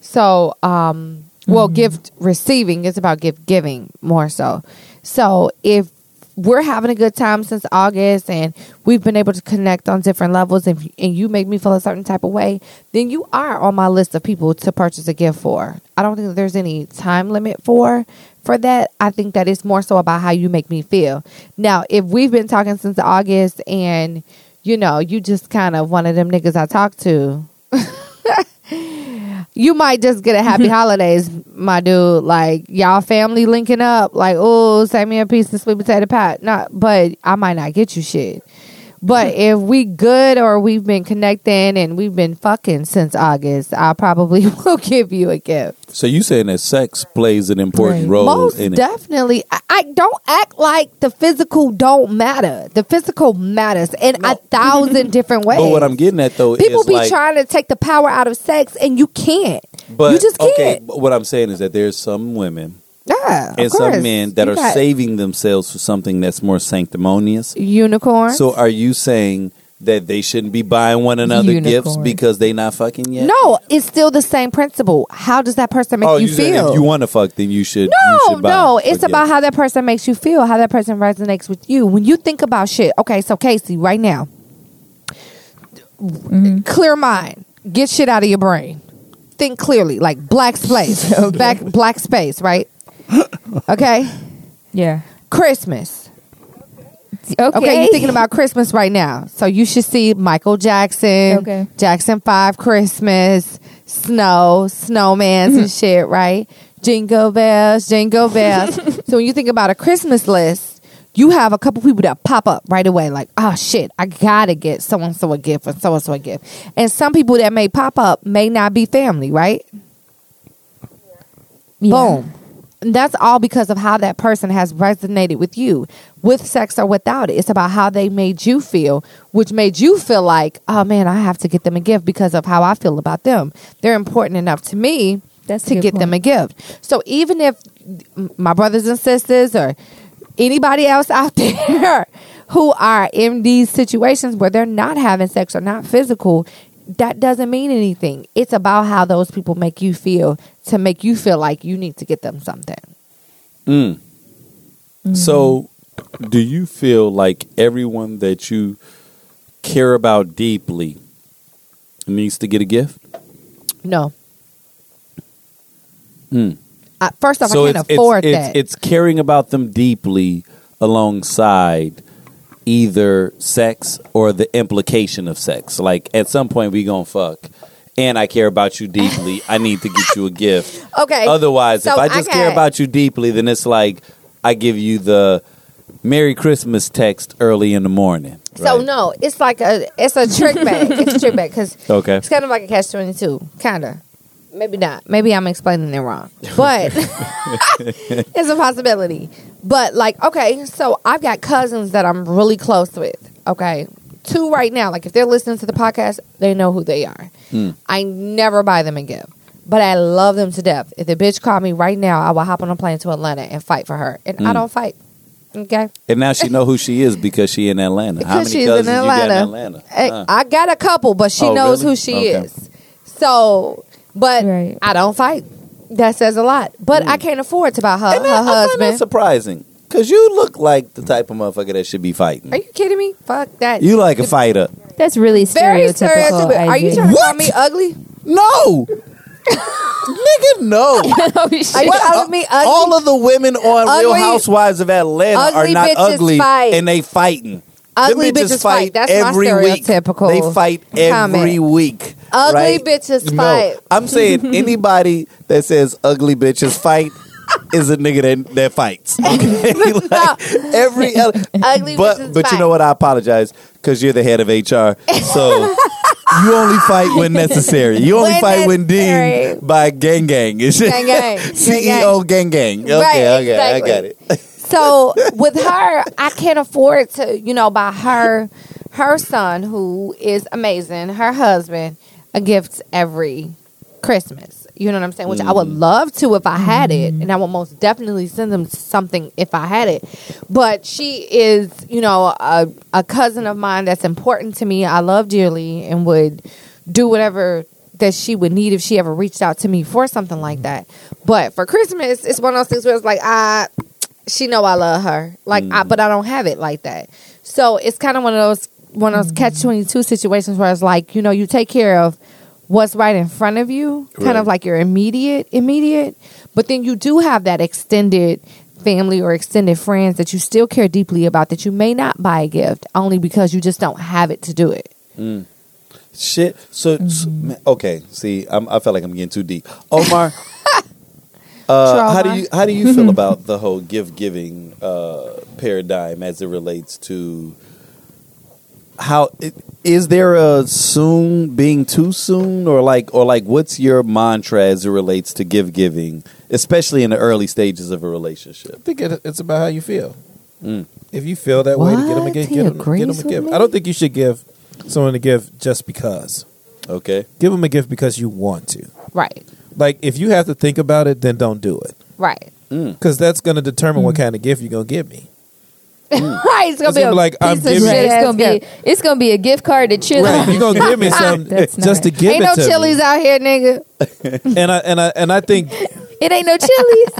So, um, well, gift receiving is about gift giving more so. So, if we're having a good time since August and we've been able to connect on different levels and, and you make me feel a certain type of way, then you are on my list of people to purchase a gift for. I don't think that there's any time limit for for that. I think that it's more so about how you make me feel. Now, if we've been talking since August and you know, you just kind of one of them niggas I talk to, you might just get a happy holidays, my dude. Like y'all family linking up, like, oh, send me a piece of sweet potato pie. Not, but I might not get you shit. But if we good or we've been connecting and we've been fucking since August, I probably will give you a gift. So you saying that sex plays an important Right. role Most in it? definitely. I, I don't act like the physical don't matter. The physical matters in a thousand different ways. But what I'm getting at though People be like, trying to take the power out of sex, and you can't. but you just can't. but What I'm saying is that there's some women Yeah, of and course. some men that You are got saving themselves for something that's more sanctimonious. unicorn. So are you saying that they shouldn't be buying one another gifts Unicorn. because they not fucking yet? no, it's still the same principle. How does that person make oh, you, you said feel? if you want to fuck, then you should. you no, should buy no, a it's gift. about how that person makes you feel, how that person resonates with you. When you think about shit, okay, so Casey, right now, mm-hmm. clear mind, get shit out of your brain, think clearly, like black space, back black space, right? Okay, Yeah. Christmas. Okay. Okay, you're thinking about Christmas right now. So you should see Michael Jackson, Okay. Jackson 5 Christmas, snow, snowmans and shit, right? Jingle bells, jingle bells. so when you think about a Christmas list, you have a couple people that pop up right away, like, oh shit, I gotta get so and so a gift and so and so a gift. And some people that may pop up may not be family, right? Yeah. Boom. And that's all because of how that person has resonated with you, with sex or without it. It's about how they made you feel, which made you feel like, oh man, I have to get them a gift because of how I feel about them. They're important enough to me That's to get them a gift. So even if my brothers and sisters or anybody else out there who are in these situations where they're not having sex or not physical, that doesn't mean anything. It's about how those people make you feel to make you feel like you need to get them something. Mm. So, do you feel like everyone that you care about deeply needs to get a gift? No. Hmm. I, first off, so I can't it's, afford it's, that. It's, it's caring about them deeply alongside either sex or the implication of sex. Like at some point we gonna fuck. And I care about you deeply. I need to get you a gift. okay. Otherwise, if I just I care about you deeply, then it's like I give you the Merry Christmas text early in the morning. So no, it's like a it's a trick bag. it's a trick bag because Okay. it's kind of like a catch twenty two, kind of. Maybe not. Maybe I'm explaining it wrong, but it's a possibility. But like, okay, so I've got cousins that I'm really close with. Okay, two right now. Like if they're listening to the podcast, they know who they are. Hmm. I never buy them a gift, but I love them to death. If the bitch called me right now, I will hop on a plane to Atlanta and fight for her, and I Hmm. don't fight. Okay. And now she know who she is because she in Atlanta. How many she's cousins in you got in Atlanta. Atlanta? Hey, Huh. I got a couple, but she Oh, knows really? who she Okay. is. So, but Right. I don't fight. That says a lot. But I mm. can't afford to buy her, And her that- I find that husband. surprising because you look like the type of motherfucker that should be fighting. Are you kidding me? Fuck that. You like a fighter? That's really very stereotypical. stereotypical. Are you Isaac. trying to call me ugly? No, nigga, no. oh, shit. Are you calling me ugly? All of the women on Real Housewives of Atlanta are not ugly, fight. and they fighting. Ugly Them bitches fight. That's my every week. stereotypical They fight every comment. week. Ugly right? bitches No, fight. I'm saying anybody that says ugly bitches fight is a nigga that, that fights. Okay, like, every Ugly but bitches but you know what? I apologize because you're the head of HR, so. You only fight when necessary. You only When fight when deemed by gang gang. Gang gang. CEO gang gang. Okay, Right, okay, I exactly. got it. So with her, I can't afford to, you know, buy her her son, who is amazing, her husband, a gift every Christmas. You know what I'm saying? Which I would mm. love to if I had it, and I mm-hmm. would most definitely send them something if I had it. But she is, you know, a, a cousin of mine that's important to me. I love dearly and would do whatever that she would need if she ever reached out to me for something like mm-hmm. that. But for Christmas, it's one of those things where it's like I she know I love her. Like I mm. but I don't have it like that. So it's kind of one of those one of those mm. catch 22 situations where it's like, you know, you take care of what's right in front of you, kind of like your immediate immediate, but then you do have that extended family or extended friends that you still care deeply about that you may not buy a gift only because you just don't have it to do it. Mm. Shit. So, so- mm-hmm. okay. See, I'm, I felt like I'm getting too deep. Omar, uh, how do you how do you feel about the whole gift giving uh, paradigm as it relates to how it, is there a soon being too soon or like or like what's your mantra as it relates to gift giving, especially in the early stages of a relationship? I think it, it's about how you feel. Mm. If you feel that way to get them a gift, get them, get them a gift. me? I don't think you should give someone a gift just because. Okay. Give them a gift because you want to. Right. Like if you have to think about it, then don't do it Right. Mm. because that's going to determine what mm. kind of gift you're going to give me. right. It's gonna It's be gonna a be like, piece I'm of giving- shit Right, it's gonna be it's gonna be a gift card to chill. Right, you're gonna give me something That's just to not- give Ain't it no to Chili's me. out here, nigga. And I and I and I think It ain't no Chili's.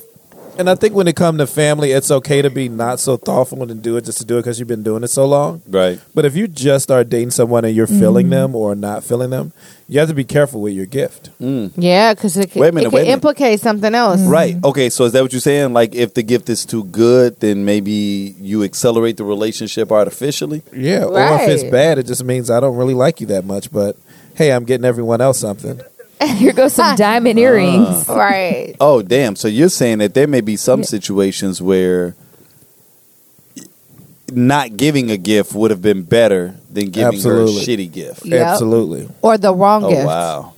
And I think when it comes to family, it's okay to be not so thoughtful and do it just to do it because you've been doing it so long. Right. But if you just start dating someone and you're Mm-hmm. feeling them or not feeling them, you have to be careful with your gift. Mm. Yeah, because it, could- Wait a minute, it wait a could minute. implicate something else. Right. Okay. So is that what you're saying? Like, if the gift is too good, then maybe you accelerate the relationship artificially. Yeah. Or if it's bad, it just means I don't really like you that much. But hey, I'm getting everyone else something. Here goes some ah. diamond earrings. Uh. Right. Oh, damn. So you're saying that there may be some situations where not giving a gift would have been better than giving Absolutely. her a shitty gift. Yep. Absolutely. Or the wrong Oh, gift. wow.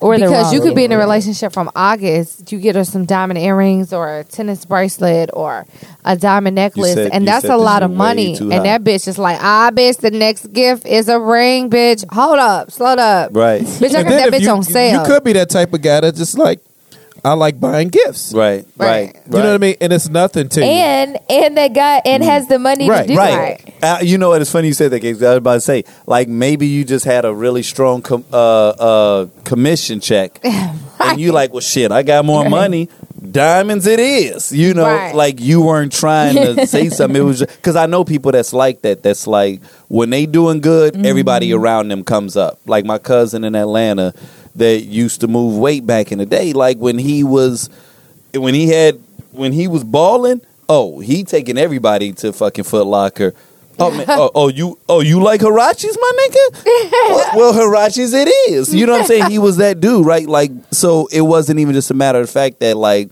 Or the because wrong you could be in a relationship from August, you get her some diamond earrings or a tennis bracelet or a diamond necklace, said- and you that's said a this lot is of way money. too And high. that bitch is like, ah, bitch, the next gift is a ring, bitch. Hold up, slow up, Right. bitch. I got that bitch you, on sale. You could be that type of guy that just like I like buying gifts. Right. Right. Right. Right. You know what I mean? And it's nothing to you. And and that guy and has the money Right, to do Right. it. Uh, you know what? It's funny you said that, Gabe. I was about to say, like, maybe you just had a really strong com- uh, uh, commission check, and you like, well, shit, I got more Right. money. Diamonds, it is. You know, Right. like you weren't trying to say something. It was because I know people that's like that. That's like when they doing good, everybody around them comes up. Like my cousin in Atlanta that used to move weight back in the day. Like when he was, when he had, when he was balling. Oh, he taking everybody to fucking Foot Locker. Oh, man, oh, oh, you, oh, you like Huaraches, my nigga? well, well, Huaraches, it is. You know what I'm saying? He was that dude, right? Like, so it wasn't even just a matter of fact that like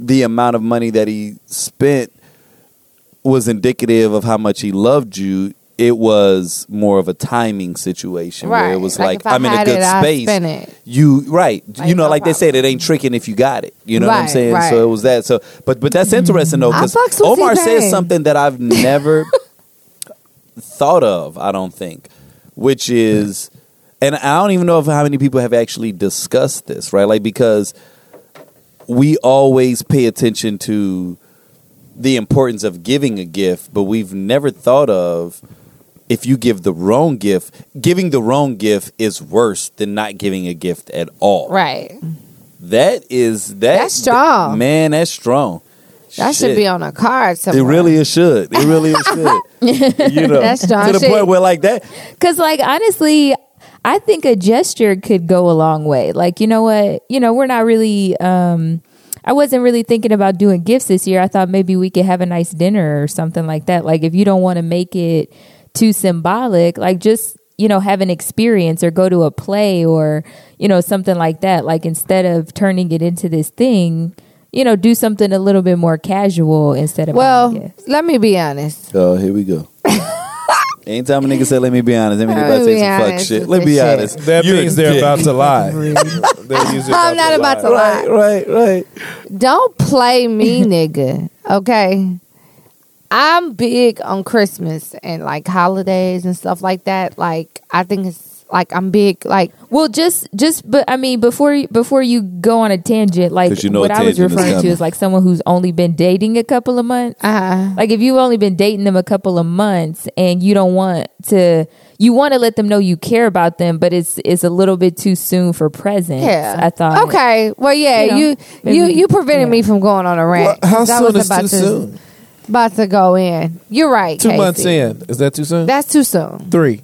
the amount of money that he spent was indicative of how much he loved you. It was more of a timing situation where it Right. was Like, like, I'm in a good it, space. You right. Like, you know, no like they problem. said, it ain't tricking if you got it. You know what I'm saying? right. So it was that. So, but but that's interesting though, because Omar says something that I've never thought of. I don't think, which is, and I don't even know if how many people have actually discussed this, right? Like because we always pay attention to the importance of giving a gift, but we've never thought of if you give the wrong gift, giving the wrong gift is worse than not giving a gift at all. right. That is that That's strong. Man, that's strong. That should be on a card It really is should. It really is should. you know, That's strong to the shit. point where like that. Cause like honestly, I think a gesture could go a long way. Like, you know what? You know, we're not really um I wasn't really thinking about doing gifts this year. I thought maybe we could have a nice dinner or something like that. Like if you don't want to make it too symbolic, like just you know, have an experience or go to a play or, you know, something like that. Like instead of turning it into this thing, you know, do something a little bit more casual instead of Well, let me be honest. Oh, here we go. Anytime a nigga say, "Let me be honest," that means Let about to me say be some fuck honest shit. Let me be shit. honest. That You're means they're about to lie. They're I'm not about to lie. Right, right. Don't play me, nigga. Okay. I'm big on Christmas and like holidays and stuff like that. Like I think it's like I'm big like Well, just just but I mean before you, before you go on a tangent, like you know what I was tangent is referring to is like someone who's only been dating a couple of months. uh Like if you've only been dating them a couple of months and you don't want to you want to let them know you care about them, but it's it's a little bit too soon for presents. yeah. I thought Okay. Well yeah, You know, you you maybe- you prevented yeah. me from going on a rant. Well, how 'cause I soon was is about too to, soon? About to go in. You're right. Two Casey. months in. Is that too soon? That's too soon. Three.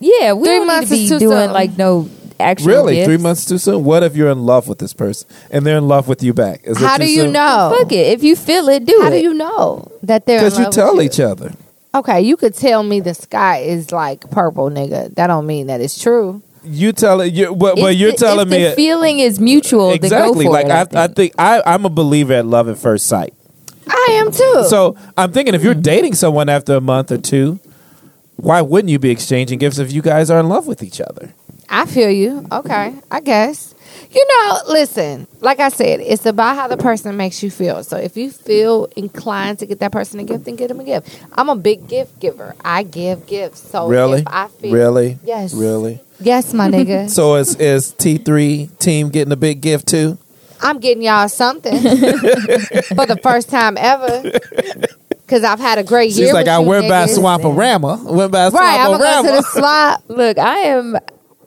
Yeah, we Three don't need months to is be doing soon. like no actual Really? gifts. Three months too soon? What if you're in love with this person and they're in love with you back? Is it How too do you soon? know? Fuck it. If you feel it, do How it. do you know that they're in Because you love with tell you? each other. Okay, you could tell me the sky is like purple, nigga. That don't mean that it's true. You tell it, you, but, but If you're the- telling if me the feeling is mutual. then go exactly. for Like it, I, I I think I, I'm a believer at love at first sight. I am too. So I'm thinking if you're hmm. dating someone after a month or two, why wouldn't you be exchanging gifts if you guys are in love with each other? I feel you. Okay, I guess. You know, listen, like I said, it's about how the person makes you feel. So if you feel inclined to get that person a gift, then get them a gift. I'm a big gift giver. I give gifts. So Really? if I feel Really? Yes. Really? Yes, my nigga. So is is T3 team getting a big gift too? I'm getting y'all something for the first time ever. Cause I've had a great year. She's like, with I you went by niggas. Swap-O-Rama. Went by Right, I'm gonna go to the Swap-O-Rama. swamp. Look, I am.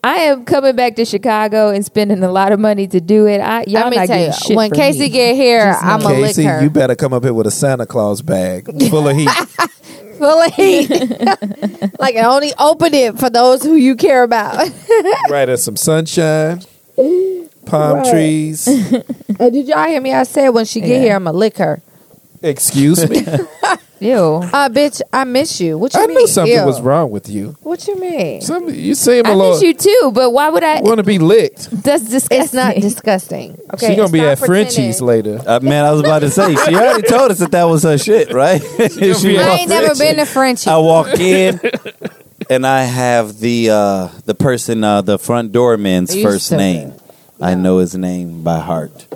I am coming back to Chicago and spending a lot of money to do it. I, y'all Let me not tell getting you, shit when from Casey me. get here, Just. I'm gonna lick Casey, her. you better come up here with a Santa Claus bag full of heat. full of heat. like and only open it for those who you care about. right, there's some sunshine, palm Right. trees. Uh, did y'all hear me? I said when she get Yeah. here, I'm gonna lick her. Excuse me. Ew. Uh, bitch, I miss you. What you I mean? knew something Ew. was wrong with you. What you mean? Some, you seem a I little miss you too, but why would I? want to be licked. That's disgusting. It's not disgusting. Okay, She's gonna be stop at Frenchie's pretending. later. Uh, man, I was about to say she already told us that that was her shit, right? She be I walked ain't never been to Frenchie. I walk in and I have the uh, the person, uh, the front doorman's You first stupid. name. I know his name by heart.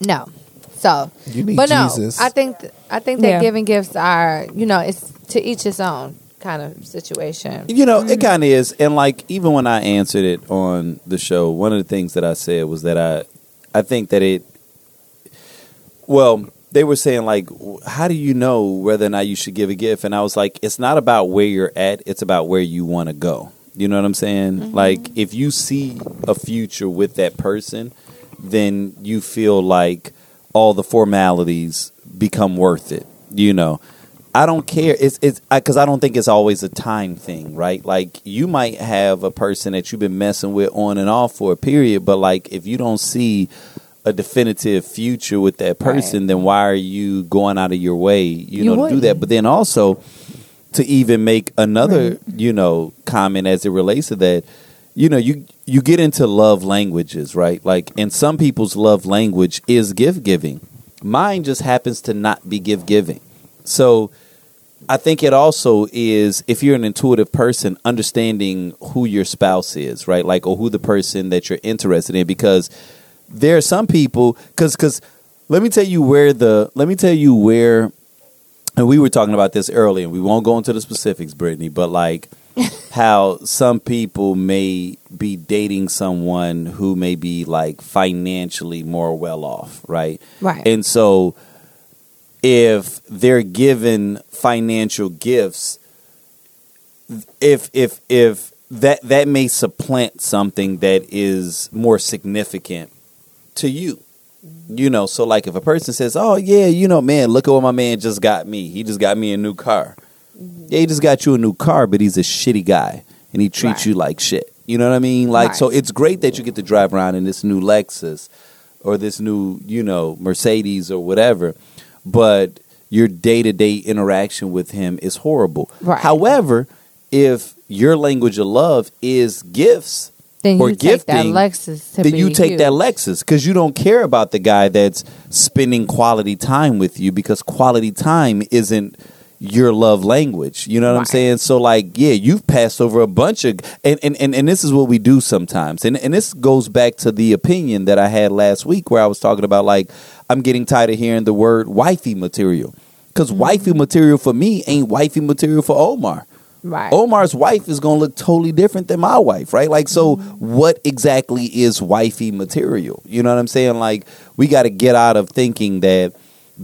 No. So, You need but no, Jesus. I think th- I think that Yeah. giving gifts are you know it's to each his own kind of situation. You know, it mm-hmm. kind of is. And like, even when I answered it on the show, one of the things that I said was that I, I think that it. Well, they were saying like, w- how do you know whether or not you should give a gift? And I was like, it's not about where you're at; it's about where you want to go. You know what I'm saying? Mm-hmm. Like, if you see a future with that person, then you feel like all the formalities become worth it. You know, I don't care. It's it's because I, don't think it's always a time thing, right? Like you might have a person that you've been messing with on and off for a period, but like if you don't see a definitive future with that person, then why are you going out of your way, you, You know, to do that? But then also to even make another, you know, comment as it relates to that, you know, you you get into love languages, right? Like, and some people's love language is gift giving. Mine just happens to not be gift giving. So I think it also is if you're an intuitive person, understanding who your spouse is, right? Like, or who the person that you're interested in, because there are some people, because because let me tell you where the let me tell you where, and we were talking about this earlier, and we won't go into the specifics, Brittany, but like how some people may be dating someone who may be like financially more well off, right? Right. And so if they're given financial gifts if if if that that may supplant something that is more significant to you you know so like if a person says oh yeah you know man look at what my man just got me he just got me a new car mm-hmm. yeah he just got you a new car but he's a shitty guy and he treats Right. you like shit you know what i mean like Right. so it's great that you get to drive around in this new lexus or this new you know mercedes or whatever but your day to day interaction with him is horrible. Right. However, if your language of love is gifts Then or you take that gifting, Lexus then you take that. Lexus because you don't care about the guy that's spending quality time with you because quality time isn't your love language. You know what I'm saying? So like, yeah, you've passed over a bunch of and and, and, and this is what we do sometimes. And and this goes back to the opinion that I had last week where I was talking about like I'm getting tired of hearing the word wifey material. Because Mm-hmm. wifey material for me ain't wifey material for Omar. Right. Omar's wife is going to look totally different than my wife, right? Like, so mm-hmm. what exactly is wifey material? You know what I'm saying? Like, we got to get out of thinking that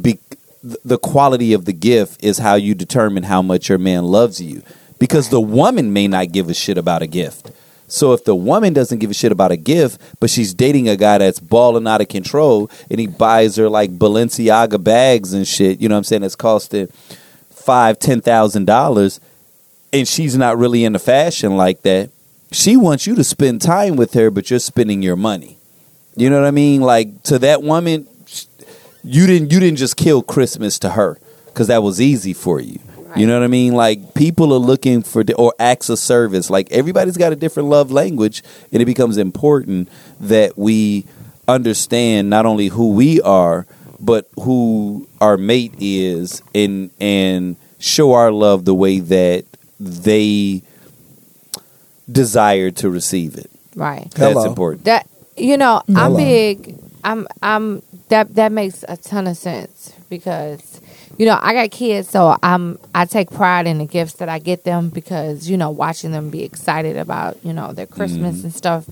be- the quality of the gift is how you determine how much your man loves you. Because the woman may not give a shit about a gift. So if the woman doesn't give a shit about a gift, but she's dating a guy that's balling out of control and he buys her like Balenciaga bags and shit, you know what I'm saying? It's costing five, ten thousand dollars and she's not really into fashion like that, she wants you to spend time with her, but you're spending your money. You know what I mean? Like to that woman, you didn't you didn't just kill Christmas to her because that was easy for you. You know what I mean? Like people are looking for di- or acts of service. Like everybody's got a different love language, and it becomes important that we understand not only who we are, but who our mate is, and and show our love the way that they desire to receive it. Right. That's important. That you know, I'm big. I'm I'm that that makes a ton of sense because you know I got kids, so I'm I take pride in the gifts that I get them because you know watching them be excited about you know their Christmas and stuff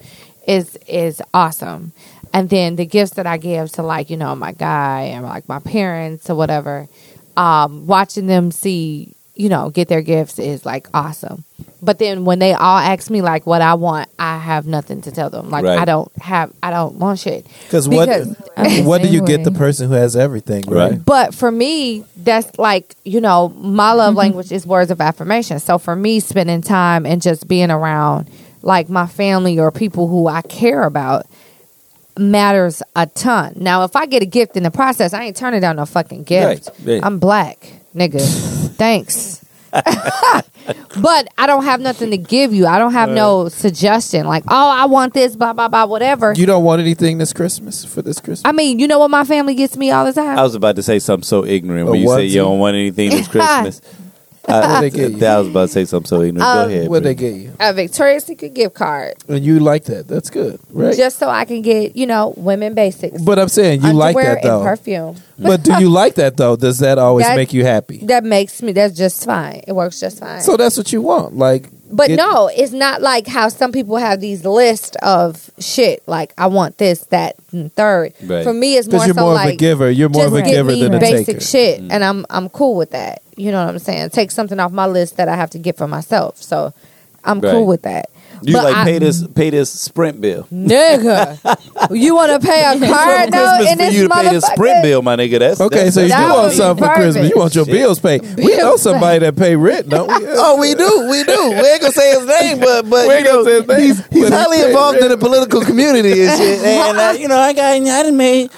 is is awesome. And then the gifts that I give to like you know my guy and like my parents or whatever, um, watching them see you know get their gifts is like awesome. But then when they all ask me like what I want, I have nothing to tell them. Like Right. I don't have I don't want shit. Because what Because- what do you Same get the person who has everything, right? Right. But for me, that's like, you know, my love mm-hmm. language is words of affirmation. So for me, spending time and just being around like my family or people who I care about matters a ton. Now, if I get a gift in the process, I ain't turning down no fucking gift. Right, right. I'm black, nigga. Thanks. but I don't have nothing to give you. I don't have no suggestion like, oh, I want this, blah, blah, blah, whatever. You don't want anything this Christmas for this Christmas? I mean, you know what my family gets me all the time? I was about to say something so ignorant A when you say onesie? you don't want anything this Christmas. I, What'd they get you? I was about to say something so ignorant. Um, Go ahead. what they get you? a Victoria's Secret gift card. And you like that? That's good, right? just so I can get, you know, women basics. but I'm saying you like that though. and perfume. but do you like that though? Does that always That- make you happy? That makes me. That's just fine. It works just fine. So that's what you want, like. but get- no, it's not like how some people have these lists of shit. Like I want this, that, and third. Right. For me, it's more Because you're so more like of a giver. You're more of a giver than a taker. basic taker. shit, and I'm I'm cool with that. You know what I'm saying? Take something off my list that I have to get for myself. So I'm Right. cool with that. You But like I- pay this pay this sprint bill. Nigga, you want to pay a card note Christmas in for this you to pay this sprint bill, my nigga. That's Okay, that's, so you do want be something for Christmas. You want your Shit. bills paid. We know somebody that pay rent, don't we? Oh, we do, we do. We ain't gonna say his name, but but We ain't gonna say his name, he's, but he's highly paid involved in the political community and shit. And uh, you know, I got, I done made.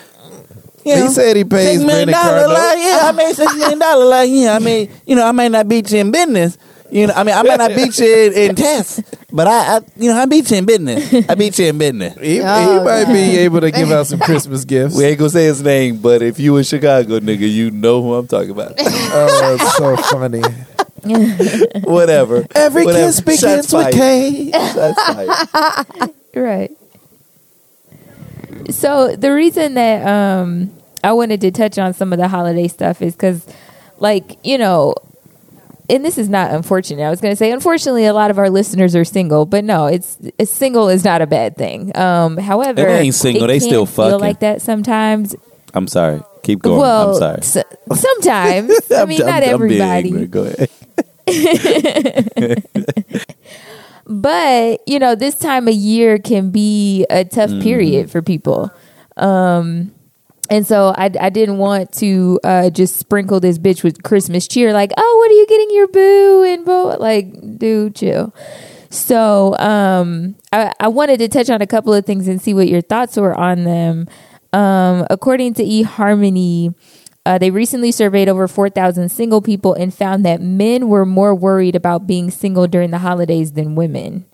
You know, He said he pays six million rent and. Like, yeah, I made six million dollar. Like, yeah, I mean, you know, I might not beat you in business. You know, I mean, I might not beat you in, in tests, but I, I, you know, I beat you in business. I beat you in business. He, he Oh, might be able to give out some Christmas gifts. We ain't gonna say his name, but if you in Chicago, nigga, you know who I'm talking about. Oh, it's so funny. Whatever. Every Whatever. kiss begins Shots with fired. K. Shots fired. Right. So the reason that um I wanted to touch on some of the holiday stuff is because, like, you know, and this is not unfortunate. I was going to say, unfortunately, a lot of our listeners are single, but no, it's, it's single is not a bad thing. Um, however, They ain't single, they still feel fucking. like that sometimes. I'm sorry. Keep going. well, I'm sorry. s- sometimes. I I'm- mean, I'm- not I'm everybody. ignorant. Go ahead. but you know this time of year can be a tough Mm-hmm. period for people um and so I, I didn't want to uh, just sprinkle this bitch with Christmas cheer, like, oh, what are you getting your boo and boo? Like, dude, chill. So um, I, I wanted to touch on a couple of things and see what your thoughts were on them. Um, according to eHarmony, Uh, they recently surveyed over 4,000 single people and found that men were more worried about being single during the holidays than women.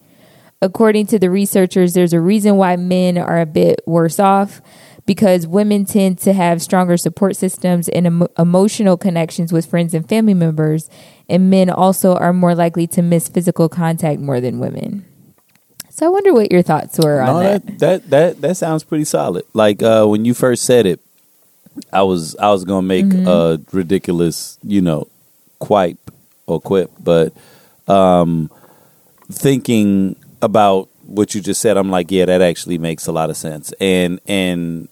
According to the researchers, there's a reason why men are a bit worse off because women tend to have stronger support systems and emo- emotional connections with friends and family members, and men also are more likely to miss physical contact more than women. So I wonder what your thoughts were on that. that, that that that sounds pretty solid. Like uh, when you first said it, I was I was gonna make Mm-hmm. a ridiculous, you know, quipe or quip, but um, thinking about what you just said, I'm like, yeah, that actually makes a lot of sense, and and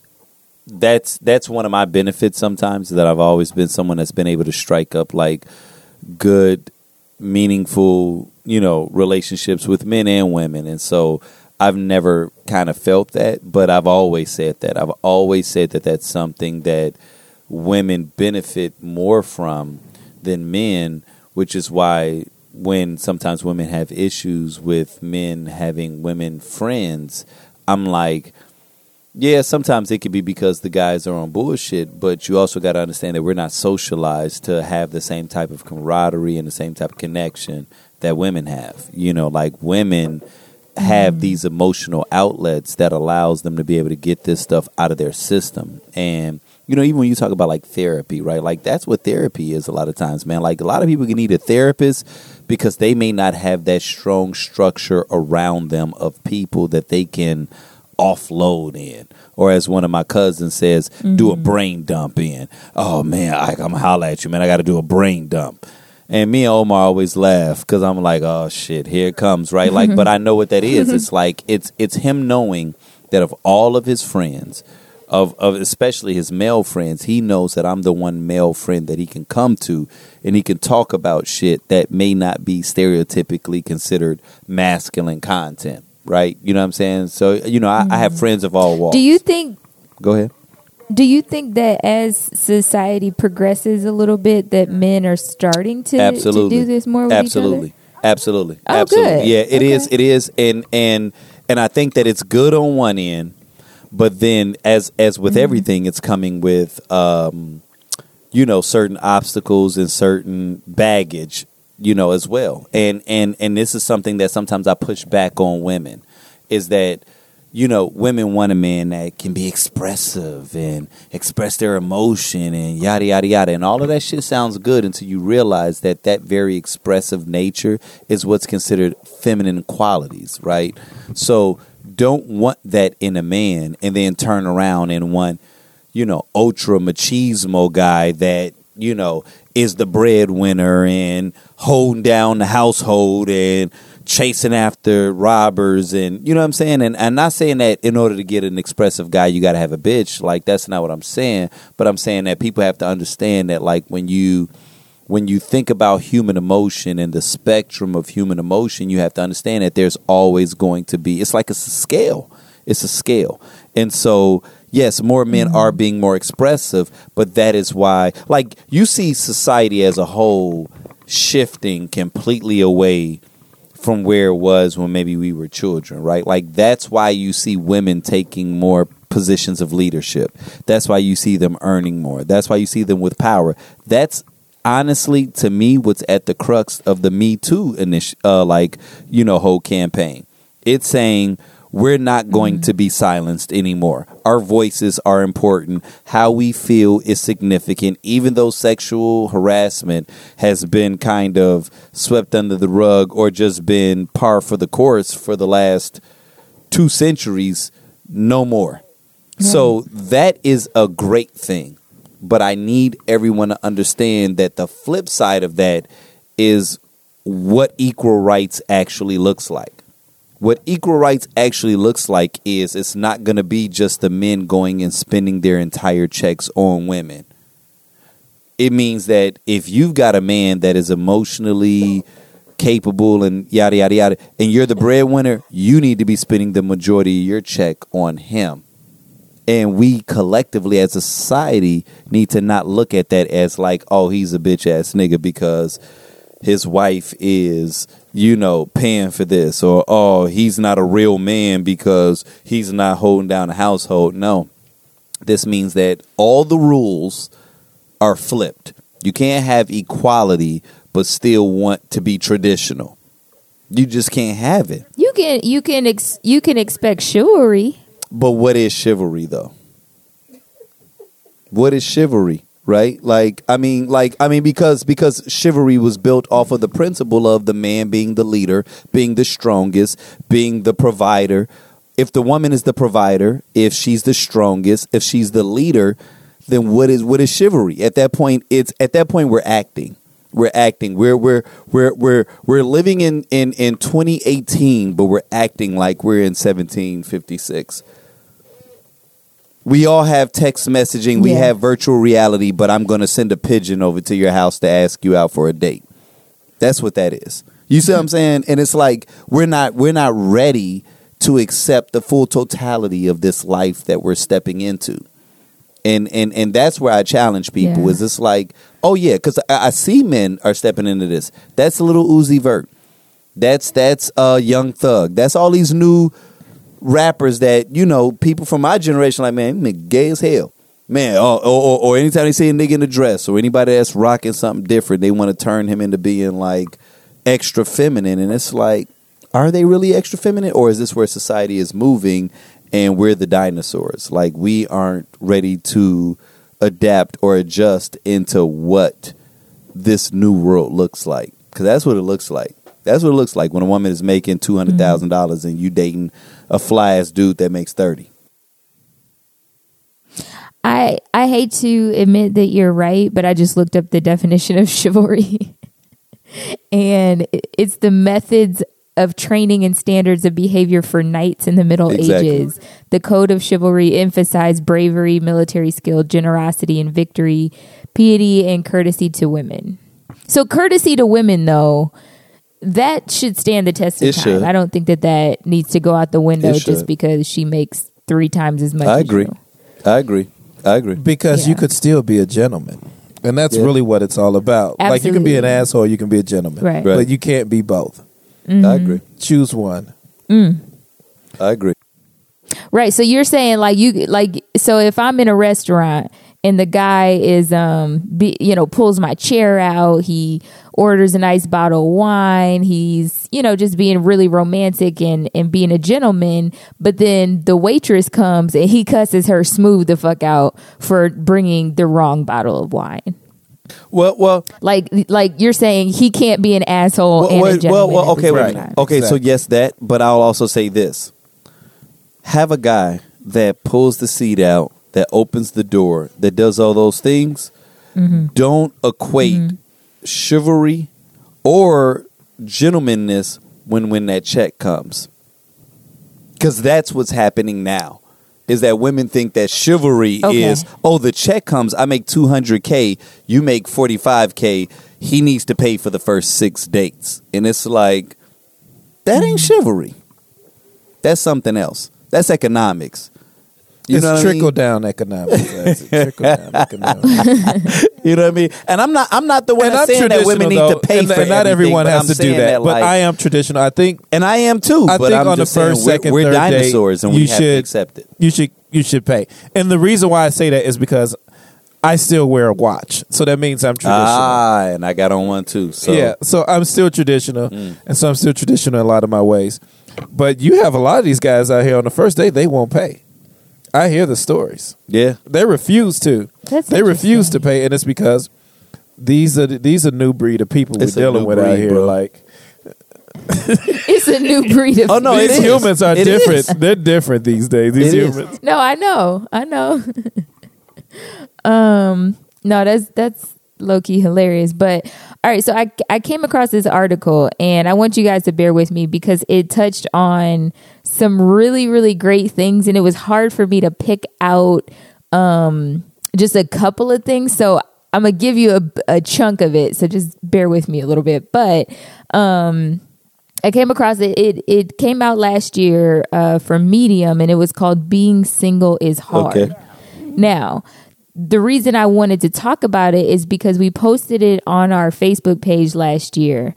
that's that's one of my benefits sometimes that I've always been someone that's been able to strike up like good meaningful you know relationships with men and women and so i've never kind of felt that but i've always said that i've always said that that's something that women benefit more from than men which is why when sometimes women have issues with men having women friends i'm like yeah, sometimes it could be because the guys are on bullshit, but you also got to understand that we're not socialized to have the same type of camaraderie and the same type of connection that women have. You know, like women have mm. these emotional outlets that allows them to be able to get this stuff out of their system. And you know, even when you talk about like therapy, right? Like that's what therapy is a lot of times, man. Like a lot of people can need a therapist because they may not have that strong structure around them of people that they can offload in. Or as one of my cousins says, do a mm-hmm. brain dump in. Oh man, I, I'm gonna holler at you, man. I got to do a brain dump. And me and Omar always laugh because I'm like, oh shit, here it comes, right? Like, but I know what that is. It's like it's it's him knowing that of all of his friends, of of especially his male friends, he knows that I'm the one male friend that he can come to, and he can talk about shit that may not be stereotypically considered masculine content, right? You know what I'm saying? So you know, I, I have mm-hmm. friends of all walks. Do you think go ahead? Do you think that as society progresses a little bit that men are starting to, to absolutely do this more with absolutely each absolutely Oh, absolutely good. yeah it is. Okay. it is and and and i think that it's good on one end but then as as with Mm-hmm. everything it's coming with um you know certain obstacles and certain baggage you know as well and and and this is something that sometimes i push back on women is that you know women want a man that can be expressive and express their emotion and yada yada yada. And all of that shit sounds good until you realize that that very expressive nature is what's considered feminine qualities right? So don't want that in a man and then turn around and want you know, ultra machismo guy that, you know, is the breadwinner and holding down the household and chasing after robbers and you know what I'm saying? And I'm not saying that in order to get an expressive guy you gotta have a bitch. Like that's not what I'm saying. But I'm saying that people have to understand that like when you when you think about human emotion and the spectrum of human emotion, you have to understand that there's always going to be it's like it's a scale. It's a scale. And so yes, more men mm-hmm. are being more expressive, but that is why like you see society as a whole shifting completely away from where it was when maybe we were children, right? Like that's why you see women taking more positions of leadership. That's why you see them earning more. That's why you see them with power. That's honestly to me what's at the crux of the Me Too initi- uh like, you know, whole campaign. It's saying we're not going to be silenced anymore. Our voices are important. How we feel is significant, even though sexual harassment has been kind of swept under the rug or just been par for the course for the last two centuries, no more. So that is a great thing. But I need everyone to understand that the flip side of that is what equal rights actually looks like. What equal rights actually looks like is it's not going to be just the men going and spending their entire checks on women. It means that if you've got a man that is emotionally capable and yada yada yada, and you're the breadwinner, you need to be spending the majority of your check on him. And we collectively as a society need to not look at that as like, oh, he's a bitch ass nigga because his wife is, you know, paying for this, or oh, he's not a real man because he's not holding down a household. No. This means that all the rules are flipped. You can't have equality but still want to be traditional. You just can't have it. You can you can ex, you can expect chivalry. But what is chivalry though? What is chivalry? Right? Like I mean like I mean because because chivalry was built off of the principle of the man being the leader, being the strongest, being the provider. If the woman is the provider, if she's the strongest, if she's the leader, then what is what is chivalry? At that point it's at that point we're acting. We're acting. We're we're we're we're we're living in in in 2018, but we're acting like we're in 1756. We all have text messaging. We Yeah. have virtual reality, but I'm going to send a pigeon over to your house to ask you out for a date. That's what that is. You see what I'm saying? And it's like we're not we're not ready to accept the full totality of this life that we're stepping into. And and and that's where I challenge people Yeah. is it's like, oh yeah, because I, I see men are stepping into this. That's a little Uzi Vert. That's that's uh Young Thug. That's all these new rappers that you know people from my generation like man, gay as hell. Man, or, or, or anytime they see a nigga in a dress or anybody that's rocking something different, they want to turn him into being like extra feminine. And it's like, are they really extra feminine, or is this where society is moving and we're the dinosaurs? Like we aren't ready to adapt or adjust into what this new world looks like because that's what it looks like. That's what it looks like when a woman is making two hundred thousand dollars and you dating a fly ass dude that makes thirty. I I hate to admit that you're right, but I just looked up the definition of chivalry. and it's the methods of training and standards of behavior for knights in the Middle Exactly. Ages. The code of chivalry emphasized bravery, military skill, generosity and victory, piety and courtesy to women. So courtesy to women though, that should stand the test of It time. should. I don't think that that needs to go out the window just because she makes three times as much. I as agree. you. I agree. I agree. because you could still be a gentleman. And that's Yeah. really what it's all about. Like you can be an asshole, you can be a gentleman. Right. Right. But you can't be both. Mm-hmm. I agree. Choose one. Mm. I agree. Right. So you're saying like you like so if I'm in a restaurant and the guy is um be, you know pulls my chair out, he orders a nice bottle of wine, he's you know just being really romantic and and being a gentleman, but then the waitress comes and he cusses her smooth the fuck out for bringing the wrong bottle of wine. Well, well, Like like you're saying he can't be an asshole well, and a well, gentleman. well, at the okay, same wait. time. Okay, so yes, that. But I'll also say this: have a guy that pulls the seat out, that opens the door, that does all those things. Mm-hmm. Don't equate chivalry or gentlemanness when when that check comes, because that's what's happening now. Is that women think that chivalry Okay. is oh the check comes I make two hundred k you make forty five k he needs to pay for the first six dates and it's like that ain't chivalry that's something else that's economics you it's know I mean? trickle down economics. That's. Trickle down economics. You know what I mean? And I'm not. I'm not the one that's I'm saying that women traditional, need to pay and, for and not everyone has I'm to do that. but like- I am traditional. I think and I am too. I but think I'm on the first, we're- second, we're, third dinosaurs, date, and we should to accept it. You should you should pay. And the reason why I say that is because I still wear a watch, so that means I'm traditional. Ah, and I got on one too. So yeah, so I'm still traditional, Mm. and so I'm still traditional in a lot of my ways. But you have a lot of these guys out here on the first day; they won't pay. I hear the stories. yeah. They refuse to. That's they refuse to pay, and it's because these are these are new breed of people It's a we're dealing new with out breed, here. bro. Like It's a new breed of Oh, no, it these is. humans are It different. is. They're different these days. These It is. humans. No, I know. I know. um no, that's that's low key hilarious. But all right, so I I came across this article and I want you guys to bear with me because it touched on some really really great things and it was hard for me to pick out um just a couple of things. So I'm gonna give you a, a chunk of it. So just bear with me a little bit. But um I came across it. It it came out last year uh, from Medium, and it was called "Being Single Is Hard." Okay. Now, the reason I wanted to talk about it is because we posted it on our Facebook page last year,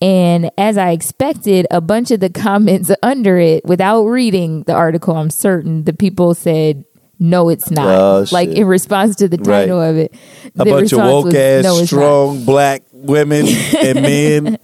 and as I expected, a bunch of the comments under it, without reading the article, I'm certain the people said no, it's not. Oh, like in response to the title of it, A bunch of woke was, ass, "No, it's not." strong black women and men.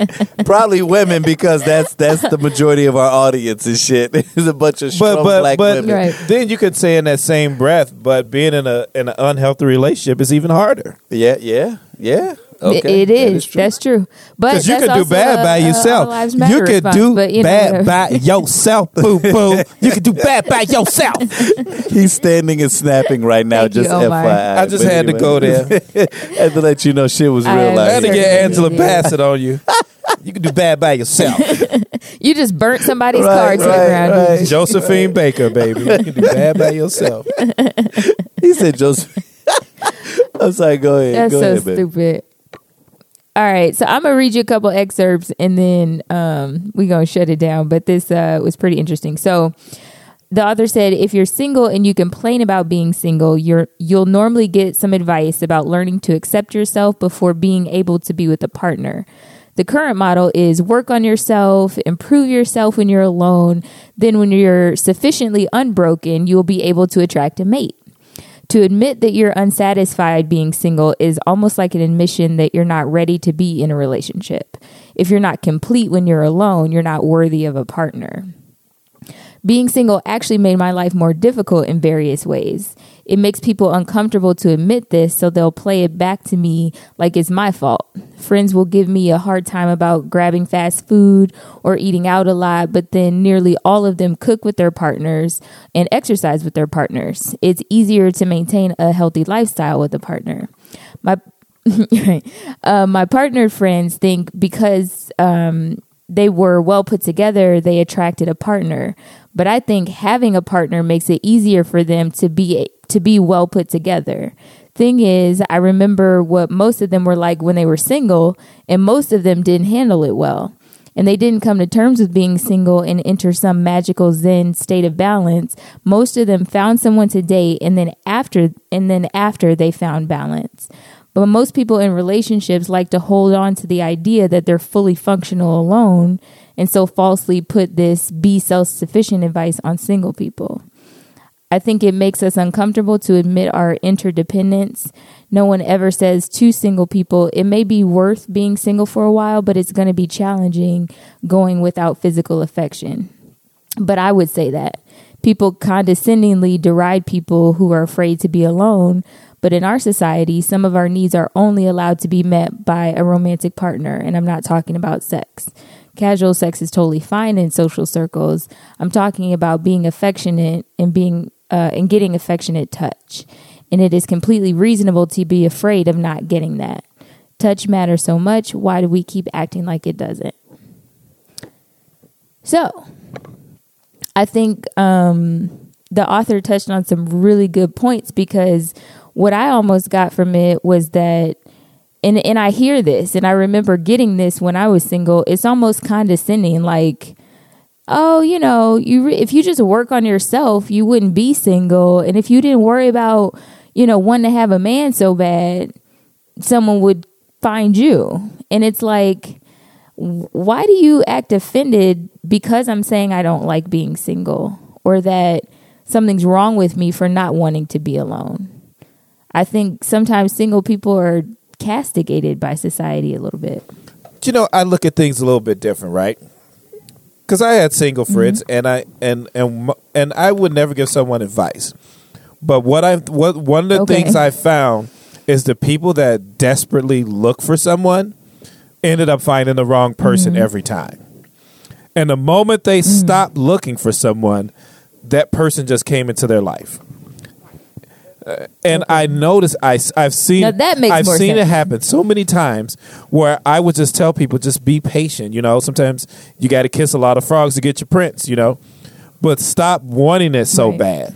Probably women because that's that's the majority of our audience and shit. There's a bunch of strong But but black but women. Right. then you could say in that same breath, but being in a in an unhealthy relationship is even harder. Yeah, yeah, yeah. It- Okay, it that is. true. That's true. But Because you that's could do bad a- by yourself. Lives Matter You could do but, you know, bad by yourself, boo boo. You could do bad by yourself. He's standing and snapping right now. Thank you, just Omar. FYI. I just But had to go there. had to let you know shit was real am I had to get Certainly Angela did. Bassett on you. You can do bad by yourself. You just burnt somebody's Right, car to the ground. didn't right. Josephine Baker, baby. You can do bad by yourself. He said Joseph. I'm sorry. Go ahead. That's go so ahead, baby. stupid. All right, so I'm gonna read you a couple excerpts and then um, we gonna shut it down. But this uh, was pretty interesting. So the author said, if you're single and you complain about being single, you're you'll normally get some advice about learning to accept yourself before being able to be with a partner. The current model is work on yourself, improve yourself when you're alone. Then, when you're sufficiently unbroken, you'll be able to attract a mate. To admit that you're unsatisfied being single is almost like an admission that you're not ready to be in a relationship. If you're not complete when you're alone, you're not worthy of a partner. Being single actually made my life more difficult in various ways. It makes people uncomfortable to admit this, so they'll play it back to me like it's my fault. Friends will give me a hard time about grabbing fast food or eating out a lot, but then nearly all of them cook with their partners and exercise with their partners. It's easier to maintain a healthy lifestyle with a partner. My uh, my partner friends think because um, they were well put together, they attracted a partner. But I think having a partner makes it easier for them to be to be well put together. Thing is, I remember what most of them were like when they were single, and most of them didn't handle it well. And they didn't come to terms with being single and enter some magical zen state of balance. Most of them found someone to date and then after and then after they found balance. But most people in relationships like to hold on to the idea that they're fully functional alone and so falsely put this be self sufficient advice on single people. I think it makes us uncomfortable to admit our interdependence. No one ever says to single people, it may be worth being single for a while, but it's going to be challenging going without physical affection. But I would say that. People condescendingly deride people who are afraid to be alone, but in our society, some of our needs are only allowed to be met by a romantic partner, and I'm not talking about sex. Casual sex is totally fine in social circles. I'm talking about being affectionate and being uh, and getting affectionate touch. And it is completely reasonable to be afraid of not getting that. Touch matters so much. Why do we keep acting like it doesn't? So, I think um, the author touched on some really good points because what I almost got from it was that, and and I hear this, and I remember getting this when I was single. It's almost condescending, like, oh, you know, you re- if you just work on yourself, you wouldn't be single, and if you didn't worry about, you know, wanting to have a man so bad, someone would find you, and it's like why do you act offended because I'm saying I don't like being single or that something's wrong with me for not wanting to be alone? I think sometimes single people are castigated by society a little bit. you know, I look at things a little bit different, right? Because I had single mm-hmm. friends, and I and and and I would never give someone advice. But what I what one of the Okay. things I found is the people that desperately look for someone ended up finding the wrong person mm-hmm. every time. And the moment they mm. stopped looking for someone, that person just came into their life. Uh, and I noticed I I've seen Now that makes I've seen it happen so many times where I would just tell people just be patient. You know, sometimes you got to kiss a lot of frogs to get your prince. You know, but stop wanting it so Right. bad.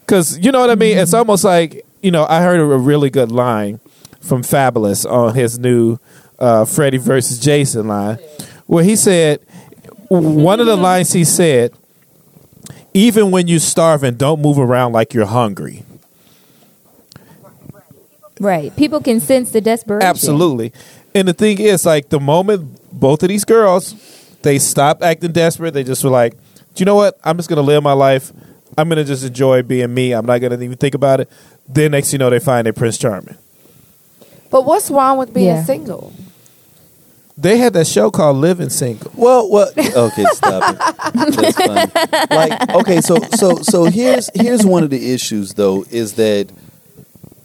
Because you know what I mean. It's almost like you know I heard a really good line from Fabolous on his new uh, Freddy versus Jason line, where he said one of the lines he said, "Even when you're starving, don't move around like you're hungry." Right. People can sense the desperation. Absolutely. And the thing is, like, the moment both of these girls they stopped acting desperate, they just were like, "Do you know what? I'm just gonna live my life. I'm gonna just enjoy being me. I'm not gonna even think about it. Then next, you know, they find a Prince Charming. But what's wrong with being Yeah. single? They had that show called Living Single. Well, well, okay, stop it. That's funny. Like, okay, so so so here's here's one of the issues though is that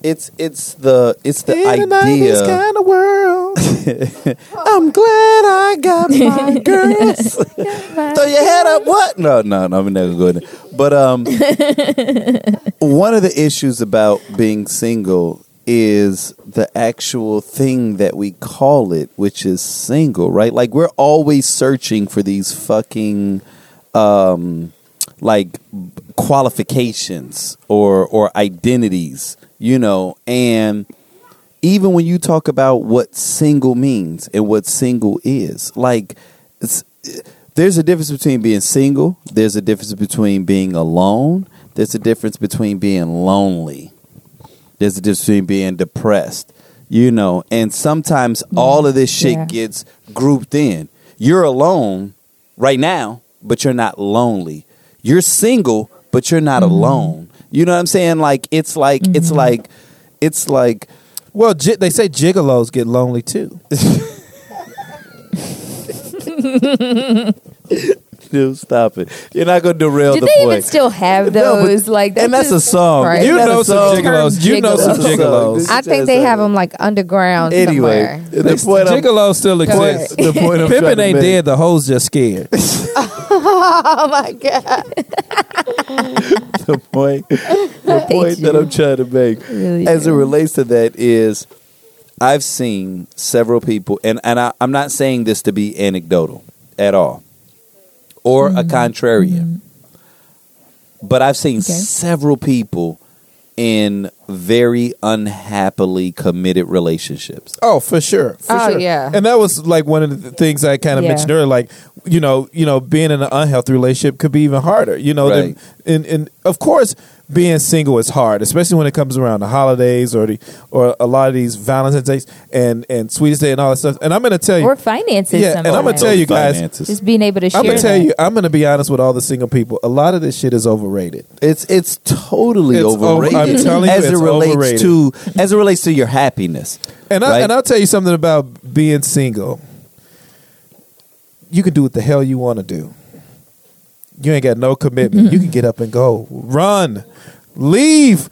it's it's the it's the In a 90s idea. kind of world. I'm glad I got my girls. Throw your head up. What? No, no, no. I'm never going. to But um, one of the issues about being single is the actual thing that we call it, which is single, right? Like we're always searching for these fucking um like qualifications or or identities, you know, and even when you talk about what single means and what single is, like there's a difference between being single, there's a difference between being alone, there's a difference between being lonely. There's a difference between being depressed, you know, and sometimes mm. all of this shit Yeah. gets grouped in. You're alone right now, but you're not lonely. You're single, but you're not mm-hmm. alone. You know what I'm saying? Like it's like it's mm-hmm. like it's like Well, gi- they say gigolos get lonely too. Dude, stop it. You're not gonna derail Do the they point. even still have No, but- those? like, and that's a song. Right. You That's know some song. gigolos. You know some That's gigolos. I think they have them like underground Anyway, somewhere. the point I'm, Gigolos still exist. the point I'm Pippin ain't dead. The hoes just scared. Oh my god! the point the point that I'm trying to make Really as it relates to that is I've seen several people and, and I, I'm not saying this to be anecdotal at all or a mm-hmm. contrarian. Mm-hmm. But I've seen Okay. several people in very unhappily committed relationships. Oh, for sure. For Oh, sure. yeah. And that was like one of the things I kind of Yeah. mentioned earlier. Like, you know, you know, being in an unhealthy relationship could be even harder. You know, Right. than- and and of course, being single is hard, especially when it comes around the holidays or the or a lot of these Valentine's days and and Sweetest Day and all that stuff. And I'm going to tell you, or finances. Yeah, and I'm gonna tell you guys- Finances. just being able to share. I'm going to tell that. you, I'm going to be honest with all the single people. A lot of this shit is overrated. It's it's totally It's over- overrated. I'm telling you, as it relates overrated. to as it relates to your happiness. And I, Right. and I'll tell you something about being single. You can do what the hell you want to do. You ain't got no commitment. you can get up and go, run, leave,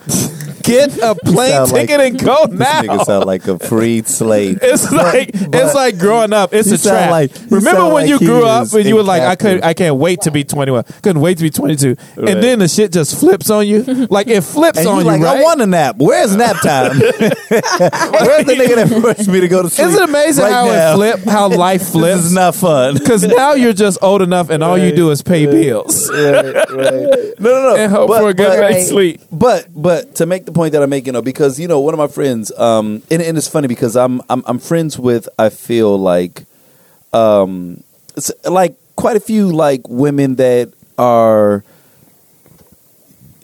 get a plane sound like- ticket and go This now. nigga sound like a freed slave. It's like it's like growing up. It's he a sound trap. like- he Remember sound when like you he grew up is and you were like, I could, captive. I can't wait to be twenty one. Couldn't wait to be twenty two. Right. And then the shit just flips on you. Like it flips And on you you, like, right? I want a nap. Where's nap time? Where's the nigga that forced me to go to sleep? Isn't it amazing right how now? it flip, how life flips? This is not fun. Because now you're just old enough, and all you do is pay bills right, right. No, no, no. and hope But- for a good but- night's sleep. But but to make the point that I'm making, though, because you know one of my friends, um, and, and it's funny because I'm I'm I'm friends with I feel like, um, it's like quite a few like women that are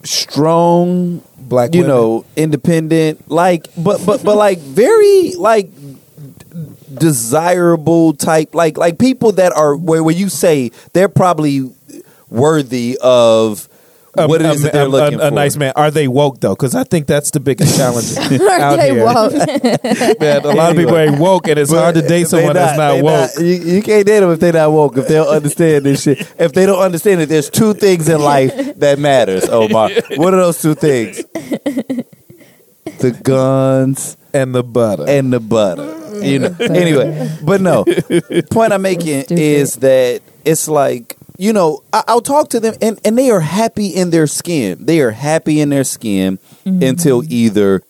strong, Black, you women. know, independent, like but but but like very like desirable type like like people that are where where you say they're probably worthy of what it a- that they're a- looking a, a for. nice man. Are they woke though? Because I think that's the biggest challenge out They here. won't. Man, a lot of people ain't woke, and it's hard to date They someone that's not they woke. you, you can't date them if they're not woke. If they don't understand this shit. If they don't understand it, there's two things in life that matters, Omar. What are those two things? The guns And the butter. and the butter. You know. Anyway, but no. Point I'm making Stupid. is that it's like you know I, I'll talk to them and and they are happy in their skin. They are happy in their skin mm-hmm. until either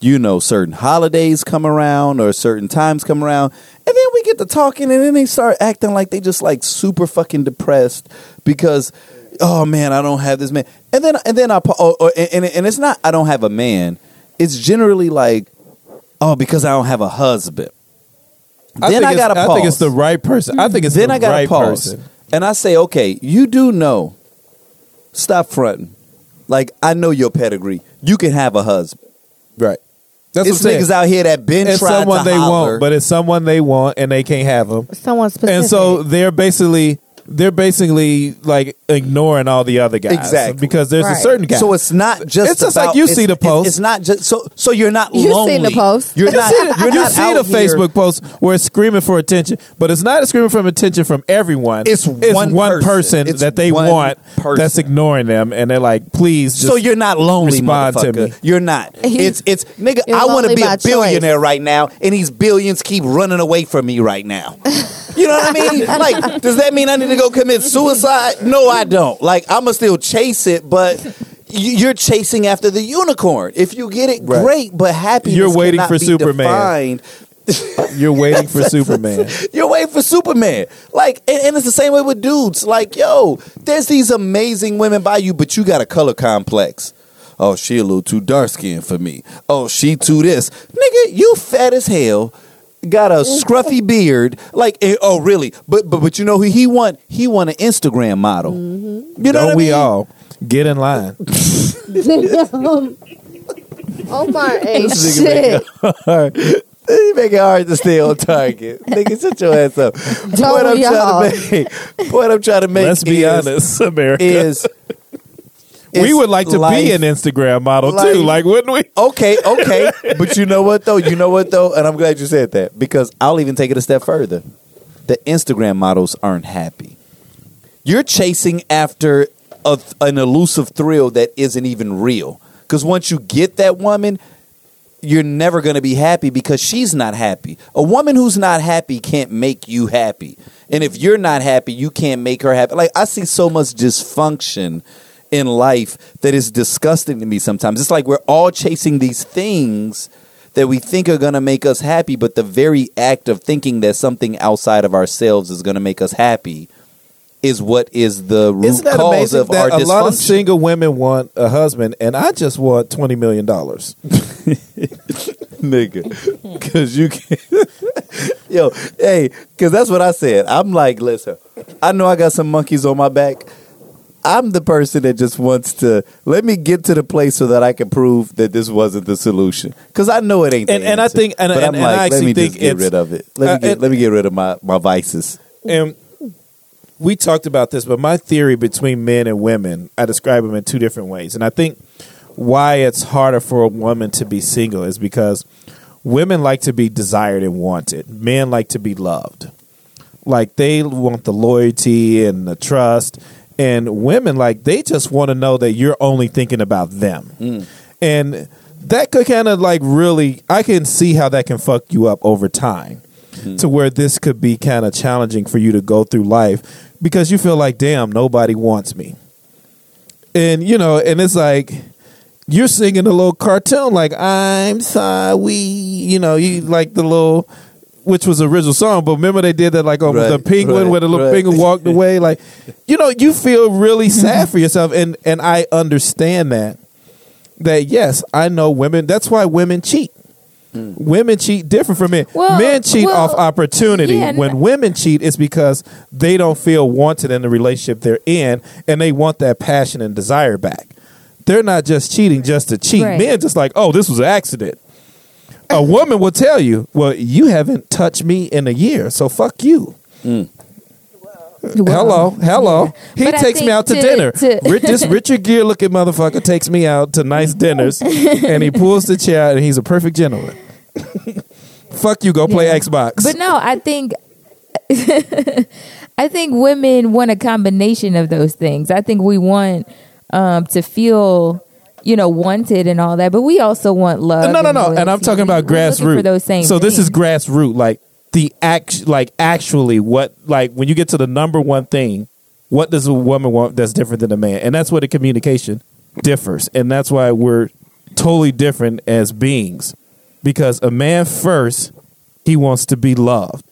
you know certain holidays come around or certain times come around, and then we get to talking and then they start acting like they just like super fucking depressed because. Oh man, I don't have this man, and then and then I pa- oh, oh, and, and and it's not I don't have a man. It's generally like, oh, because I don't have a husband. I then think I, it's- got to I think it's the right person. I think it's then the I got to right pause, person. And I say, okay, you do know. Stop fronting. Like I know your pedigree. You can have a husband. Right. That's It's what I'm niggas saying. out here that been It's trying someone to they holler. want, but it's someone they want, and they can't have them. Someone specific. And so they're basically they're basically like ignoring all the other guys. Exactly. Because there's a certain guy. So it's not just. It's just about- like you see the post. It's, not just so. So you're not You've lonely. seen the post. You're you not. see, the- you're you see the here- Facebook post where it's screaming for attention, but it's not a screaming for attention from everyone. It's one person, person. It's that they want person. that's ignoring them, and they're like, "Please." Just so you're not lonely, respond to motherfucker. me. You're not. It's it's nigga. I want to be a billionaire right now, and these billions keep running away from me right now. You know what I mean? Like, does that mean I need to go commit suicide? No, I don't. Like, I'ma still chase it, but. You're chasing after the unicorn. If you get it, Right. great. But happiness You're waiting for Superman. you're waiting for Superman. You're waiting for Superman. Like, and, and it's the same way with dudes. Like, yo, there's these amazing women by you, but you got a color complex. Oh, she a little too dark skinned for me. Oh, she too this. Nigga, you fat as hell. Got a scruffy beard, like eh, oh really? But but but you know who he want? He want an Instagram model. You know Don't what I we mean? all get in line? Omar ain't This shit. You make it hard to stay on target. Nigga, shut your ass up. Point I'm y'all. trying to make. Point I'm trying to make. Let's be is- honest, America. Is we would like to life- be an Instagram model too, like wouldn't we? Okay, okay, but you know what though? You know what though? And I'm glad you said that because I'll even take it a step further. The Instagram models aren't happy. You're chasing after a, an elusive thrill that isn't even real. Because once you get that woman, you're never going to be happy because she's not happy. A woman who's not happy can't make you happy. And if you're not happy, you can't make her happy. Like, I see so much dysfunction in life that is disgusting to me sometimes. It's like we're all chasing these things that we think are going to make us happy, but the very act of thinking that something outside of ourselves is going to make us happy is what is the root Isn't that cause amazing of that our a lot of single women want a husband, and I just want twenty million dollars. nigga. Because you can. Yo, hey, because that's what I said. I'm like, listen, I know I got some monkeys on my back. I'm the person that just wants to let me get to the place so that I can prove that this wasn't the solution. Because I know it ain't. the And- and I think- and- but and- I'm like, let me think just get rid of it. Let me uh, get let me get rid of my my vices. and we talked about this, but my theory between men and women, I describe them in two different ways. And I think why it's harder for a woman to be single is because women like to be desired and wanted. Men like to be loved. Like they want the loyalty and the trust. And women like they just want to know that you're only thinking about them. Mm. And that could kind of like really I can see how that can fuck you up over time mm-hmm. to where this could be kind of challenging for you to go through life because you feel like damn nobody wants me. And you know and it's like you're singing a little cartoon like i'm sorry you know you like the little which was the original song but remember they did that like um, on Right, the penguin right, where the little right. penguin walked away like you know you feel really sad for yourself and and i understand that that yes i know women that's why women cheat hmm. Women cheat different from men. Well- men cheat well, off opportunity. yeah, and- when women cheat, it's because they don't feel wanted in the relationship they're in, and they want that passion and desire back. They're not just cheating just to cheat. Right. Men just like, oh, this was an accident. A woman will tell you, well, you haven't touched me in a year, so fuck you. hello, hello. He But takes me out to, to- dinner. to- this Richard Gere looking motherfucker takes me out to nice dinners, and he pulls the chair, and he's a perfect gentleman. Fuck you, go play Yeah. Xbox. But no, I think I think women want a combination of those things. I think we want um, to feel, you know, wanted and all that, but we also want love. no, no, no. And I'm talking about grassroots. For those same. so this is grassroots, like the act, like actually what, like when you get to the number one thing, what does a woman want that's different than a man, and that's where the communication differs, and that's why we're totally different as beings, because a man first he wants to be loved,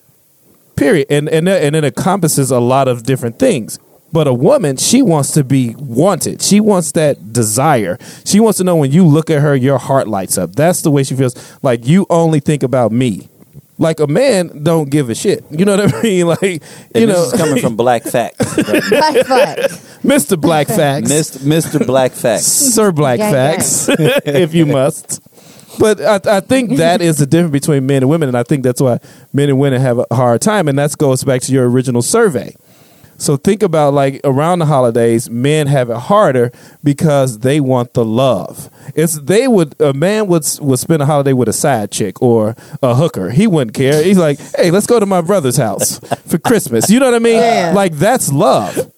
period, and and and it encompasses a lot of different things. But a woman, she wants to be wanted. She wants that desire. She wants to know when you look at her, your heart lights up. That's the way she feels. Like you only think about me. Like a man don't give a shit. You know what I mean? Like And you this know, is coming from Black Facts, Black flag. Mr. Black Facts, Mr. Mr. Black Facts. Sir Black Gang, Facts, if you must. But I, I think that is the difference between men and women, and I think that's why men and women have a hard time. And that goes back to your original survey. So think about like around the holidays, men have it harder because they want the love. It's they would a man would would spend a holiday with a side chick or a hooker. He wouldn't care. He's like, hey, let's go to my brother's house for Christmas. You know what I mean? Yeah. Like that's love.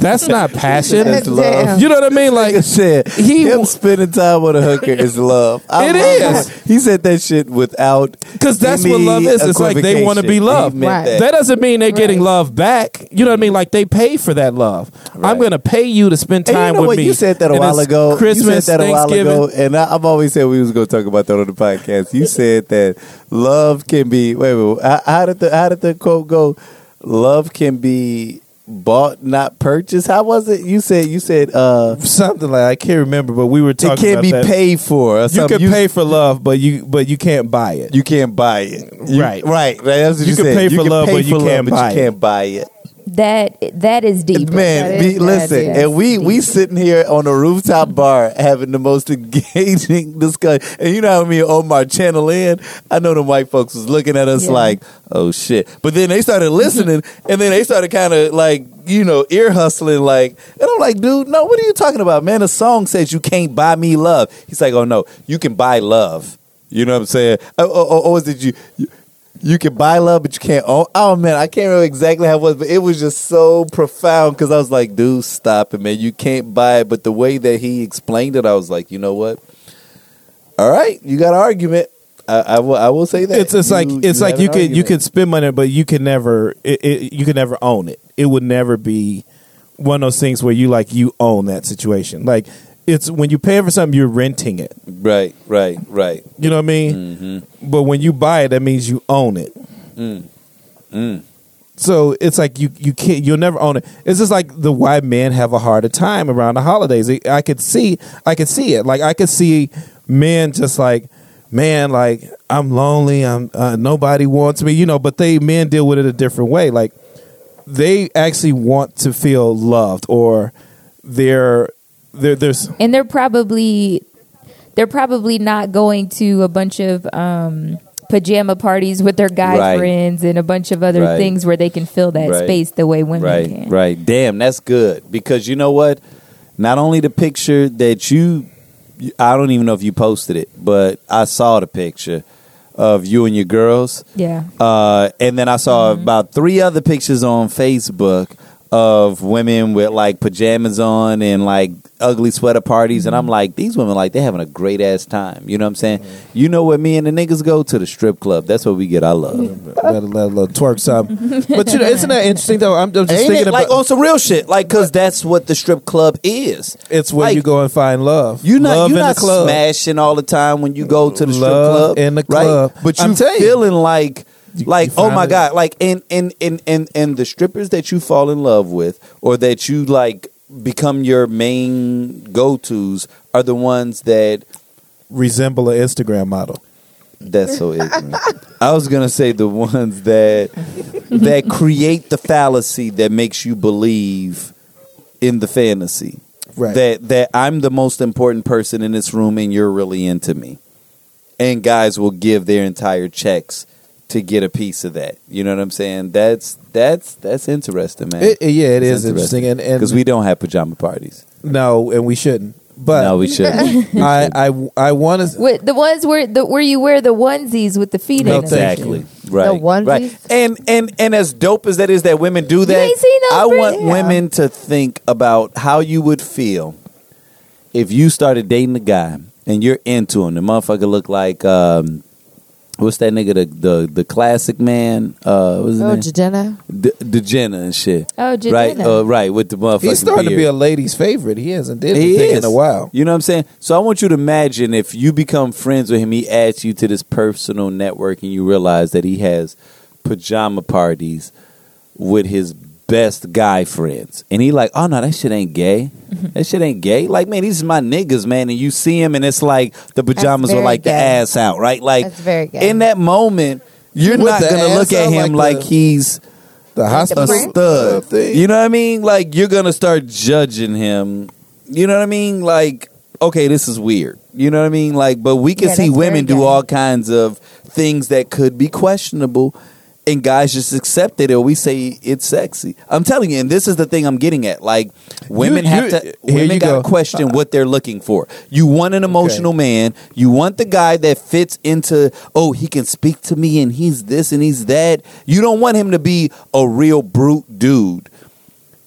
That's not passion. That's love. You know what I mean? Like Like I said, He him spending time with a hooker is love. I It love is. that. He said that shit without Because that's what love is. It's like they want to be loved. Right. that. That doesn't mean they're getting Right. love back. You know what I mean? Like they pay for that love. I'm going to pay you to spend And time you know with what? me. You said that a And while ago. Christmas, you said that a while Thanksgiving. ago, and I, I've always said we was going to talk about that on the podcast. You said that love can be. Wait, wait. wait. How, how did the how did the quote go? Love can be bought, not purchased. How was it? You said you said uh, Something like I can't remember, but we were talking. it can't about be that. paid for. Or You can pay for love, but you but you can't buy it. You can't buy it. You- Right. right. That's what You you, can said. pay for love, pay but you for can't but buy you can't buy it. That that is deep. Man, is- listen, is and we we sitting here on a rooftop bar having the most engaging discussion. And you know how me and Omar channel in? I know the white folks was looking at us Yeah. like, oh shit. But then they started listening and then they started kind of like, you know, ear hustling like and I'm like, dude, no, what are you talking about, man? The song says you can't buy me love. He's like, oh no, you can buy love. You know what I'm saying? Oh, oh, oh, oh is it you, you you can buy love, but you can't own. Oh man, I can't remember exactly how it was, but it was just so profound because I was like, dude, stop it, man. You can't buy it. But the way that he explained it, I was like, you know what? All right, you got an argument. I, I will. I will say that It's it's like You- it's like you could you could spend money, but you can never it, it, you can never own it. It would never be one of those things where you like you own that situation. Like it's when you pay for something, you're renting it. right, right, right. You know what I mean? Mm-hmm. But when you buy it, that means you own it. Mm. Mm. So it's like you you can't you'll never own it. It's just like the why men have a harder time around the holidays. I could see I could see it. Like I could see men just like man like I'm lonely. I'm uh, nobody wants me. You know, but they men deal with it a different way. Like they actually want to feel loved or they're they're there's and they're probably they're probably not going to a bunch of um pajama parties with their guy Right. friends and a bunch of other Right. things where they can fill that Right. space the way women right, can. right. Damn, that's good because you know what? Not only the picture that you, I don't even know if you posted it, but I saw the picture of you and your girls. Yeah. Uh, and then I saw Mm-hmm. about three other pictures on Facebook of women with like pajamas on and like ugly sweater parties. And I'm Mm-hmm. like, these women, like, they're having a great ass time. You know what I'm saying? You know where me and the niggas go? To the strip club. That's where we get our love. let, let, let twerk something. But you know, isn't that interesting though? I'm, I'm just Ain't thinking it? about Like on some real shit. Like, cause that's what the strip club is. it's where like, you go and find love. You're not, love you're in not the club. smashing all the time when you go to the strip Love club. in the club right? club. But I'm you telling you. feeling like You- like you oh my it- god like and and and and and the strippers that you fall in love with or that you like become your main go-to's are the ones that resemble an Instagram model. that's so ignorant. I was gonna say the ones that that create the fallacy that makes you believe in the fantasy. Right. That that I'm the most important person in this room and you're really into me. And guys will give their entire checks to get a piece of that. You know what I'm saying? That's that's that's interesting, man. It, it- yeah, it is interesting, and and because we don't have pajama parties. no, and we shouldn't. But no, we shouldn't. I I I want to. The ones where the where you wear the onesies with the feet No, in them. thank exactly. Right. onesies? Right. And and and as dope as that is that women do that, ain't seen those I for- want yeah. women to think about how you would feel if you started dating a guy and you're into him. The motherfucker look like um, what's that nigga the the, the classic man? Uh, what's his Oh, name? Jidenna. D- Jidenna and shit. Oh, Jidenna. Right, uh, right, with the motherfucking He's starting to be a lady's favorite. He hasn't did He anything is. in a while. You know what I'm saying? So I want you to imagine if you become friends with him, he adds you to this personal network, and you realize that he has pajama parties with his best guy friends, and he like, oh no, that shit ain't gay. Mm-hmm. That shit ain't gay. Like, man, these is my niggas, man, and you see him, and it's like the pajamas are very like the gay. ass out, right? Like That's very gay. in that moment. You're With not the gonna ass look at out him like like, the- he's The a hospital stud. thing. You know what I mean? Like you're gonna start judging him. You know what I mean? Like, okay, this is weird. You know what I mean? Like, but we can Yeah, see that's women very do gay. all kinds of things that could be questionable. And guys just accept it or we say it's sexy. I'm telling you, and this is the thing I'm getting at. Like women You- have to here women gotta go. question uh, what they're looking for. You want an emotional man. You want the guy that fits into oh, he can speak to me and he's this and he's that. You don't want him to be a real brute dude.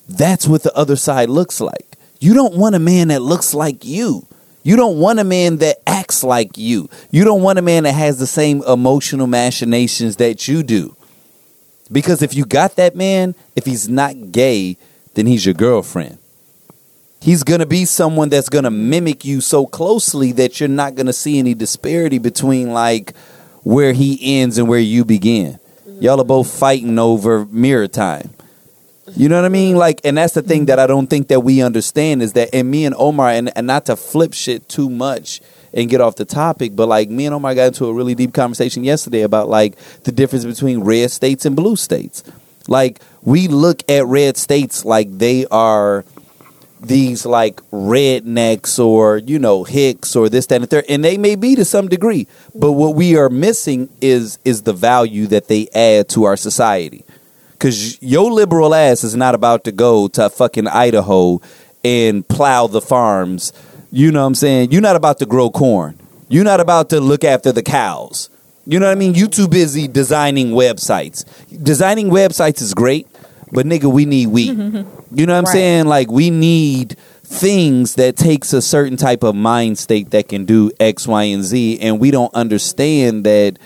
That's what the other side looks like. You don't want a man that looks like you. You don't want a man that acts like you. You don't want a man that has the same emotional machinations that you do. Because if you got that man, if he's not gay, then he's your girlfriend. He's going to be someone that's going to mimic you so closely that you're not going to see any disparity between like where he ends and where you begin. Mm-hmm. Y'all are both fighting over mirror time. You know what I mean? Like, and that's the thing that I don't think that we understand is that, and me and Omar, and, and not to flip shit too much and get off the topic, but like me and Omar got into a really deep conversation yesterday about like the difference between red states and blue states. Like, we look at red states like they are these like rednecks or you know hicks or this that and third and they may be to some degree but what we are missing is is the value that they add to our society because your liberal ass is not about to go to fucking idaho and plow the farms you know what i'm saying you're not about to grow corn you're not about to look after the cows you know what i mean you too busy designing websites designing websites is great but nigga we need wheat you know what I'm Right. saying? Like we need things that takes a certain type of mind state that can do X, Y, and Z, and we don't understand that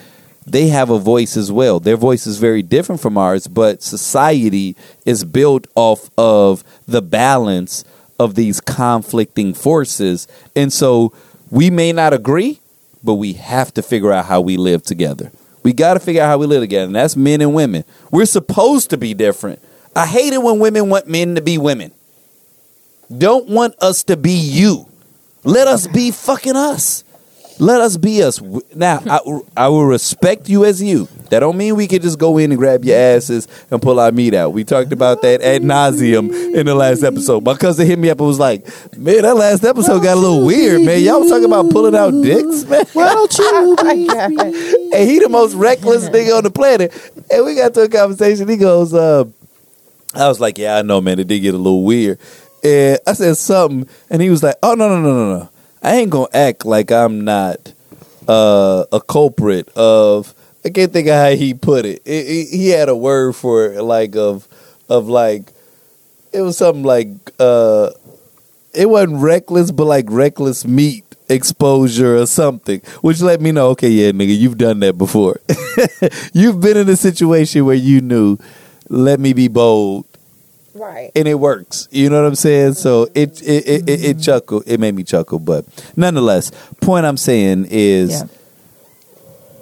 they have a voice as well. Their voice is very different from ours, but society is built off of the balance of these conflicting forces. And so we may not agree, but we have to figure out how we live together. We got to figure out how we live together, and that's men and women. We're supposed to be different. I hate it when women want men to be women. Don't want us to be you. Let us be fucking us. Let us be us. Now, I, I will respect you as you. That don't mean we can just go in and grab your asses and pull our meat out. We talked about that ad nauseum in the last episode. My cousin hit me up and was like, "Man, that last episode got a little weird, man. Y'all was talking about pulling out dicks, man. Why don't you?" and he the most reckless nigga on the planet. And we got to a conversation. He goes, uh, I was like, yeah, I know, man. It did get a little weird. And I said something, and he was like, oh, no, no, no, no, no. I ain't to act like I'm not uh, a culprit of, I can't think of how he put it. It- it- He had a word for it, like, of, of like, it was something like, uh, it wasn't reckless, but like reckless meat exposure or something, which let me know, okay, yeah, nigga, you've done that before. you've been in a situation where you knew, let me be bold, Right. and it works. You know what I'm saying? So it it it, it, it mm-hmm. chuckle. It made me chuckle, but nonetheless, point I'm saying is Yeah.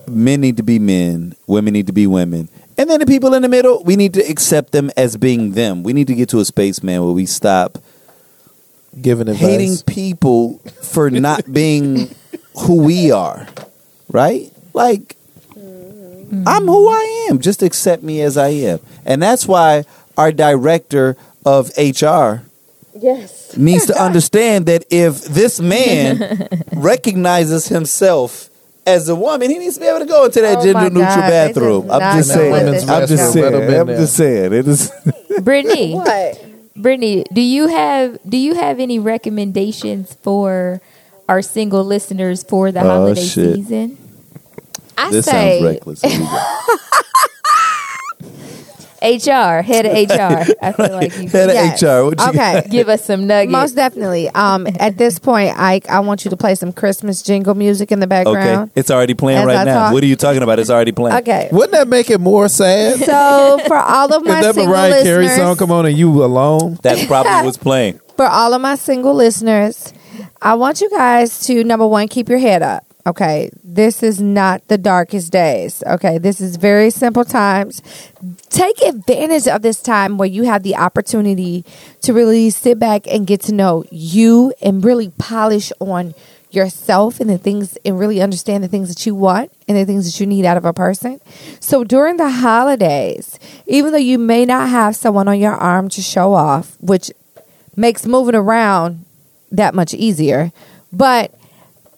men need to be men, women need to be women. And then the people in the middle, we need to accept them as being them. We need to get to a space, man, where we stop Giving advice. hating people for not being who we are, right? Like, mm-hmm. I'm who I am. Just accept me as I am. And that's why our director of HR Yes. needs to understand that if this man recognizes himself as a woman, he needs to be able to go into that Oh gender neutral God, bathroom. I'm just saying. I'm just go. Saying. I'm there. just saying. It is. Brittany, What? Brittany, do you have do you have any recommendations for our single listeners for the Oh, holiday shit. season? I This say sounds reckless. Here we go. HR, head of HR. I feel like you Head of Yes. HR. What you Okay. give us some nuggets. Most definitely. Um, at this point, I I want you to play some Christmas jingle music in the background. Okay, it's already playing As right I now. talk. What are you talking about? It's already playing. Okay. Wouldn't that make it more sad? So for all of my if that single Mariah Carey listeners, song come on and you alone? That's probably what's playing. for all of my single listeners, I want you guys to number one, keep your head up. Okay, this is not the darkest days. Okay, this is very simple times. Take advantage of this time where you have the opportunity to really sit back and get to know you and really polish on yourself and the things and really understand the things that you want and the things that you need out of a person. So during the holidays, even though you may not have someone on your arm to show off, which makes moving around that much easier. But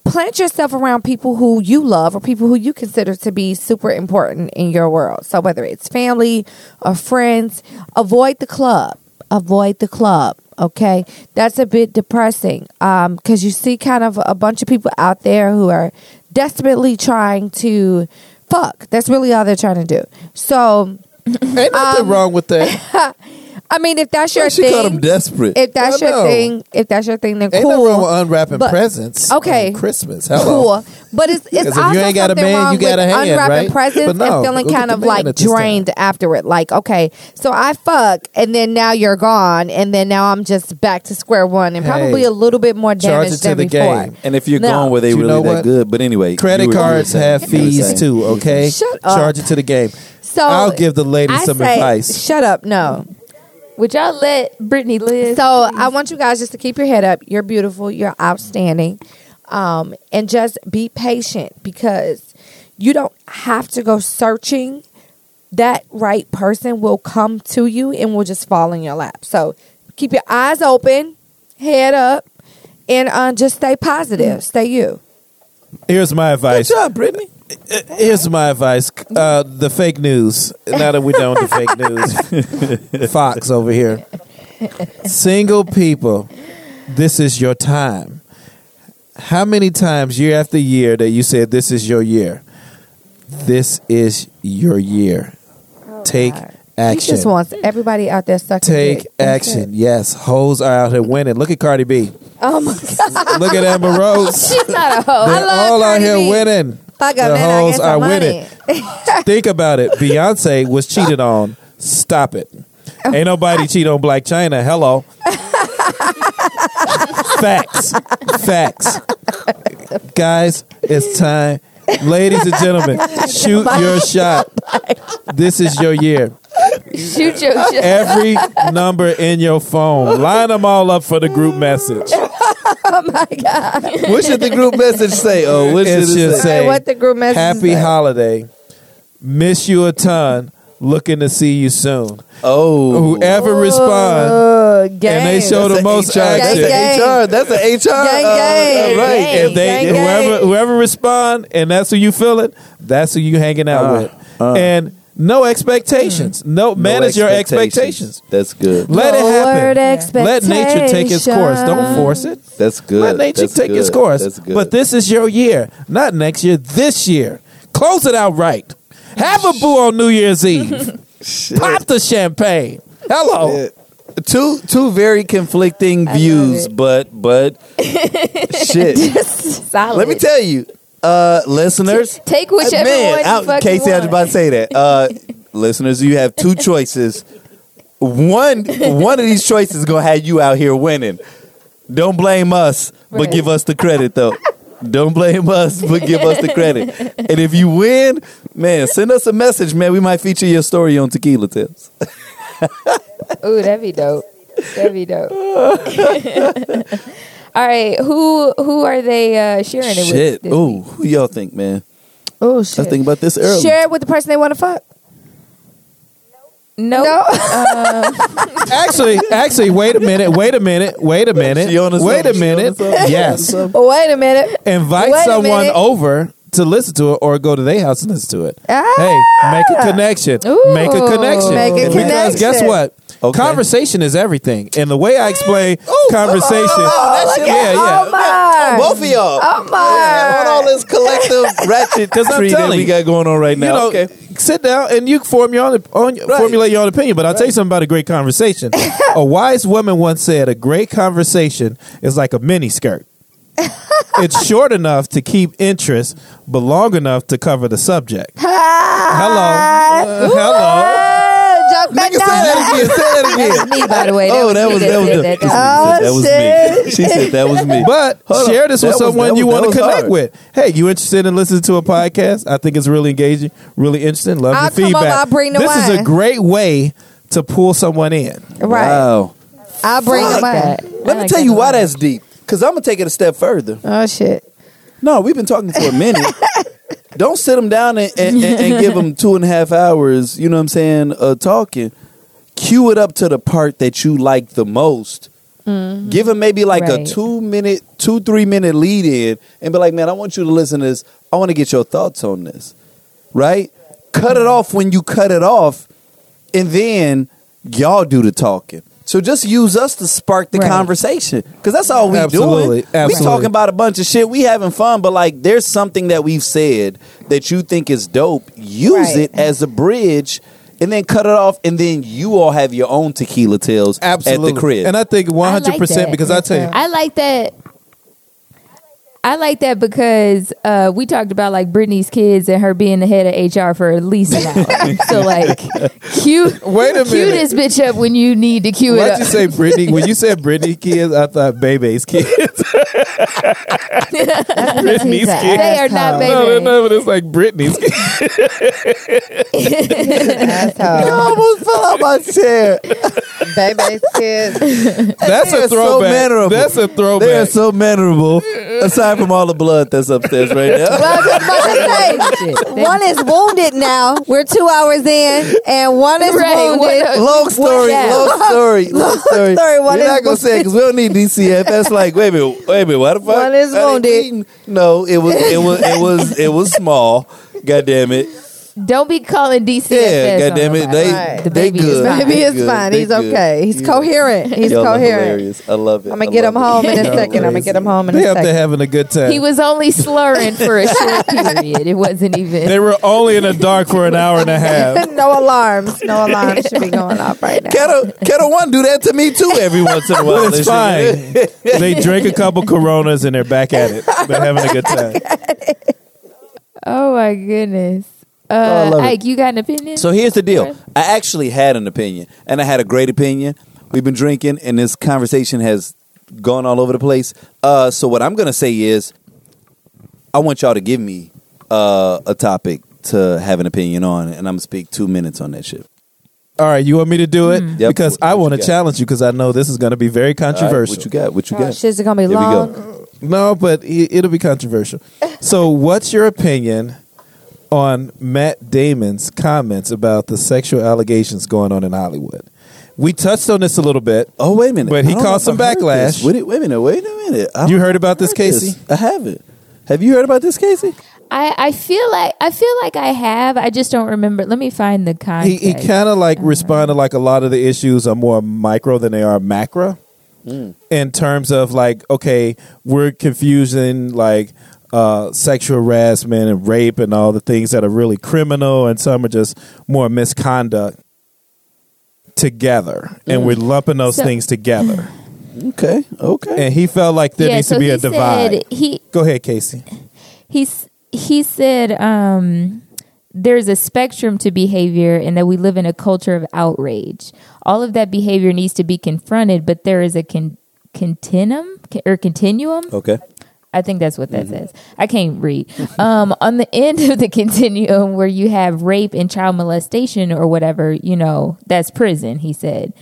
plant yourself around people who you love or people who you consider to be super important in your world. So whether it's family or friends, avoid the club. Avoid the club. Okay, that's a bit depressing because you see kind of a bunch of people out there who are desperately trying to fuck. That's really all they're trying to do. So, Ain't nothing Um, wrong with that. I mean, if that's your She thing, called him desperate. if that's I your know. thing, if that's your thing, then Ain't cool. nothing wrong with unwrapping But- presents. okay. on Christmas. Hello. Cool, but it's it's 'Cause if also you ain't got a something man, wrong you got with a hand, unwrapping right? presents But no, and feeling go get kind the of man like at this time. drained after it. Like, okay, so I fuck, and then now you're gone, and then now I'm just back to square one, and probably Hey, a little bit more charge damage it to than the before. game. and if you're No. going where they You really know that good, but anyway, Credit you were- you were cards saying- have you were fees saying. too. Okay, Shut up. charge it to the game. So I'll give the ladies I some say, advice. Shut up, no. Would y'all let Brittany live? So I want you guys just to keep your head up. You're beautiful. You're outstanding, um, and just be patient because you don't have to go searching. That right person will come to you and will just fall in your lap. So keep your eyes open, head up, and uh, just stay positive. Stay you. Here's my advice. Good job, Brittany. Here's my advice. Uh, the fake news. Now that we're done with the fake news, Fox over here. Single people, this is your time. How many times year after year that you said this is your year? This is your year. Take God. He action. just wants everybody out there sucking Take dick. Action. Yes, hoes are out here winning. Look at Cardi B. Oh my god! Look at Amber Rose. She's not a hoe. They're I love all out here B. winning. Fuck The man. I hoes are some winning. Think about it. Beyonce was cheated on. Stop it. Ain't nobody cheat on Blac Chyna. Hello. Facts. Facts. Guys, it's time. Ladies and gentlemen, shoot your shot. This is your year. Shoot your shot. Every number in your phone, line them all up for the group message. What should the group message say? Oh, what should It it should say? say, what the group message Happy say? holiday. Miss you a ton. Looking to see you soon. Oh, Whoever responds Uh, and they show the That's a most HR. action. That's an HR. That's an HR. Gang, uh, gang. right. Gang. if they gang, gang. whoever whoever respond and that's who you feeling, that's who you hanging out Uh, with. uh. and no expectations. Hmm. No, No manage your expectations. That's good. Let it Lowered happen. Let nature take its course. Don't force it. That's good. Let nature That's take its course. That's good. But this is your year, not next year. This year, close it out right. Have a boo on New Year's Eve. Shit. Pop the champagne. Hello. Yeah. Two two very conflicting views, it. but but shit. Solid. Let me tell you, uh, listeners. Take whichever man, one I- Casey, I was about to say that. Uh, listeners, you have two choices. One one of these choices is gonna have you out here winning. Don't blame us, but Right. give us the credit though. Don't blame us, but give us the credit. And if you win, man, send us a message, man. We might feature your story on Tequila Tips. Ooh, that'd be dope. That'd be dope. All right, who who are they uh, sharing it Shit. with? this Ooh, week? who y'all think, man? Oh I was shit! thinking about this earlier. Share it with the person they want to fuck. No, No. Actually, actually, wait a minute. Wait a minute. Wait a minute. She on to Wait a something, she on to minute. something. Yes. Wait a minute. Invite Wait a someone minute. over to listen to it or go to their house and listen to it. Ah. Hey, make a connection. Ooh. make a connection. Make a because guess what? Okay. Conversation is everything. And the way I explain conversation. oh, that shit- yeah, yeah. Omar. Both of y'all. Omar. On all this collective ratchet 'Cause I'm tree that we you, got going on right You now. know, okay. sit down and you form your own, own Right. formulate your own opinion. But I'll tell you something about a great conversation. a wise woman once said, "A great conversation is like a mini skirt. It's short enough to keep interest, but long enough to cover the subject." Hello, Uh, hello. Joke that Nigga, say that again. Say that again. me by the way. Oh, that was that was said that, that. that was me. She said that was me. But Hold share this That with was- someone that you want to connect hard. with. Hey, you interested in listening to a podcast? I think it's really engaging, really interesting. Love I'll your come over, feedback. I'll bring the this is a great way to pull someone in. Right. Wow. I'll bring Fuck them that. up. I Let me tell you why lot. that's deep. Because I'm gonna take it a step further. Oh shit. No, we've been talking for a minute. Don't sit them down and, and, and, and give them two and a half hours. You know what I'm saying? Uh, talking. Cue it up to the part that you like the most, Give him maybe like a two minute, two three minute lead in, and be like, "Man, I want you to listen to this. I want to get your thoughts on this." Right? Cut it off when you cut it off, and then y'all do the talking. So just use us to spark the Right. conversation because that's all we Absolutely. doing. We Absolutely. talking about a bunch of shit. We having fun, but like, there's something that we've said that you think is dope. Use Right. it as a bridge, and then cut it off, and then you all have your own tequila tales Absolutely. at the crib. And I think 100% because I tell you, I like that. I like that because uh, we talked about like Britney's kids and her being the head of HR for at least an hour. so like, cue, Wait a cue minute. this bitch up when you need to cue it Why'd up. you say Britney? When you said Britney kids, I thought Bebe's kids. Britney's kids. They are not No, no, baby. no, but it's like Britney's kids. I almost fell out my chair. Baby's kids. That's They a are so throwback. That's a throwback. They are so mannerable. Aside from all the blood that's upstairs right now. Well, I was about to say, one is wounded now. We're two hours in, and one is Right, wounded. Uh, one- long story, Yeah. long story, long story. story, one We're is not gonna say because we don't need DCF. That's like, wait a minute, wait a minute, what the fuck? One is Are they wounded. bleeding? No, it was, it was, it was, it was small. God damn it. Don't be calling DC. Yeah, God damn on it. They, Right. The they baby is good. fine. Baby They is good. fine. They He's good. okay. He's Yeah. coherent. He's Y'all coherent. hilarious. I love it. I'm gonna get him it. home in a second. I'm gonna get him home in They a have to second. having a good time. He was only slurring for a short period. It wasn't even. they were only in the dark for an hour and a half. no alarms. No alarms should be going off right now. Ketel, Ketel One do that to me too every once in a while. It's fine. they drink a couple Coronas and they're back at it. They're having a good time. Oh my goodness. I Uh, love it. Ike, you got an opinion? So here's the deal. I actually had an opinion, and I had a great opinion. We've been drinking, and this conversation has gone all over the place. Uh, so what I'm gonna say is, I want y'all to give me uh, a topic to have an opinion on, and I'm gonna speak two minutes on that shit. All right, you want me to do it? Mm. Yep. Because What- I want to challenge you because I know this is going to be very All right, controversial. what you got? What you Oh, got? shit's gonna be Here long. No, but it, it'll be controversial. So, what's your opinion on Matt Damon's comments about the sexual allegations going on in Hollywood? We touched on this a little bit. Oh wait a minute! But he caused some backlash. Wait, wait a minute! Wait a minute! I You don't heard about this, heard Casey? I haven't. Have you heard about this, Casey? I, I feel like I feel like I have. I just don't remember. Let me find the He, context. he kind of like uh-huh. responded like a lot of the issues are more micro than they are macro hmm. in terms of like, okay, we're confusing like uh, sexual harassment and rape and all the things that are really criminal, and some are just more misconduct together, and we're lumping those So- things together. Okay. Okay. And he felt like there yeah, needs so to be a divide. Said, he Go ahead, Casey. he's he said um, there's a spectrum to behavior and that we live in a culture of outrage. All of that behavior needs to be confronted, but there is a con- continuum or continuum. okay. I think that's what that says. I can't read. Um, on the end of the continuum where you have rape and child molestation or whatever, you know, that's prison, he said.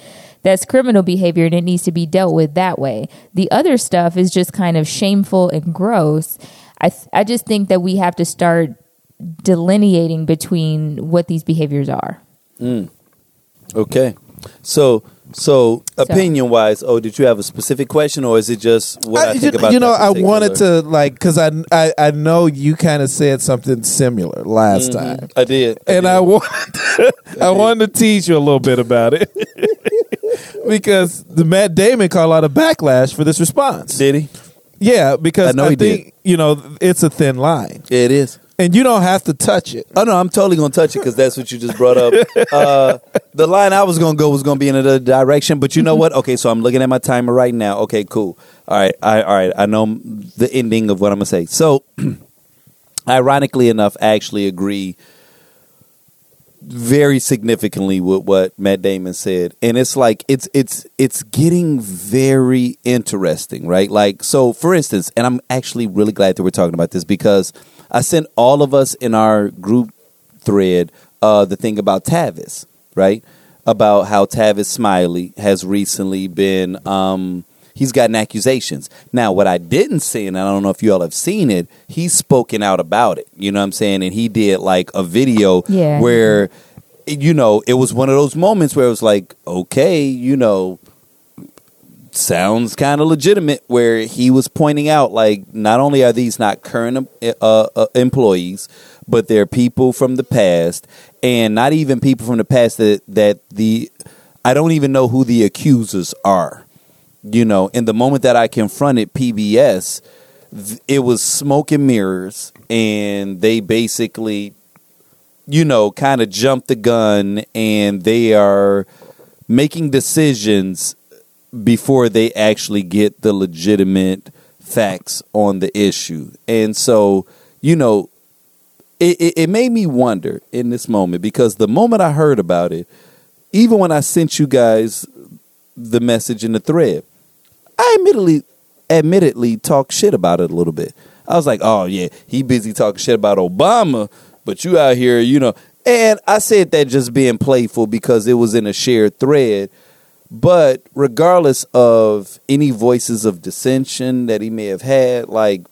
That's criminal behavior and it needs to be dealt with that way. The other stuff is just kind of shameful and gross. I th- I just think that we have to start delineating between what these behaviors are. Okay. So, so opinion wise, oh, did you have a specific question, or is it just what I, I- think you, about? you know, I wanted to like because I, I I know you kind of said something similar last mm-hmm. time. I did, and did. I wanted to, I wanted to teach you a little bit about it because the Matt Damon called out a backlash for this response. did he? Yeah, because I I, know he did. think you know it's a thin line, Yeah, it is. And you don't have to touch it. Oh no, I'm totally gonna touch it because that's what you just brought up. Uh, the line I was gonna go was gonna be in another direction, but you know what? Okay, so I'm looking at my timer right now. Okay, cool. All right, I, all right. I know the ending of what I'm gonna say. So, ironically enough, I actually agree very significantly with what Matt Damon said, and it's like it's it's it's getting very interesting, right? Like so, for instance, and I'm actually really glad that we're talking about this because I sent all of us in our group thread uh, the thing about Tavis, right? About how Tavis Smiley has recently been. Um, He's gotten accusations. Now, what I didn't see, and I don't know if you all have seen it, he's spoken out about it. You know what I'm saying? And he did like a video Yeah. where, you know, it was one of those moments where it was like, okay, you know, sounds kind of legitimate where he was pointing out like not only are these not current uh, uh, employees but they're people from the past and not even people from the past that that the I don't even know who the accusers are you know in the moment that I confronted PBS it was smoke and mirrors and they basically you know kind of jumped the gun and they are making decisions before they actually get the legitimate facts on the issue. And so, you know, it, it, it, made me wonder in this moment because the moment I heard about it, even when I sent you guys the message in the thread, I admittedly admittedly talked shit about it a little bit. I was like, oh yeah, he busy talking shit about Obama, but you out here, you know. And I said that just being playful because it was in a shared thread but regardless of any voices of dissension that he may have had, like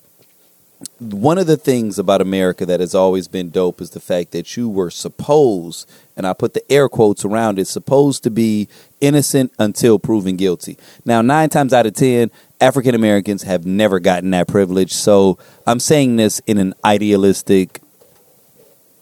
one of the things about America that has always been dope is the fact that you were supposed, and I put the air quotes around it, supposed to be innocent until proven guilty. Now, nine times out of ten, African Americans have never gotten that privilege. So I'm saying this in an idealistic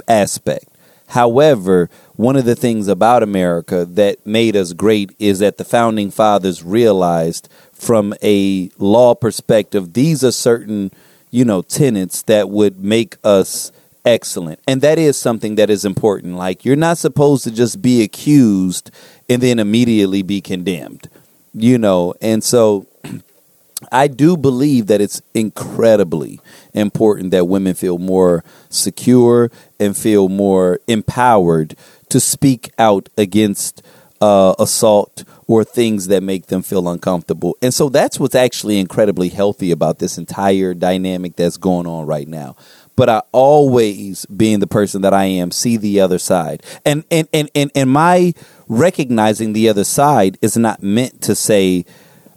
aspect. However, one of the things about America that made us great is that the founding fathers realized from a law perspective, these are certain, you know, tenets that would make us excellent. And that is something that is important. Like, you're not supposed to just be accused and then immediately be condemned, you know, and so I do believe that it's incredibly important that women feel more secure and feel more empowered to speak out against uh, assault or things that make them feel uncomfortable. And so that's what's actually incredibly healthy about this entire dynamic that's going on right now. But I always, being the person that I am, see the other side. And and and and, and my recognizing the other side is not meant to say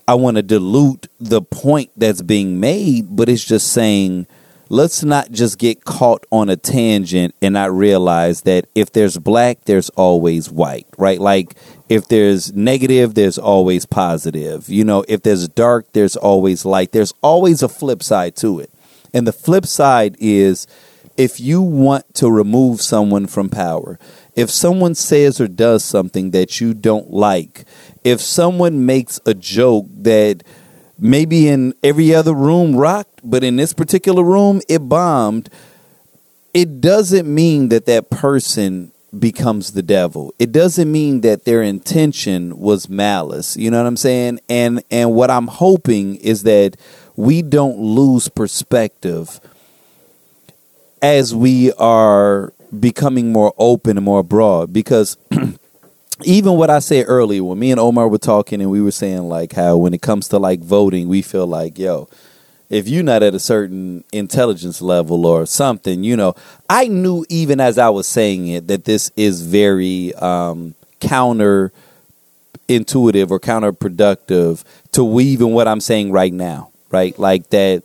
I want to dilute the point that's being made, but it's just saying let's not just get caught on a tangent and not realize that if there's black, there's always white, right? Like if there's negative, there's always positive. You know, if there's dark, there's always light. There's always a flip side to it. And the flip side is if you want to remove someone from power, if someone says or does something that you don't like, if someone makes a joke that maybe in every other room rocked, but in this particular room it bombed, it doesn't mean that that person becomes the devil. It doesn't mean that their intention was malice. You know what I'm saying? And and what I'm hoping is that we don't lose perspective as we are becoming more open and more broad. Because even what I said earlier when me and Omar were talking and we were saying like how when it comes to like voting, we feel like, yo, if you're not at a certain intelligence level or something, you know, I knew even as I was saying it that this is very um, counter intuitive or counterproductive to even what I'm saying right now, right? Like that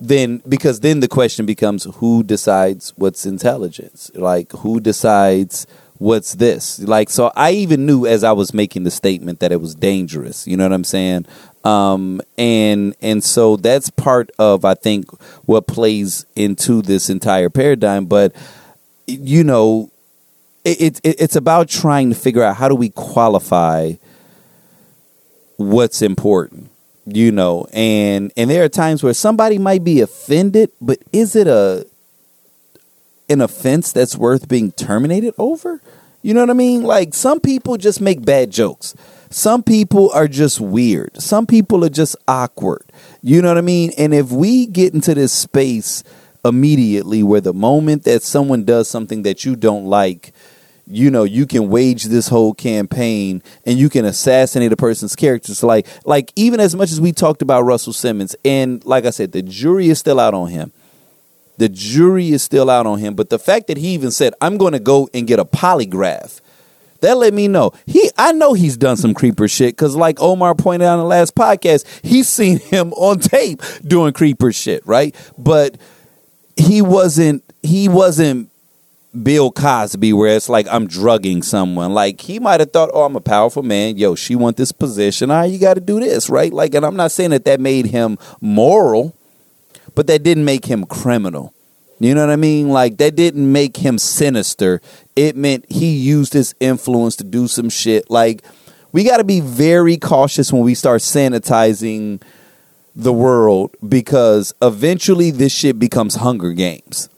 then because then the question becomes who decides what's intelligence? Like who decides what's this? Like, so I even knew as I was making the statement that it was dangerous. You know what I'm saying? Um, and and so that's part of I think what plays into this entire paradigm. But you know, it, it it's about trying to figure out how do we qualify what's important you know and and there are times where somebody might be offended but is it a an offense that's worth being terminated over you know what I mean? Like some people just make bad jokes. Some people are just weird. Some people are just awkward. You know what I mean? And if we get into this space immediately where the moment that someone does something that you don't like, you know, you can wage this whole campaign and you can assassinate a person's character. So like like even as much as we talked about Russell Simmons, and like I said, the jury is still out on him. The jury is still out on him, but the fact that he even said, "I'm going to go and get a polygraph," that let me know he. I know he's done some creeper shit because, like Omar pointed out in the last podcast, he's seen him on tape doing creeper shit, right? But he wasn't. He wasn't Bill Cosby, where it's like I'm drugging someone. Like he might have thought, "Oh, I'm a powerful man. Yo, she want this position. All right, you got to do this, right?" Like, and I'm not saying that that made him moral, but that didn't make him criminal. You know what I mean? Like that didn't make him sinister. It meant he used his influence to do some shit. Like we got to be very cautious when we start sanitizing the world because eventually this shit becomes Hunger Games.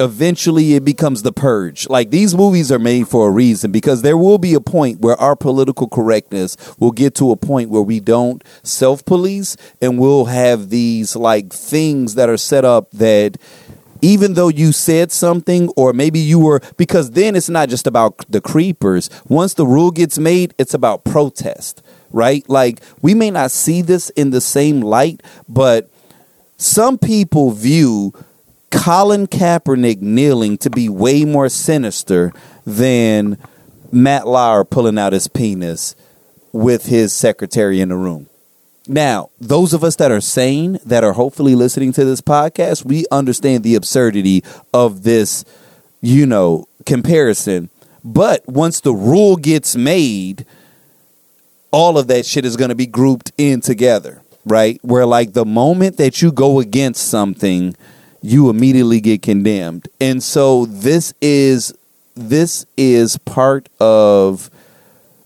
Eventually it becomes the purge. Like these movies are made for a reason because there will be a point where our political correctness will get to a point where we don't self police and we'll have these like things that are set up that even though you said something or maybe you were because then it's not just about the creepers once the rule gets made it's about protest right like we may not see this in the same light but some people view Colin Kaepernick kneeling to be way more sinister than Matt Lauer pulling out his penis with his secretary in the room. Now, those of us that are sane, that are hopefully listening to this podcast, we understand the absurdity of this, you know, comparison. But once the rule gets made, all of that shit is going to be grouped in together, right? Where, like, the moment that you go against something, you immediately get condemned. And so this is this is part of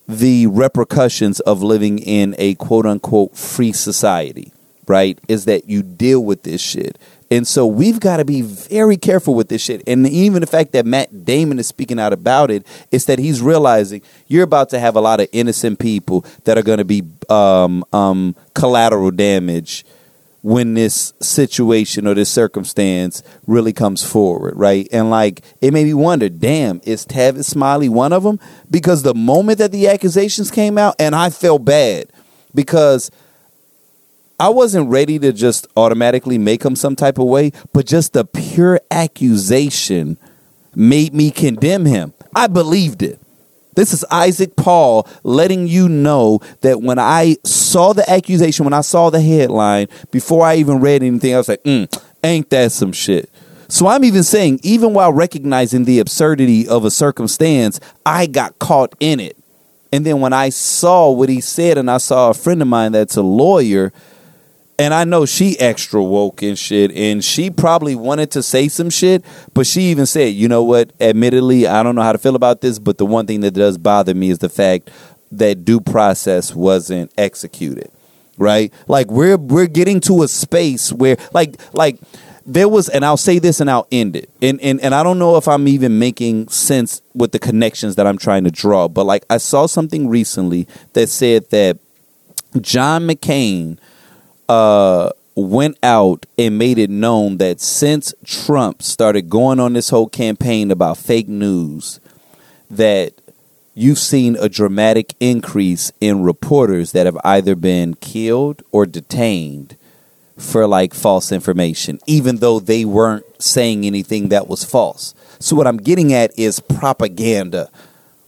the repercussions of living in a quote unquote free society, right? Is that you deal with this shit. And so we've got to be very careful with this shit. And even the fact that Matt Damon is speaking out about it is that he's realizing you're about to have a lot of innocent people that are going to be um, um, collateral damage when this situation or this circumstance really comes forward, right? And like it made me wonder, damn, is Tavis Smiley one of them? Because the moment that the accusations came out, and I felt bad because I wasn't ready to just automatically make him some type of way, but just the pure accusation made me condemn him. I believed it. This is Isaac Paul letting you know that when I saw the accusation, when I saw the headline, before I even read anything, I was like, mm, ain't that some shit? So I'm even saying, even while recognizing the absurdity of a circumstance, I got caught in it. And then when I saw what he said, and I saw a friend of mine that's a lawyer, and I know she extra woke and shit, and she probably wanted to say some shit, but she even said, you know what, admittedly, I don't know how to feel about this, but the one thing that does bother me is the fact that due process wasn't executed. Right? Like we're we're getting to a space where like like there was and I'll say this and I'll end it. And and and I don't know if I'm even making sense with the connections that I'm trying to draw, but like I saw something recently that said that John McCain uh, went out and made it known that since Trump started going on this whole campaign about fake news, that you've seen a dramatic increase in reporters that have either been killed or detained for like false information, even though they weren't saying anything that was false. So, what I'm getting at is propaganda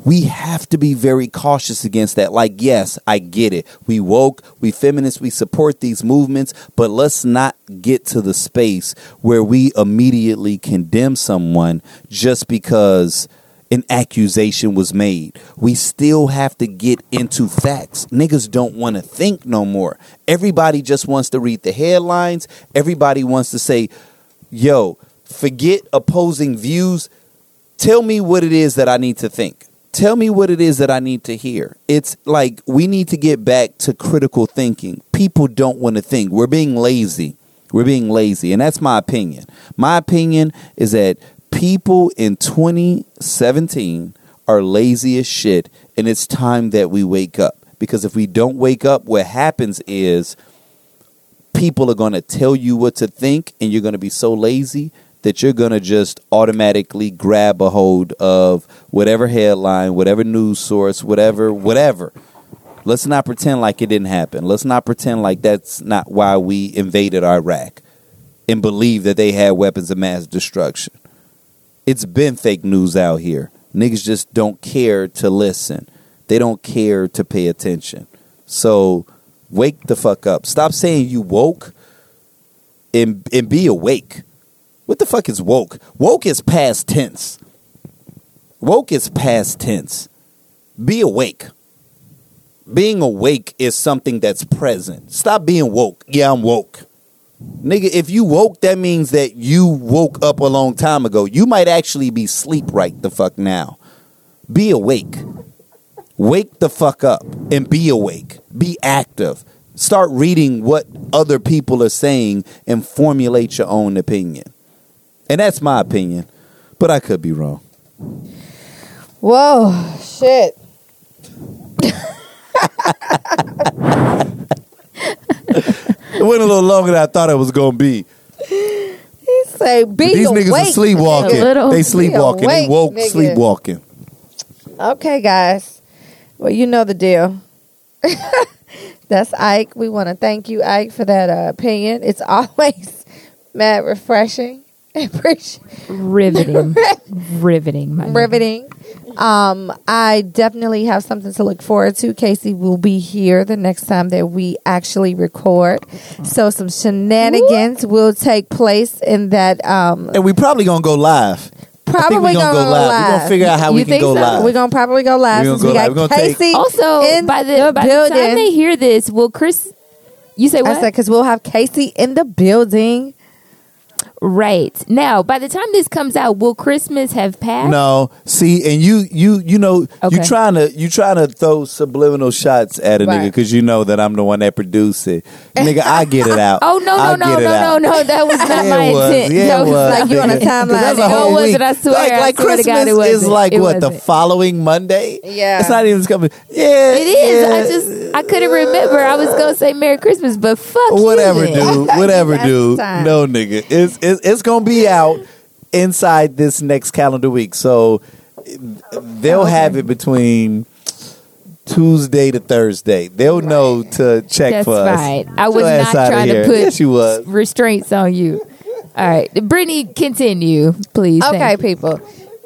we have to be very cautious against that. Like, yes, I get it. We woke, we feminists, we support these movements, but let's not get to the space where we immediately condemn someone just because an accusation was made. We still have to get into facts. Niggas don't want to think no more. Everybody just wants to read the headlines. Everybody wants to say, yo, forget opposing views. Tell me what it is that I need to think tell me what it is that I need to hear. It's like we need to get back to critical thinking. People don't want to think. We're being lazy. We're being lazy. And that's my opinion. My opinion is that people in 2017 are lazy as shit. And it's time that we wake up. Because if we don't wake up, what happens is people are going to tell you what to think, and you're going to be so lazy that you're going to just automatically grab a hold of whatever headline, whatever news source, whatever, whatever. Let's not pretend like it didn't happen. Let's not pretend like that's not why we invaded Iraq and believe that they had weapons of mass destruction. It's been fake news out here. Niggas just don't care to listen. They don't care to pay attention. So wake the fuck up. Stop saying you woke and and be awake. What the fuck is woke? Woke is past tense. Woke is past tense. Be awake. Being awake is something that's present. Stop being woke. Yeah, I'm woke. Nigga, if you woke, that means that you woke up a long time ago. You might actually be sleep right the fuck now. Be awake. Wake the fuck up and be awake. Be active. Start reading what other people are saying and formulate your own opinion. And that's my opinion, but I could be wrong. Whoa, shit. It went a little longer than I thought it was gonna be. He say, be These awake. niggas are sleepwalking. Little- They sleepwalking. They woke nigga. sleepwalking. Okay, guys. Well, you know the deal. That's Ike. We want to thank you, Ike, for that uh, opinion. It's always mad refreshing, Riveting. Riveting, my riveting. Um, I definitely have something to look forward to. Casey will be here the next time that we actually record. So some shenanigans will take place in that. Um, And we probably gonna go live. I think probably we gonna gonna go live. We're gonna figure out how you we can go so? live. We're gonna probably go live. We gonna since go we got live. We're gonna Casey Also, in by the, by the building. time they hear this, will Chris? You say what? I what? said because we'll have Casey in the building. Right now, by the time this comes out, will Christmas have passed? No, see, and you, you, you know, you trying to, you trying to throw subliminal shots at a nigga because you know that I'm the one that produced it, nigga. I get it out. Oh no I no no it no no out. no! That was not Yeah, my it was. intent. Yeah, that it was was. like you on a nigga. 'Cause timeline. that's a No, it whole wasn't. week. I swear. Like, I like swear Christmas God, it is wasn't. like It what the wasn't. following Monday. Yeah. it's not even coming. Yeah, It is. yeah. I just I couldn't remember. I was gonna say Merry Christmas, but fuck whatever, then. dude. Whatever, dude. No, nigga. It's, it's it's gonna be out inside this next calendar week. So they'll have it between Tuesday to Thursday. They'll know to check That's for us. fine. I was your ass not outta trying to here. put Yes, you was. restraints on you. All right, Brittany, continue, please. Okay, you. people.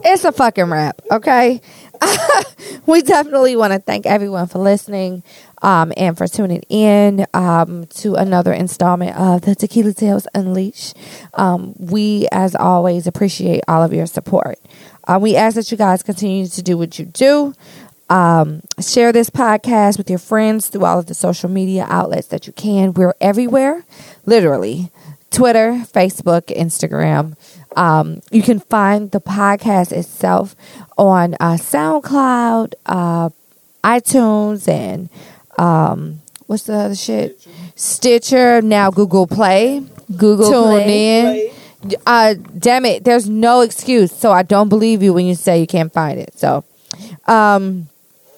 It's a fucking wrap, okay? we definitely want to thank everyone for listening um, and for tuning in um, to another installment of the Tequila Tales Unleashed. Um, we, as always, appreciate all of your support. Uh, we ask that you guys continue to do what you do. Um, share this podcast with your friends through all of the social media outlets that you can. We're everywhere, literally Twitter, Facebook, Instagram. Um, you can find the podcast itself on uh, SoundCloud, uh, iTunes, and um, what's the other shit? Stitcher, now Google Play. Google Tune Play. in. Uh, damn it, there's no excuse. So I don't believe you when you say you can't find it. So, um,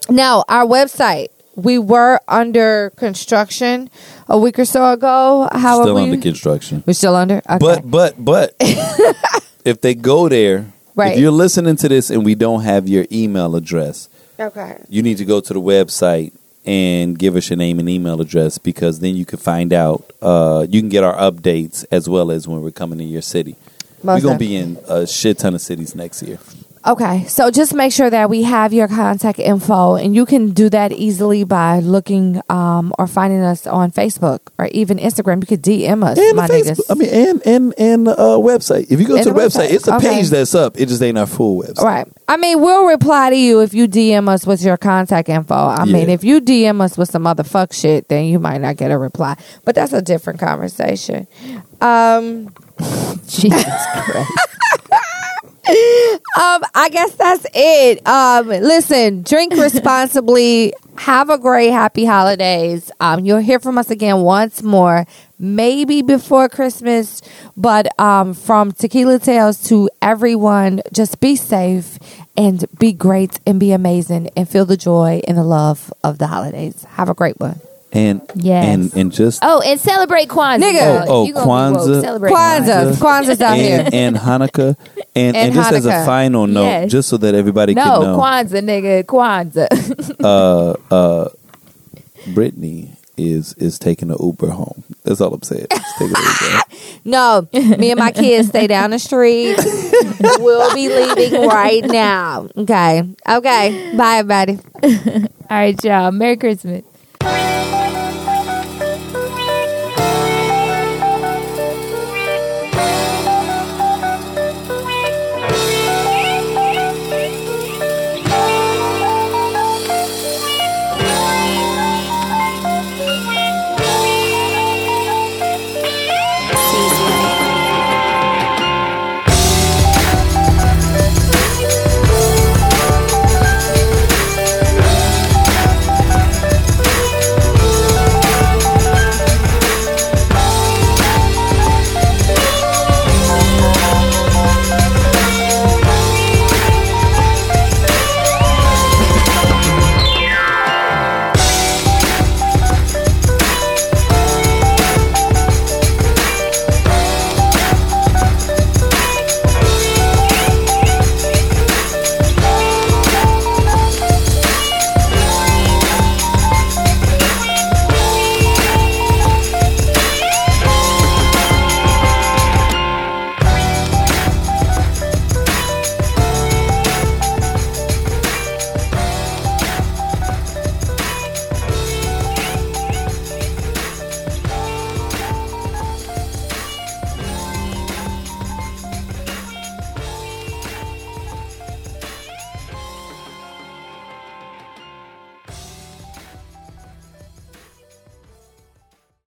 now our website. We were under construction a week or so ago. How Still are we? Still under construction. We're still under. Okay. But but but if they go there, Right. if you're listening to this and we don't have your email address, okay. you need to go to the website and give us your name and email address because then you can find out. Uh, you can get our updates as well as when we're coming to your city. Most we're gonna def- be in a shit ton of cities next year. Okay, so just make sure that we have your contact info, and you can do that easily by looking um, or finding us on Facebook or even Instagram. You could DM us, And my niggas. Facebook, I mean, and and and the uh, website. If you go And to the the website, website. it's a Okay. page that's up. It just ain't our full website. Right. I mean, we'll reply to you if you DM us with your contact info. I mean, if you DM us with some other fuck shit, then you might not get a reply. But that's a different conversation. Um, Jesus Christ. Um, I guess that's it. Um, listen, drink responsibly. Have a great, happy holidays. Um, you'll hear from us again once more, maybe before Christmas. But um, from Tequila Tales to everyone, just be safe and be great and be amazing and feel the joy and the love of the holidays. Have a great one. And Yes. and and just Oh, and celebrate Kwanzaa. Nigga. Oh, oh, You gonna be woke. Kwanzaa. Celebrate Kwanzaa, Kwanzaa's out here. and, and Hanukkah, and, and, And just as a Hanukkah. final note, Yes. just so that everybody No, can know, Kwanzaa, nigga. Kwanzaa. uh, uh, Brittany is is taking an Uber home. That's all I'm saying. She's taking Uber. No, me and my kids stay down the street. we'll be leaving right now. Okay. Okay. Bye, everybody. All right, y'all. Merry Christmas.